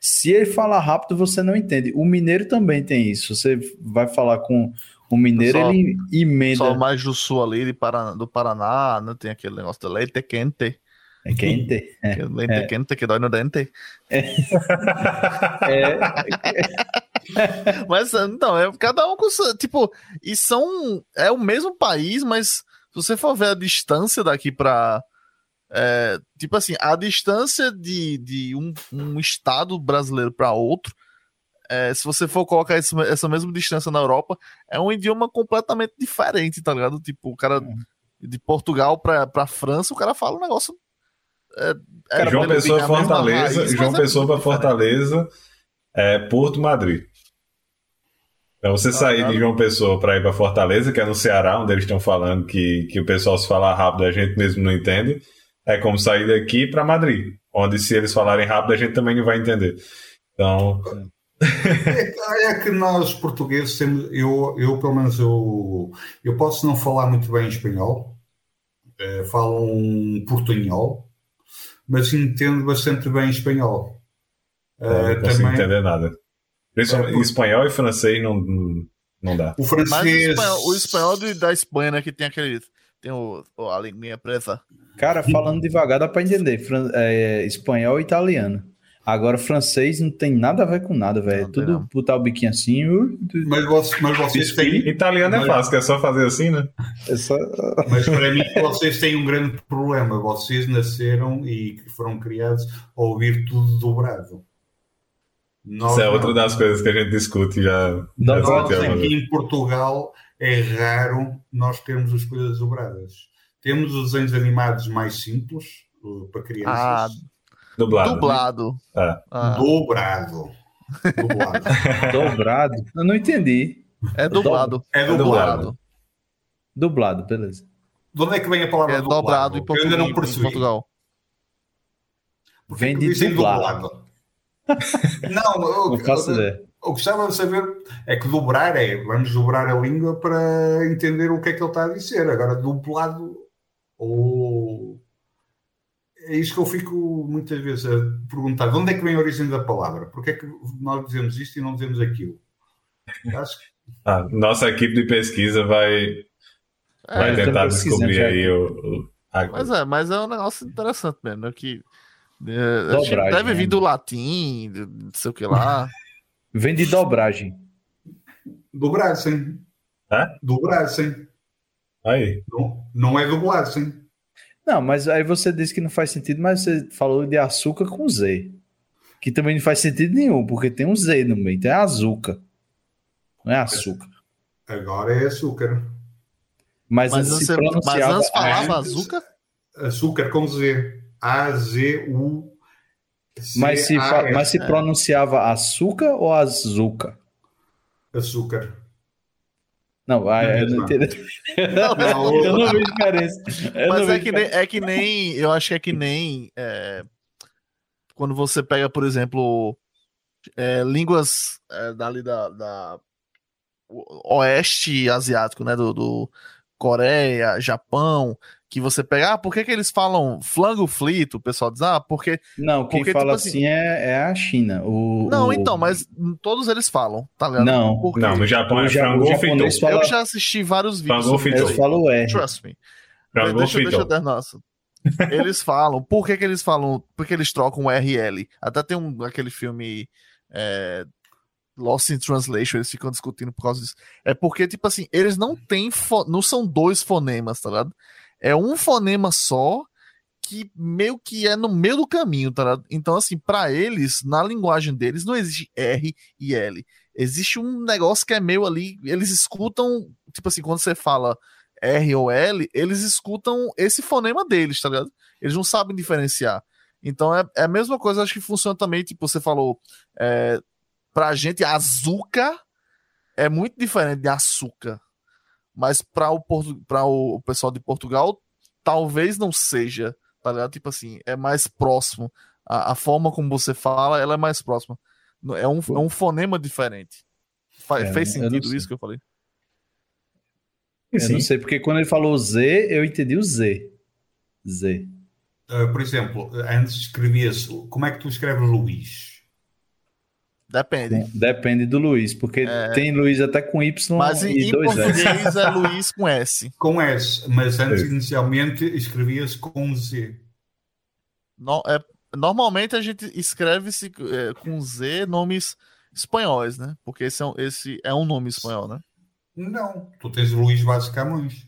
se ele falar rápido, você não entende. O mineiro também tem isso. Você vai falar com o mineiro, só, ele emenda. Só mais do sul ali, de Paraná, do Paraná, não tem aquele negócio do leite quente. É quente. É, leite é. quente que dói no dente. É. é. mas então, é cada um com tipo, e são é o mesmo país, mas se você for ver a distância daqui para é, tipo assim, a distância de, de um, um estado brasileiro para outro é, se você for colocar esse, essa mesma distância na Europa, é um idioma completamente diferente, tá ligado? Tipo, o cara é. de Portugal pra, pra França, o cara fala um negócio. É, é João Pessoa Fortaleza, raiz, João é Pessoa para Fortaleza, é Porto Madrid. Então você ah, sair de João Pessoa para ir para Fortaleza, que é no Ceará, onde eles estão falando que, que o pessoal se falar rápido a gente mesmo não entende, é como sair daqui para Madrid, onde se eles falarem rápido a gente também não vai entender. Então, é, é que nós portugueses temos, eu, eu pelo menos eu, eu posso não falar muito bem espanhol, é, falo um portunhol, mas entendo bastante bem espanhol. É, não consigo também, entender nada. Principalmente é, espanhol e francês não, não dá. O francês. Mas o espanhol, o espanhol da Espanha, né, que tem aquele. Tem o, a linguinha presa. Cara, falando devagar dá para entender. Fran, é, espanhol e italiano. Agora, francês não tem nada a ver com nada, velho. Tudo não. botar o biquinho assim. Mas, você, mas vocês têm. Italiano é fácil, que é só fazer assim, né? É só... Mas para mim, vocês têm um grande problema. Vocês nasceram e foram criados a ouvir tudo dobrado. Nós, Isso é outra das coisas que a gente discute já. Nós, aqui em Portugal é raro nós termos as coisas dobradas. Temos os desenhos animados mais simples uh, para crianças. Ah Dublado. Dublado. Né? É. Ah. Dobrado. Dublado. Dobrado? Eu não entendi. É dublado. É dublado. Dublado, beleza. De onde é que vem a palavra é dublado? dobrado em Portugal. Eu ainda não percebi. Em Portugal. Vem de dublado. dublado. não, eu, não faço ideia. Eu gostava de saber é que dobrar é vamos dobrar a língua para entender o que é que ele está a dizer. Agora, dublado ou é isso que eu fico muitas vezes a perguntar. De onde é que vem a origem da palavra? Porque é que nós dizemos isto e não dizemos aquilo? Acho que... ah, nossa equipe de pesquisa vai, é, vai tentar descobrir aí o, o... Mas é, mas é um negócio interessante mesmo, né? que é, deve vir do latim, não sei o que lá. Vem de dobragem. Dobragem. É? Dobragem. Aí. Não, não é dublagem. Não, mas aí você disse que não faz sentido, mas você falou de açúcar com Z. Que também não faz sentido nenhum, porque tem um Z no meio, então é açúcar. Não é açúcar. Agora é açúcar. Mas, mas antes, você, pronunciava... mas antes falava açúcar? Açúcar com Z. A-Z-U. Mas se, mas se pronunciava açúcar ou azuca? Açúcar. Não, ah, eu não entendo. Não, não, eu não vejo diferença. Eu Mas é que, nem, é que nem. Eu acho que é que nem. É, quando você pega, por exemplo, é, línguas é, dali da, da oeste asiático, né? Do, do Coreia, Japão, que você pega, ah, por que, que eles falam flango flito? O pessoal diz, ah, porque. Não, quem porque, fala tipo assim, assim é, é, a China. O, não, o... então, mas todos eles falam, tá ligado? Não, porque... não no Japão é frango frito. Fala... Eu já assisti vários vídeos. Eu falo é. Trust me. Frango deixa, deixa eu dar, nossa. Eles falam, por que, que eles falam? Porque eles trocam o RL. Até tem um, aquele filme é, Lost in Translation, eles ficam discutindo por causa disso. É porque, tipo assim, eles não têm. Fo... Não são dois fonemas, tá ligado? É um fonema só que meio que é no meio do caminho, tá? Então, assim, para eles, na linguagem deles, não existe R e L. Existe um negócio que é meio ali. Eles escutam, tipo assim, quando você fala R ou L, eles escutam esse fonema deles, tá ligado? Eles não sabem diferenciar. Então é, é a mesma coisa, acho que funciona também, tipo, você falou, é, pra gente, açúcar é muito diferente de açúcar. Mas para o, pra o pessoal de Portugal, talvez não seja, tá ligado? Tipo assim, é mais próximo. A, a forma como você fala, ela é mais próxima. É um, é um fonema diferente. Faz, é, fez sentido isso que eu falei? Eu Sim. não sei, porque quando ele falou Z, eu entendi o Z. Z. Uh, por exemplo, antes escrevias. Como é que tu escreves Luís? Depende. Depende do Luiz, porque é... tem Luiz até com Y mas e em, dois português é Luiz com S. Com S, mas antes inicialmente escrevia-se com Z. No, é, normalmente a gente escreve-se é, com Z nomes espanhóis, né? Porque esse é, um, esse é um nome espanhol, né? Não, tu tens o Luís Vaz Camões,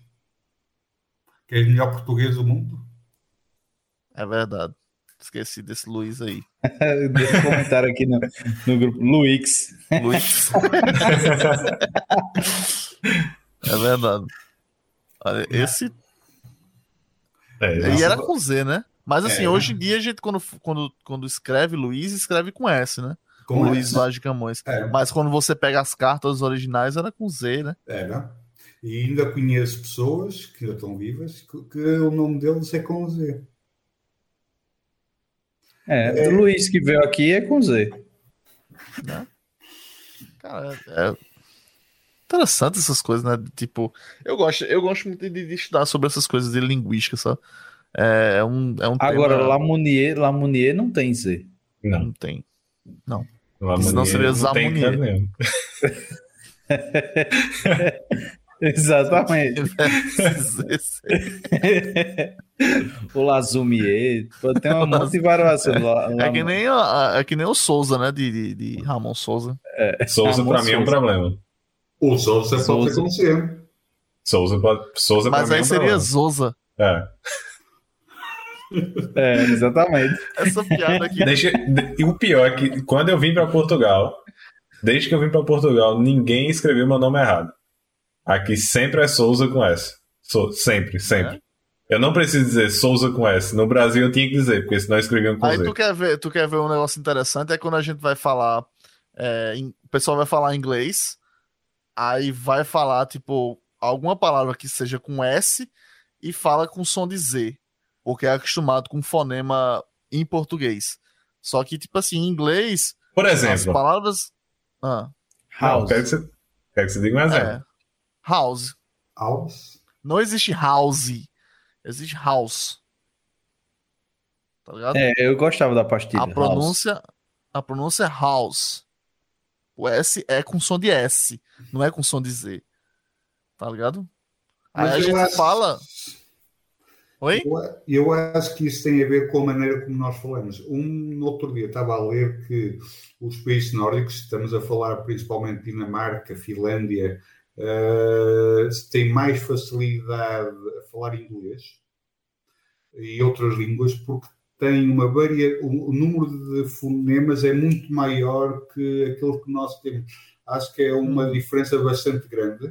que é o melhor português do mundo. É verdade. Esqueci desse Luiz aí. Deixa um comentário aqui no, no grupo. Luix. Luix. é verdade. Olha, esse. É, e era com Z, né? Mas assim, é. hoje em dia a gente, quando, quando, quando escreve Luiz, escreve com S, né? Com o Luiz Vaz de Camões. É. Mas quando você pega as cartas originais, era com Z, né? É, né? E ainda conheço pessoas que ainda estão vivas que, que o nome deles é com Z. É, é, o Luiz que veio aqui é com Z. Né? Cara, é interessante essas coisas, né? Tipo, eu gosto, eu gosto muito de, de estudar sobre essas coisas de linguística, sabe? É, é um, é um Agora, tema... Lamounier, Lamounier não tem Z. Não, não tem. Não. Lamounier Senão seria Zamounier. Exatamente. o Lazumier. Tem uma monte de variação. É, que nem, é que nem o Souza, né? De, de, de Ramon Souza. É, Souza, Ramon pra Souza. mim, é um problema. O Souza, Souza. pode ser Souza, Souza Mas aí é um seria problema. Souza. É. É, exatamente. Essa piada aqui. Deixa, e o pior é que quando eu vim para Portugal, desde que eu vim para Portugal, ninguém escreveu meu nome errado. Aqui sempre é Souza com S. So, sempre, sempre. É? Eu não preciso dizer Souza com S. No Brasil eu tinha que dizer, porque senão escreviam com Aí Z. tu quer, ver, tu quer ver um negócio interessante, é quando a gente vai falar. É, em, o pessoal vai falar inglês, aí vai falar, tipo, alguma palavra que seja com S e fala com som de Z. Porque é acostumado com fonema em português. Só que, tipo assim, em inglês. Por exemplo. As palavras. Ah. House. Não, quero, que você, quero que você diga um exemplo. É. House. House? Não existe house. Existe house. Tá ligado? É, eu gostava da pastilha. A pronúncia, house. a pronúncia é house. O S é com som de S, não é com som de Z. Tá ligado? Aí Mas a gente acho... fala. Oi? Eu, eu, acho que isso tem a ver com a maneira como nós falamos. Um outro dia estava a ler que os países nórdicos, estamos a falar principalmente Dinamarca, Finlândia, uh, tem mais facilidade a falar inglês e outras línguas porque tem uma varia, o, número de fonemas é muito maior que aquele que nós temos. Acho que é uma hum. diferença bastante grande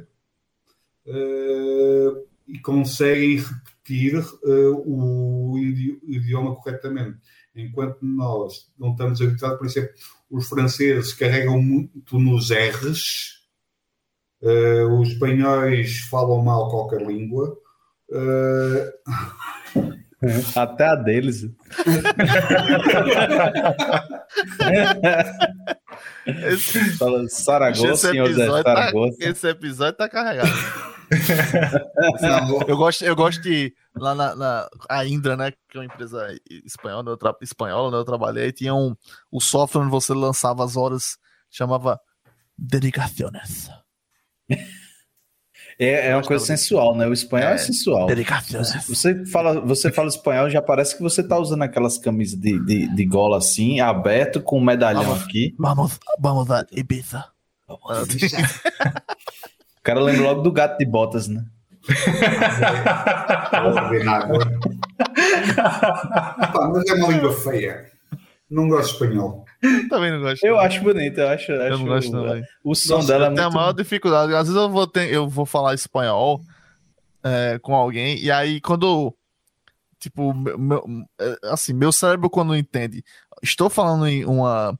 uh, e conseguem repetir uh, o idioma corretamente. Enquanto nós não estamos habituados, por exemplo, os franceses carregam muito nos R's Uh, os espanhóis falam mal qualquer língua. Uh... Até a deles. esse, Saragossa, esse episódio, tá, esse episódio tá carregado. eu, gosto, eu gosto de. Lá na, na, a Indra, né? Que é uma empresa espanhola, eu tra, espanhola onde eu trabalhei, tinha um. O software onde você lançava as horas, chamava Dedicaciones. É, é uma coisa sensual, né? O espanhol é, é sensual. Você fala, você fala espanhol, já parece que você tá usando aquelas camisas de, de, de gola assim, aberto, com um medalhão vamos, aqui. Vamos, vamos a Ibiza. o cara lembra logo do gato de botas, né? Pá, mas é uma língua feia. Não gosto de espanhol. Também não gosto. Eu acho bonito, eu acho. Eu acho não gosto também. O som Nossa, dela é eu tenho a muito. maior dificuldade. Às vezes eu vou, ter, eu vou falar espanhol é, com alguém, e aí quando. Tipo, meu, meu- é, assim, meu cérebro, quando entende, estou falando em uma,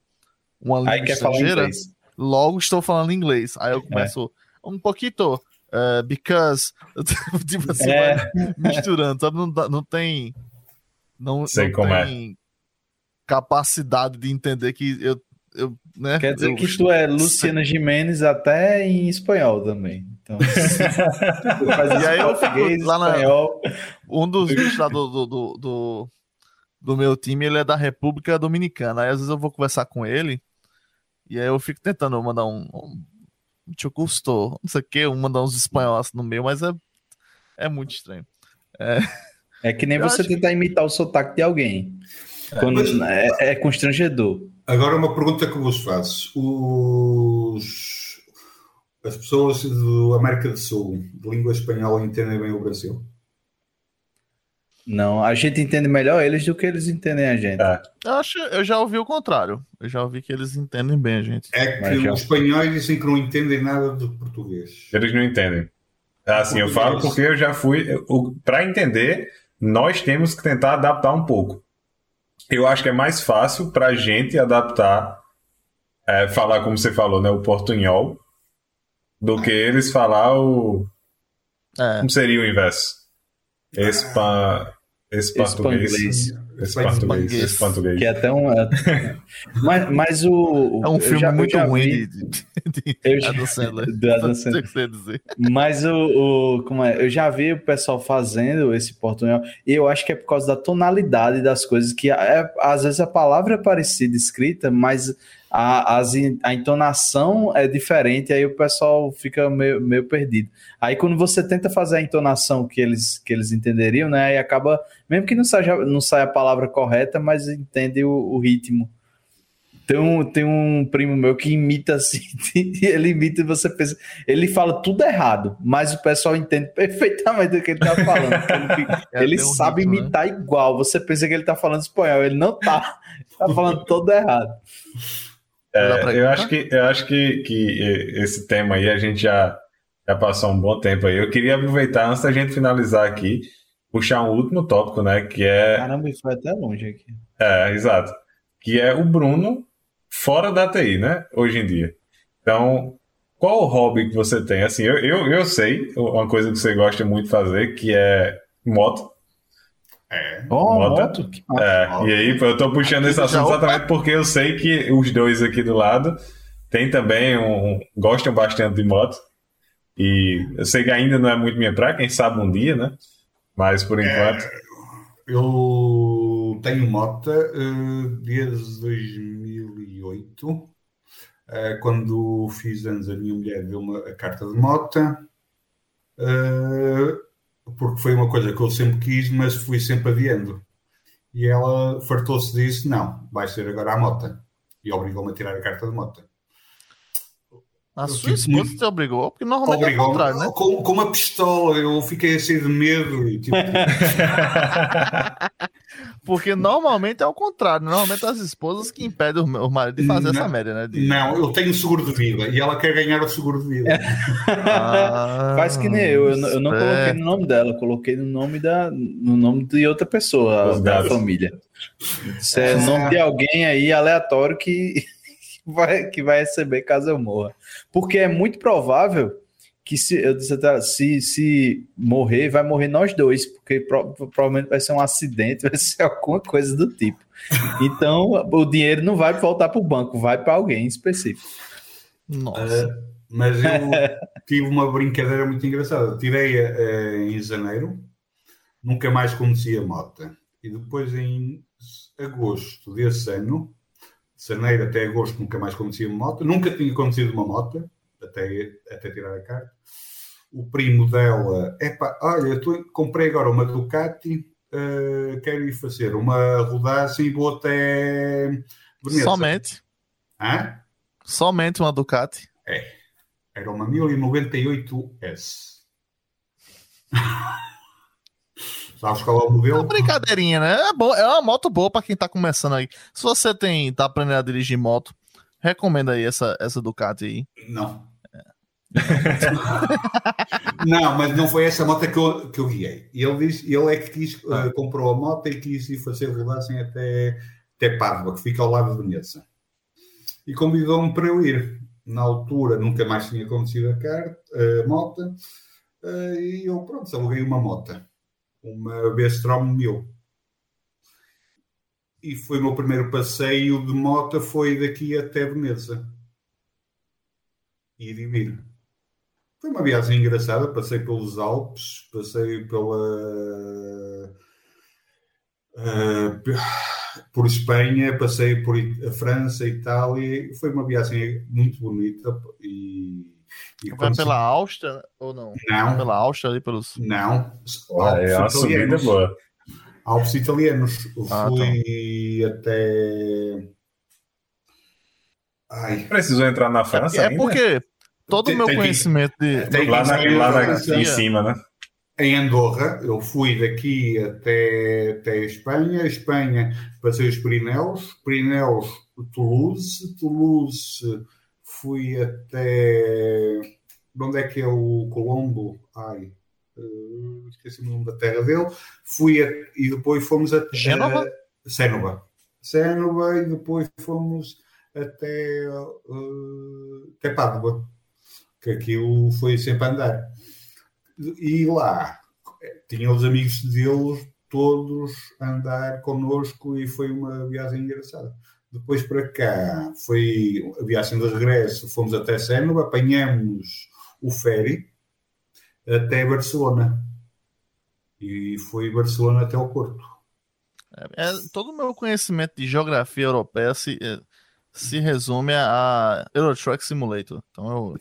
uma língua Aí estrangeira, logo estou falando inglês. Aí eu É. começo um pouquinho, uh, because. tipo assim, É. misturando, sabe? Não, não tem. Não, Sei não como é. Capacidade de entender que eu. eu né? Quer dizer eu- que tu é Luciana Gimenez até em espanhol também. Então, E aí eu fico lá na- espanhol. Um dos bichos lá do, do, do, do, do meu time, ele é da República Dominicana. Aí às vezes eu vou conversar com ele, e aí eu fico tentando mandar um. um Tio Custo, não sei o que, mandar uns espanhóis no meio, mas é, é muito estranho. É que nem Eu você acho que- tentar imitar o sotaque de alguém. Quando Mas- é, é constrangedor. Agora uma pergunta que vos faço. Os... As pessoas da América do Sul, de língua espanhola, entendem bem o Brasil? Não, a gente entende melhor eles do que eles entendem a gente. É. Eu, acho, eu já ouvi o contrário. Eu já ouvi que eles entendem bem a gente. É que Mas já- os espanhóis dizem que não entendem nada de português. Eles não entendem. Assim, eu falo porque eu já fui. Para entender, nós temos que tentar adaptar um pouco. Eu acho que é mais fácil para a gente adaptar, é, falar como você falou, né, o portunhol, do que eles falar o. É, Como seria o inverso? Espa, espantuguês. Espantuguês. Espanguês. Espantuguês. Que é até um. é- Mas, mas o. é um filme já- muito ruim vi- de, de, de Eu já- Adam Sandler. do Adam Não sei Sandler. o que você ia dizer. Mas o, o- como é? Eu já vi o pessoal fazendo esse portunhol e eu acho que é por causa da tonalidade das coisas que é- às vezes a palavra é parecida escrita, mas a, as a entonação é diferente, aí o pessoal fica meio, meio perdido. Aí quando você tenta fazer a entonação que eles, que eles entenderiam, né? Aí acaba, mesmo que não saia, não saia a palavra correta, mas entende o, o ritmo. Tem um, tem um primo meu que imita assim, ele imita e você pensa, ele fala tudo errado, mas o pessoal entende perfeitamente o que ele tá falando. Ele, É, ele um sabe ritmo, né? imitar igual. Você pensa que ele tá falando espanhol, ele não tá. Tá falando todo errado. É, eu acho que, eu acho que, que esse tema aí a gente já, já passou um bom tempo aí. Eu queria aproveitar, antes da gente finalizar aqui, puxar um último tópico, né? Que é. Caramba, isso foi até longe aqui. É, exato. Que é o Bruno fora da TI, né? Hoje em dia. Então, qual o hobby que você tem? Assim, eu, eu, eu sei uma coisa que você gosta muito de fazer, que é moto. É. Oh, Moto. moto? Que massa. É, e aí eu tô puxando esse assunto exatamente porque eu sei que os dois aqui do lado têm também um, gostam bastante de moto. E eu sei que ainda não é muito minha praia, quem sabe um dia, né? Mas por enquanto. Eu tenho moto eh, desde 2008, eh, quando fiz anos a minha mulher deu-me a carta de moto, eh, porque foi uma coisa que eu sempre quis, mas fui sempre adiando. E ela fartou-se disso, não, vai ser agora a moto. E obrigou-me a tirar a carta de moto. A sua esposa te obrigou, porque normalmente é o Obrigou-me contrário, né? com, com uma pistola, eu fiquei cheio de medo. E, tipo, Porque normalmente é o contrário. Normalmente as esposas que impedem o marido de fazer Não. essa média, né? De- não, eu tenho seguro de vida e ela quer ganhar o seguro de vida. Ah, Faz que nem eu, eu, não- eu não é. coloquei no nome dela, eu coloquei no nome da, no nome de outra pessoa Os da família. Isso é É. nome de alguém aí aleatório que vai, que vai receber caso eu morra. Porque é muito provável que se, eu disse até, se, se morrer, vai morrer nós dois, porque pro- provavelmente vai ser um acidente, vai ser alguma coisa do tipo. Então, o dinheiro não vai voltar para o banco, vai para alguém específico. Nossa. Mas eu tive uma brincadeira muito engraçada. Tirei eh, em janeiro, nunca mais conduzi a moto. E depois em agosto desse ano, de janeiro até agosto, nunca mais conduzi uma moto. Nunca tinha conduzido uma moto, até, até tirar a carta. O primo dela, epá, olha, tô- comprei agora uma Ducati, eh, quero ir fazer uma rodagem e vou até Veneza. Somente. Hã? Somente uma Ducati. Era uma 1098S. Sabes qual é o modelo? É uma brincadeirinha, né? É, bom, é uma moto boa pra quem tá começando aí. Se você tem, tá aprendendo a dirigir moto, recomenda aí essa, essa Ducati aí. Não. não, mas não foi essa moto que eu, que eu guiei. Ele, diz, ele é que quis, uh, comprou a moto e quis ir fazer rodagem até, até Pádua, que fica ao lado de Veneza. E convidou-me para eu ir. Na altura nunca mais tinha acontecido a, car moto. Uh, e eu, pronto, aluguei uma moto. Uma Bestrom 1000. E foi o meu primeiro passeio de moto, foi daqui até Veneza. E de vir. Foi uma viagem engraçada, passei pelos Alpes, passei pela. Uh, por Espanha, passei por a França, Itália, foi uma viagem muito bonita e. e Vai pela Áustria ou não? Não. Pela Áustria ali pelos. Não. Ah, é subida boa. Alpes italianos. Ah, fui tá. até. Ai. Precisou entrar na França? É, é porque todo o meu conhecimento que... de. lá, na, lá na, em cima, né? Em Andorra, eu fui daqui até, até a Espanha, Espanha passei os Pirineus, Pirineus Toulouse, Toulouse fui até. Onde é que é o Colombo? Ai, uh, esqueci o nome da terra dele. Fui a, e depois fomos até. Génova? Sénova. Sénova e depois fomos até, uh, até Pádua que aquilo foi sempre andar. E lá tinha os amigos deles todos andar connosco e foi uma viagem engraçada. Depois para cá foi a viagem de regresso, fomos até Sénova, apanhamos o ferry até Barcelona. E foi Barcelona até o Porto. É, é, todo o meu conhecimento de geografia europeia se, é, se resume a Euro Truck Simulator. Então eu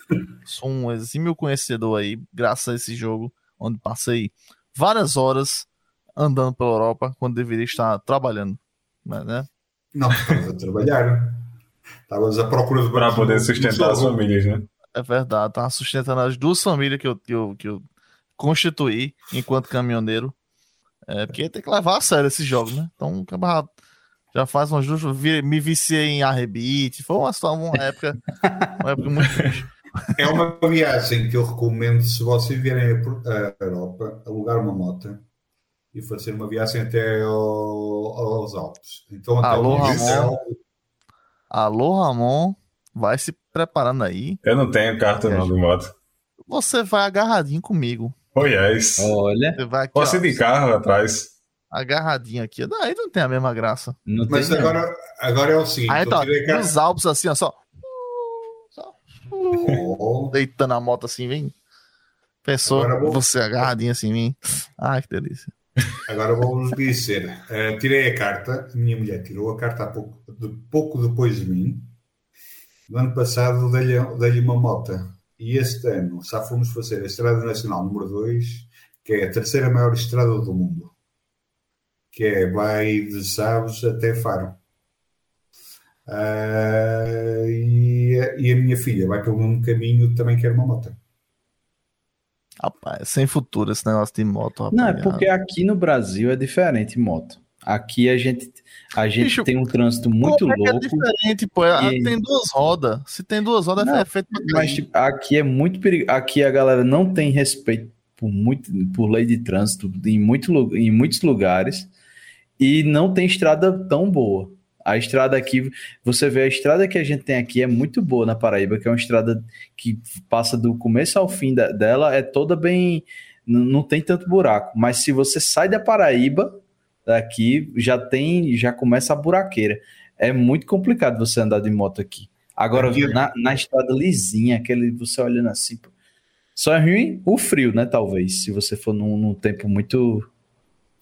sou um exímio conhecedor aí, graças a esse jogo, onde passei várias horas andando pela Europa quando deveria estar trabalhando. Mas, né? Não, estavas a trabalhar. Estavas à procura de Para poder sustentar as famílias, né? É verdade, estava sustentando as duas famílias que eu, que eu, que eu constituí enquanto caminhoneiro. É, porque tem que levar a sério esses jogos, né? Então, já faz umas duas. Me viciei em Arrebite. Foi uma, uma época. Uma época muito triste. É uma viagem que eu recomendo se vocês vierem à Europa, alugar uma moto e fazer uma viagem até ao, aos Alpes. Então, até Alô, Ramon. Alô, Ramon. Vai se preparando aí. Eu não tenho carta não de moto. Você vai agarradinho comigo. Oh, yes. Olha. Posso ir de carro atrás agarradinho aqui. Aí não tem a mesma graça. Não Mas agora, agora é o seguinte: aí tá, os Alpes assim, ó, só. só oh. Deitando a moto assim, vem. Pensou vou... você agarradinho assim, vem. Ai, que delícia. Agora vou-vos dizer: uh, tirei a carta, minha mulher tirou a carta há pouco, de, pouco depois de mim. No ano passado dei-lhe dei uma moto. E este ano só fomos fazer a Estrada Nacional número 2, que é a terceira maior estrada do mundo que é vai de Chaves até Faro. Uh, e, a, e, a minha filha vai pelo mesmo caminho, também quer uma moto. Rapaz, é sem futuro esse negócio de moto. Rapaz. Não, é porque aqui no Brasil é diferente moto. Aqui a gente, a gente Bicho, tem um trânsito muito é louco. É diferente, pô. E... Tem duas rodas. Se tem duas rodas, não, é feito pra Mas tipo, aqui é muito perigoso. Aqui a galera não tem respeito por, muito, por lei de trânsito em, muito, em muitos lugares e não tem estrada tão boa. A estrada aqui, você vê a estrada que a gente tem aqui é muito boa na Paraíba, que é uma estrada que passa do começo ao fim da, dela, é toda bem. Não tem tanto buraco. Mas se você sai da Paraíba, daqui já tem, já começa a buraqueira. É muito complicado você andar de moto aqui. Agora, na, na estrada lisinha, aquele você olhando assim. Só é ruim o frio, né? Talvez, se você for num, num tempo muito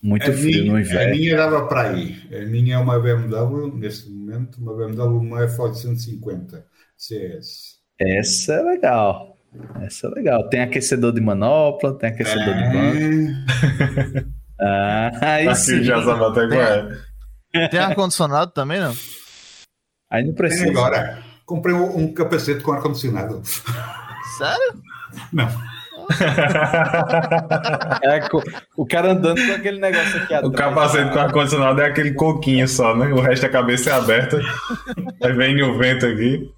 muito a frio minha, no inverno. A minha dava para ir. A minha é uma BMW, neste momento, uma BMW, uma F850 CS. Essa é legal. Essa é legal. Tem aquecedor de manopla, tem aquecedor é... de banco. ah, aí Aqui sim. já sabe até agora. Tem, tem ar-condicionado também, não? Aí não precisa. Tem agora. Comprei um capacete com ar-condicionado. Sério? Não. é, o cara andando com aquele negócio aqui atrás. O capacete com ar-condicionado é aquele coquinho só, né? O resto da cabeça é aberta. Aí vem o vento aqui.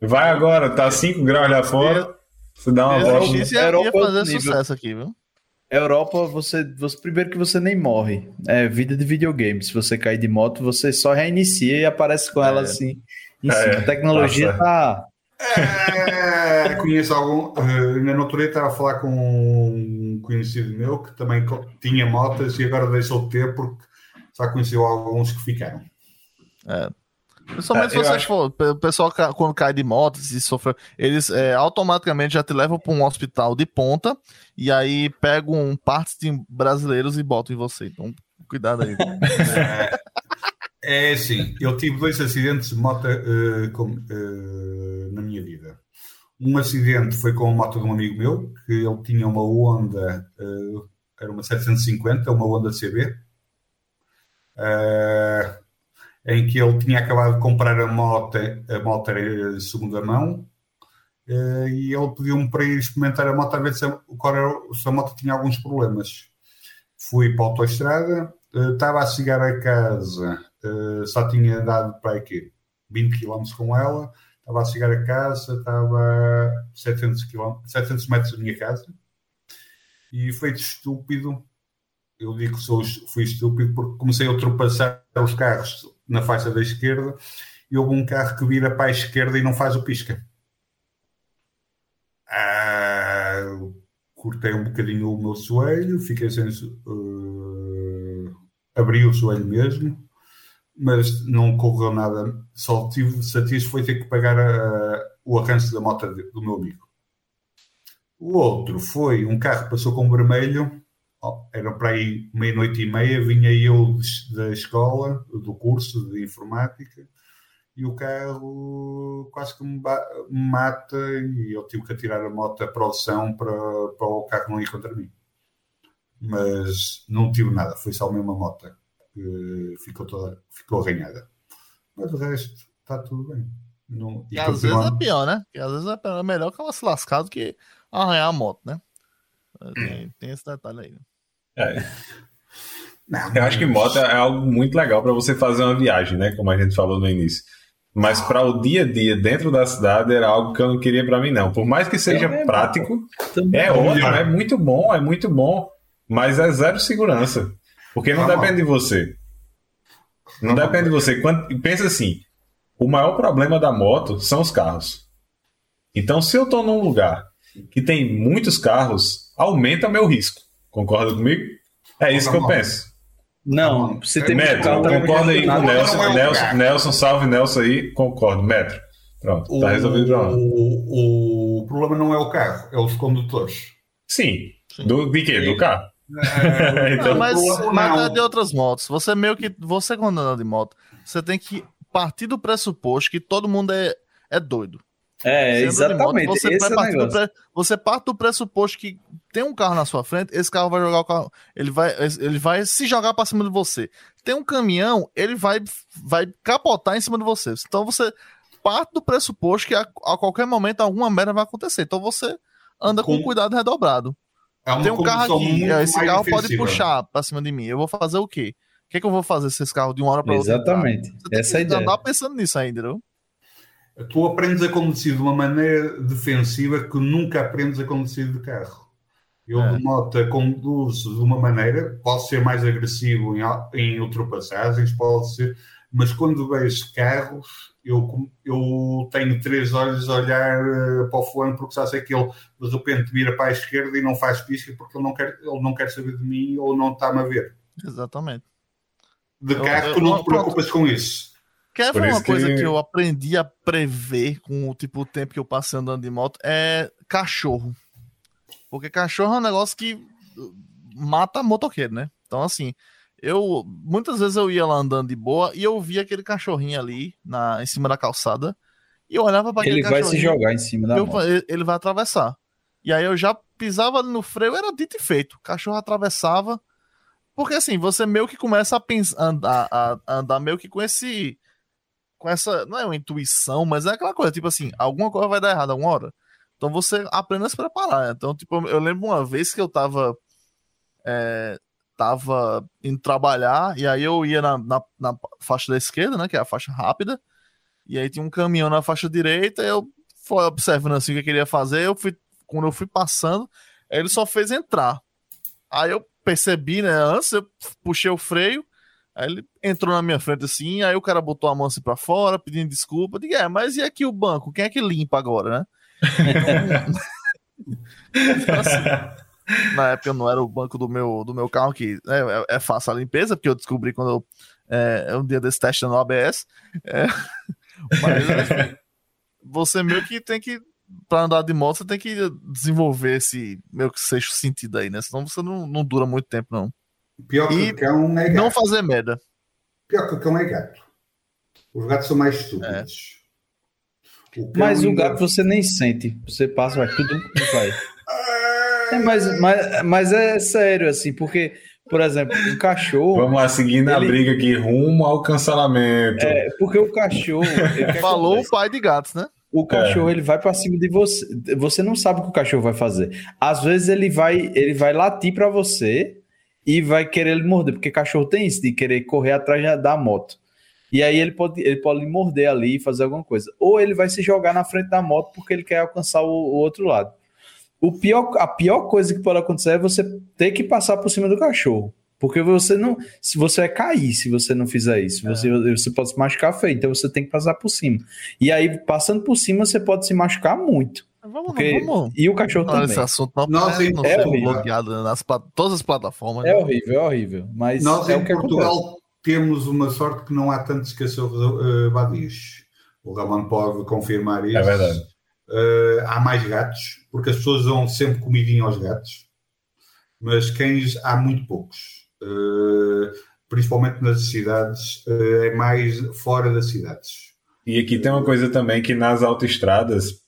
Vai agora, tá 5 graus lá fora. Você dá uma volta. Isso ia, ia fazer sucesso aqui, viu? Europa, você, você, primeiro que você nem morre. É vida de videogame. Se você cair de moto, você só reinicia e aparece com ela é. assim. Em é, cima. A tecnologia tá. É, conheço algum. Uh, na natureza estava a falar com um conhecido meu que também tinha motas e agora deixou de ter porque só conheceu alguns que ficaram. É. Principalmente é, se você acho... for, o pessoal quando cai de moto, se sofre, eles é, automaticamente já te levam para um hospital de ponta e aí pegam partes de brasileiros e botam em você. Então, cuidado aí. é, é sim, eu tive dois acidentes de moto uh, com, uh, na minha vida. Um acidente foi com a moto de um amigo meu, que ele tinha uma Honda, uh, era uma 750, uma Honda CB. Em que ele tinha acabado de comprar a moto, a moto era de segunda mão, e ele pediu-me para ir experimentar a moto a ver se a, se a moto tinha alguns problemas. Fui para a autoestrada, estava a chegar a casa, eh, só tinha andado para aqui 20 km com ela, estava a chegar a casa, estava a 700, km, 700 metros da minha casa, e foi estúpido. Eu digo que sou, fui estúpido porque comecei a ultrapassar os carros na faixa da esquerda e houve um carro que vira para a esquerda e não faz o pisca. Ah, cortei um bocadinho o meu joelho, fiquei sem. Uh, abri o joelho mesmo, mas não correu nada. Só tive satisfeito foi ter que pagar a, o arranjo da moto do meu amigo. O outro foi um carro que passou com vermelho era para aí meia-noite e meia, vinha eu da escola, do curso de informática, e o carro quase que me, mata e eu tive que atirar a moto para o chão para, para o carro não ir contra mim. Mas não tive nada, foi só a mesma moto ficou, toda, ficou arranhada. Mas o resto está tudo bem. Não, e, e às vezes é pior, né? Que às vezes é melhor que ela se lascar do que arranhar a moto, né? Tem, tem esse detalhe aí. Né? É. Não, eu acho que moto é algo muito legal para você fazer uma viagem, né? Como a gente falou no início. Mas para o dia a dia dentro da cidade era algo que eu não queria para mim, não. Por mais que seja é prático, é ótimo, é muito bom, é muito bom. Mas é zero segurança. Porque não depende de você. Não depende de você. Quando, pensa assim: o maior problema da moto são os carros. Então, se eu estou num lugar que tem muitos carros, aumenta meu risco. Concorda comigo? É isso que eu penso. Não, você tem Metro, concorda aí com o Nelson, é Nelson, Nelson, salve Nelson aí, concordo, Metro. Pronto, tá resolvido o problema. O, o, problema não é o carro, é os condutores. Sim. Do, de quê? Do carro? É, então, não, mas, mas é de outras motos. Você meio que. Você quando anda de moto, você tem que partir do pressuposto que todo mundo é, é doido. É, exatamente. Moto, você, esse é pre... você parte do pressuposto que tem um carro na sua frente, esse carro vai jogar o carro, ele vai, ele vai se jogar para cima de você. Tem um caminhão, ele vai, vai capotar em cima de você. Então você parte do pressuposto que a, a qualquer momento alguma merda vai acontecer. Então você anda com, com cuidado redobrado. É tem um carro aqui, esse carro defensiva. pode puxar para cima de mim. Eu vou fazer o quê? O que, é que eu vou fazer se esse carro de uma hora para outra? Exatamente. Você Essa tem que andar pensando nisso ainda, entendeu? tu aprendes a conduzir de uma maneira defensiva que nunca aprendes a conduzir de carro. Eu é. de moto conduzo de uma maneira, pode ser mais agressivo em, em ultrapassagens, pode ser, mas quando vejo carros, eu, eu tenho três olhos a olhar uh, para o fulano porque já sei que ele de repente vira para a esquerda e não faz pisca porque ele não quer, ele não quer saber de mim ou não está-me a ver. Exatamente. De carro, eu, tu não te preocupas com isso. Quer ver uma coisa que... que... eu aprendi a prever com o tipo o tempo que eu passei andando de moto? É cachorro. Porque cachorro é um negócio que mata motoqueiro, né? Então, assim, eu muitas vezes eu ia lá andando de boa e eu via aquele cachorrinho ali na, em cima da calçada e eu olhava para aquele Ele vai se jogar em cima da eu, moto. Ele vai atravessar. E aí eu já pisava ali no freio, era dito e feito. O cachorro atravessava. Porque assim, você meio que começa a, pensar, andar, a, a andar meio que com esse com essa. Não é uma intuição, mas é aquela coisa, tipo assim, alguma coisa vai dar errado alguma hora. Então você aprende a se preparar. Então, tipo, eu lembro uma vez que eu tava. É, tava indo trabalhar, e aí eu ia na, na, na, faixa da esquerda, né? Que é a faixa rápida. E aí tinha um caminhão na faixa direita, eu fui observando assim o que eu queria fazer. Eu fui, quando eu fui passando, ele só fez entrar. Aí eu percebi, né? Antes eu puxei o freio, aí ele entrou na minha frente assim, aí o cara botou a mão assim pra fora, pedindo desculpa. Eu digo, é, mas e aqui o banco? Quem é que limpa agora, né? então, assim, na época não era o banco do meu, do meu carro, que né, é, é, fácil a limpeza, porque eu descobri quando eu. É, um dia desse teste no ABS. É, mas você meio que tem que. Pra andar de moto, você tem que desenvolver esse meio que sexto sentido aí, né? Senão você não, não dura muito tempo, não. Pior que e cão é gato. Não fazer merda. Pior que o cão é gato. Os gatos são mais estúpidos. O mas o gato você nem sente. Você passa, vai tudo vai. É, mas, mas, mas é sério, assim, porque, por exemplo, o cachorro. Vamos lá, seguindo ele... a briga aqui, rumo ao cancelamento. É, porque o cachorro. Falou o pai de gatos, né? O cachorro é. ele vai para cima de você. Você não sabe o que o cachorro vai fazer. Às vezes ele vai, ele vai latir para você e vai querer lhe morder, porque cachorro tem isso de querer correr atrás da moto. E aí ele pode, ele pode morder ali e fazer alguma coisa. Ou ele vai se jogar na frente da moto porque ele quer alcançar o, o outro lado. O pior, a pior coisa que pode acontecer é você ter que passar por cima do cachorro. Porque você não. Se você vai cair se você não fizer isso. É. Você, você pode se machucar feio, então você tem que passar por cima. E aí, passando por cima, você pode se machucar muito. Vamos, porque... vamos. E o cachorro não, também. Esse assunto não, Nossa, é, não é bloqueado nas todas as plataformas. É né? horrível, é horrível. Mas Nós é em Portugal acontece temos uma sorte que não há tantos cachorros uh, vadios. O Ramon pode confirmar isso. É verdade. Uh, há mais gatos, porque as pessoas dão sempre comidinha aos gatos, mas cães há muito poucos. Uh, principalmente nas cidades, uh, é mais fora das cidades. E aqui tem uma coisa também que nas autoestradas,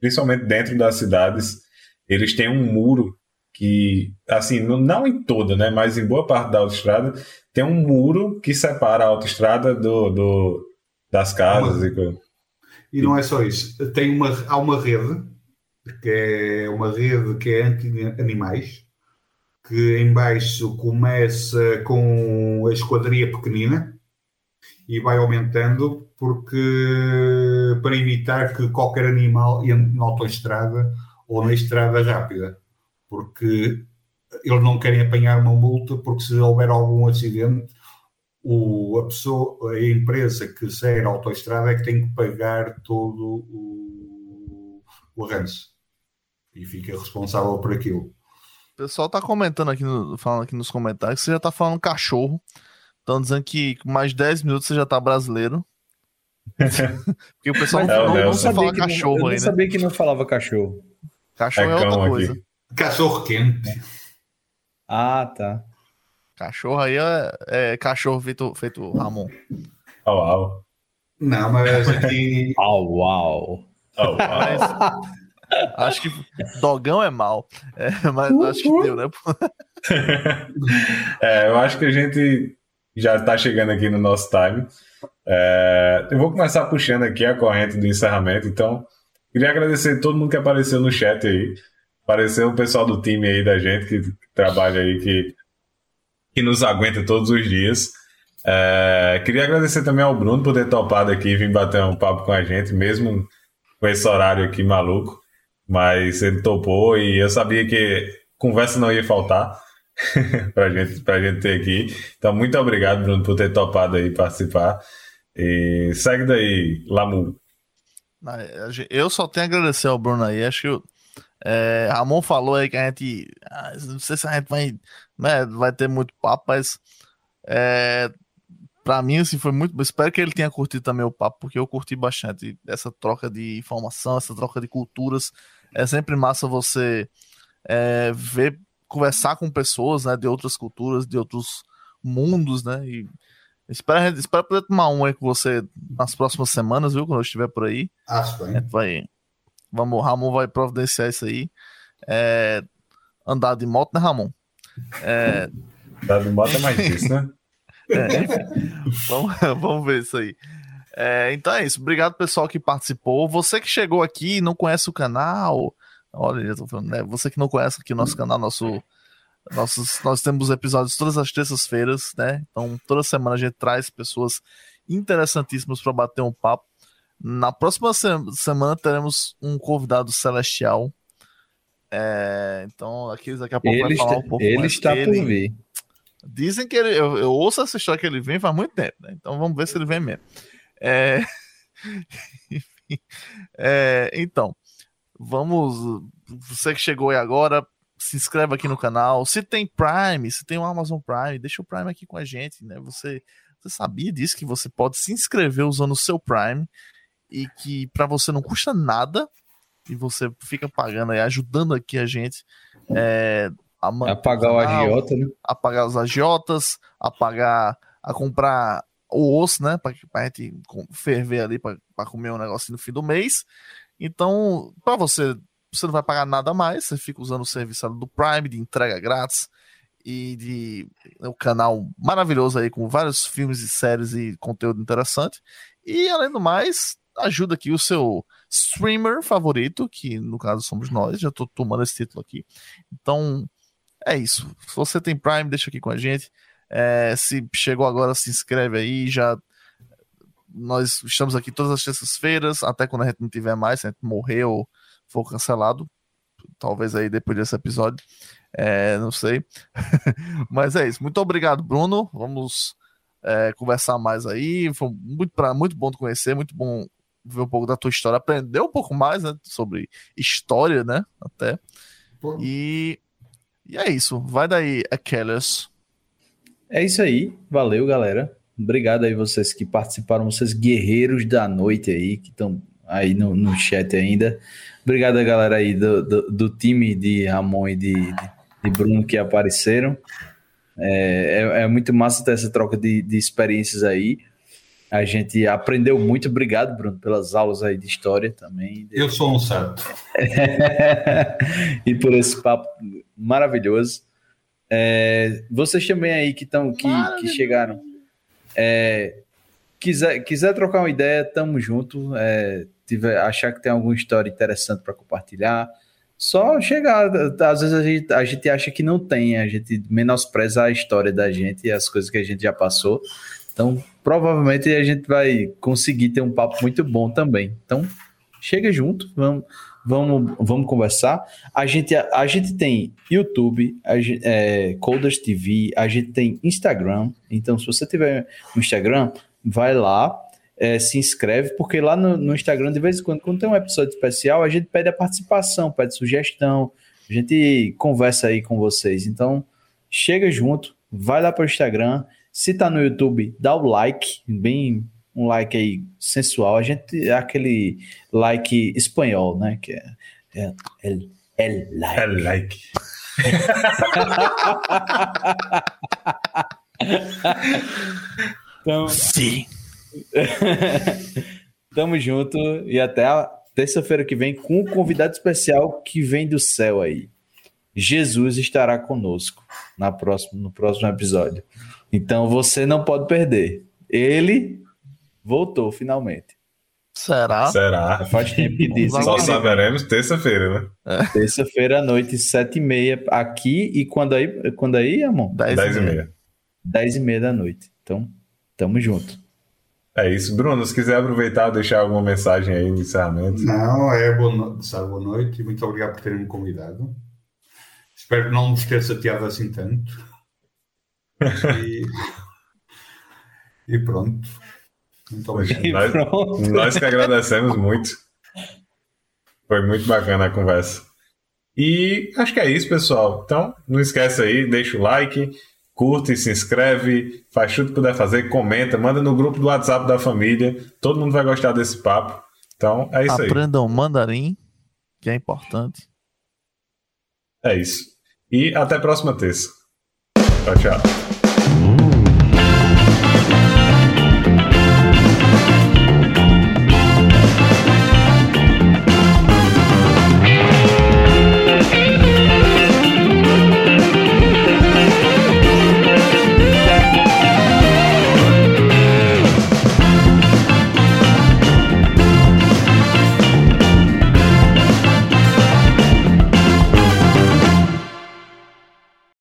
principalmente dentro das cidades, eles têm um muro que, assim, não em toda, né, mas em boa parte da autoestrada, tem um muro que separa a autoestrada do, do, das casas. Uma... E, não é só isso. Tem uma, há uma rede, que é uma rede que é anti-animais, que em baixo começa com a esquadria pequenina e vai aumentando porque para evitar que qualquer animal entre na autoestrada ou na estrada rápida porque eles não querem apanhar uma multa, porque se houver algum acidente, o, a pessoa, a empresa que segue a autoestrada é que tem que pagar todo o, o arranjo e fica responsável por aquilo. O pessoal está comentando aqui, no, falando aqui nos comentários que você já está falando cachorro. Estão dizendo que com mais 10 minutos você já está brasileiro. Porque o pessoal não, não, não, não sabia fala cachorro não, eu aí, não né? sabia que não falava cachorro. Cachorro é, é outra coisa. Aqui. Cachorro quente. Ah, tá. Cachorro aí é, é cachorro feito, feito Ramon. Au, au. Não, mas aqui. Au, au. Au, au. acho que dogão é mal. É, mas acho que deu, né? é, eu acho que a gente já está chegando aqui no nosso time. É, eu vou começar puxando aqui a corrente do encerramento. Então, queria agradecer a todo mundo que apareceu no chat aí. Apareceu o pessoal do time aí da gente que trabalha aí, que, que nos aguenta todos os dias. É, queria agradecer também ao Bruno por ter topado aqui e vir bater um papo com a gente, mesmo com esse horário aqui maluco. Mas ele topou e eu sabia que conversa não ia faltar para gente, pra gente ter aqui. Então, muito obrigado, Bruno, por ter topado aí participar. E segue daí, Lamu. Eu só tenho a agradecer ao Bruno aí. Acho que é, Ramon falou aí que a gente. Ah, não sei se a gente vai, né, vai ter muito papo, mas. É, pra mim, assim, foi muito. Espero que ele tenha curtido também o papo, porque eu curti bastante essa troca de informação, essa troca de culturas. É sempre massa você é, ver, conversar com pessoas né, de outras culturas, de outros mundos, né? E espero, espero poder tomar um aí com você nas próximas semanas, viu? Quando eu estiver por aí. Acho, hein? Vai, Vamos, Ramon vai providenciar isso aí. É, andar de moto, né, Ramon? É... Moto é mais difícil, né? É, vamos, vamos ver isso aí. É, então é isso. Obrigado, pessoal, que participou. Você que chegou aqui e não conhece o canal, olha, eu tô falando, né? Você que não conhece aqui o nosso canal, nosso. Nossos, nós temos episódios todas as terças-feiras, né? Então, toda semana a gente traz pessoas interessantíssimas para bater um papo. Na próxima se semana teremos um convidado celestial. É, então, aqui daqui a pouco ele vai falar um pouco Ele mais está por vir. Dizem que ele. Eu, eu ouço essa história que ele vem faz muito tempo, né? Então vamos ver se ele vem mesmo. É... Enfim, é, então, vamos. Você que chegou aí agora, se inscreve aqui no canal. Se tem Prime, se tem o Amazon Prime, deixa o Prime aqui com a gente, né? Você, você sabia disso que você pode se inscrever usando o seu Prime e que para você não custa nada e você fica pagando aí, ajudando aqui a gente. É, a Apagar o agiota, né? a pagar os agiotas, a pagar, a comprar o osso, né? Pra, pra gente ferver ali pra, pra comer um negocinho no fim do mês. Então, pra você, você não vai pagar nada mais, você fica usando o serviço do Prime, de entrega grátis e de o canal maravilhoso aí com vários filmes e séries e conteúdo interessante. E além do mais, ajuda aqui o seu streamer favorito, que no caso somos nós, já tô tomando esse título aqui. Então, é isso. Se você tem Prime, deixa aqui com a gente. É, se chegou agora, se inscreve aí. Já nós estamos aqui todas as terças-feiras, até quando a gente não tiver mais, se a gente morrer ou for cancelado, talvez aí depois desse episódio, é, não sei. Mas é isso. Muito obrigado, Bruno. Vamos é, conversar mais aí. Foi muito, pra, muito bom te conhecer, muito bom ver um pouco da tua história, aprender um pouco mais né, sobre história, né? Até. Pô, E, e é isso. Vai daí, Achilles. É isso aí. Valeu, galera. Obrigado aí vocês que participaram, vocês guerreiros da noite aí, que estão aí no, no chat ainda. Obrigado a galera aí do, do, do time de Ramon e de, de, de Bruno que apareceram. É, é, é muito massa ter essa troca de, de experiências aí. A gente aprendeu muito. Obrigado, Bruno, pelas aulas aí de história também. eu sou um santo. e por esse papo maravilhoso. É, vocês também aí que estão que, que chegaram. É, quiser, quiser trocar uma ideia, tamo junto. É, tiver, achar que tem alguma história interessante para compartilhar, só chegar. Às vezes a gente, a gente acha que não tem, a gente menospreza a história da gente e as coisas que a gente já passou. Então, provavelmente a gente vai conseguir ter um papo muito bom também. Então, chega junto, vamos, vamos, vamos conversar. A gente, a, a gente tem YouTube, a é, TV, a gente tem Instagram. Então, se você tiver um Instagram, vai lá, é, se inscreve, porque lá no, no Instagram, de vez em quando, quando tem um episódio especial, a gente pede a participação, pede sugestão, a gente conversa aí com vocês. Então, chega junto, vai lá para o Instagram. Se tá no YouTube, dá o like, bem um like aí sensual. A gente é aquele like espanhol, né? Que é, é el, el like. É like. Então, Sim. tamo junto e até a terça-feira que vem com um convidado especial que vem do céu aí. Jesus estará conosco na próxima, no próximo episódio. Então você não pode perder. Ele voltou finalmente. Será? Será? Faz tempo que dizem. Só saberemos terça-feira, né? Terça-feira à noite, sete e meia aqui. E quando aí, quando aí, amor? Dez, Dez e meia. meia. Dez e meia da noite. Então, tamo junto. É isso. Bruno, se quiser aproveitar e deixar alguma mensagem aí de encerramento. Não, é boa noite, boa noite e muito obrigado por terem me convidado. Espero que não nos ter chateado assim tanto. E, e pronto. Muito obrigado. Nós- pronto. Nós que agradecemos muito. Foi muito bacana a conversa. E acho que é isso, pessoal. Então, não esquece aí, deixa o like, curte, se inscreve, faz tudo que puder fazer, comenta, manda no grupo do WhatsApp da família. Todo mundo vai gostar desse papo. Então, é isso aí. Aprendam mandarim, que é importante. É isso. E até a próxima terça. Tchau, tchau.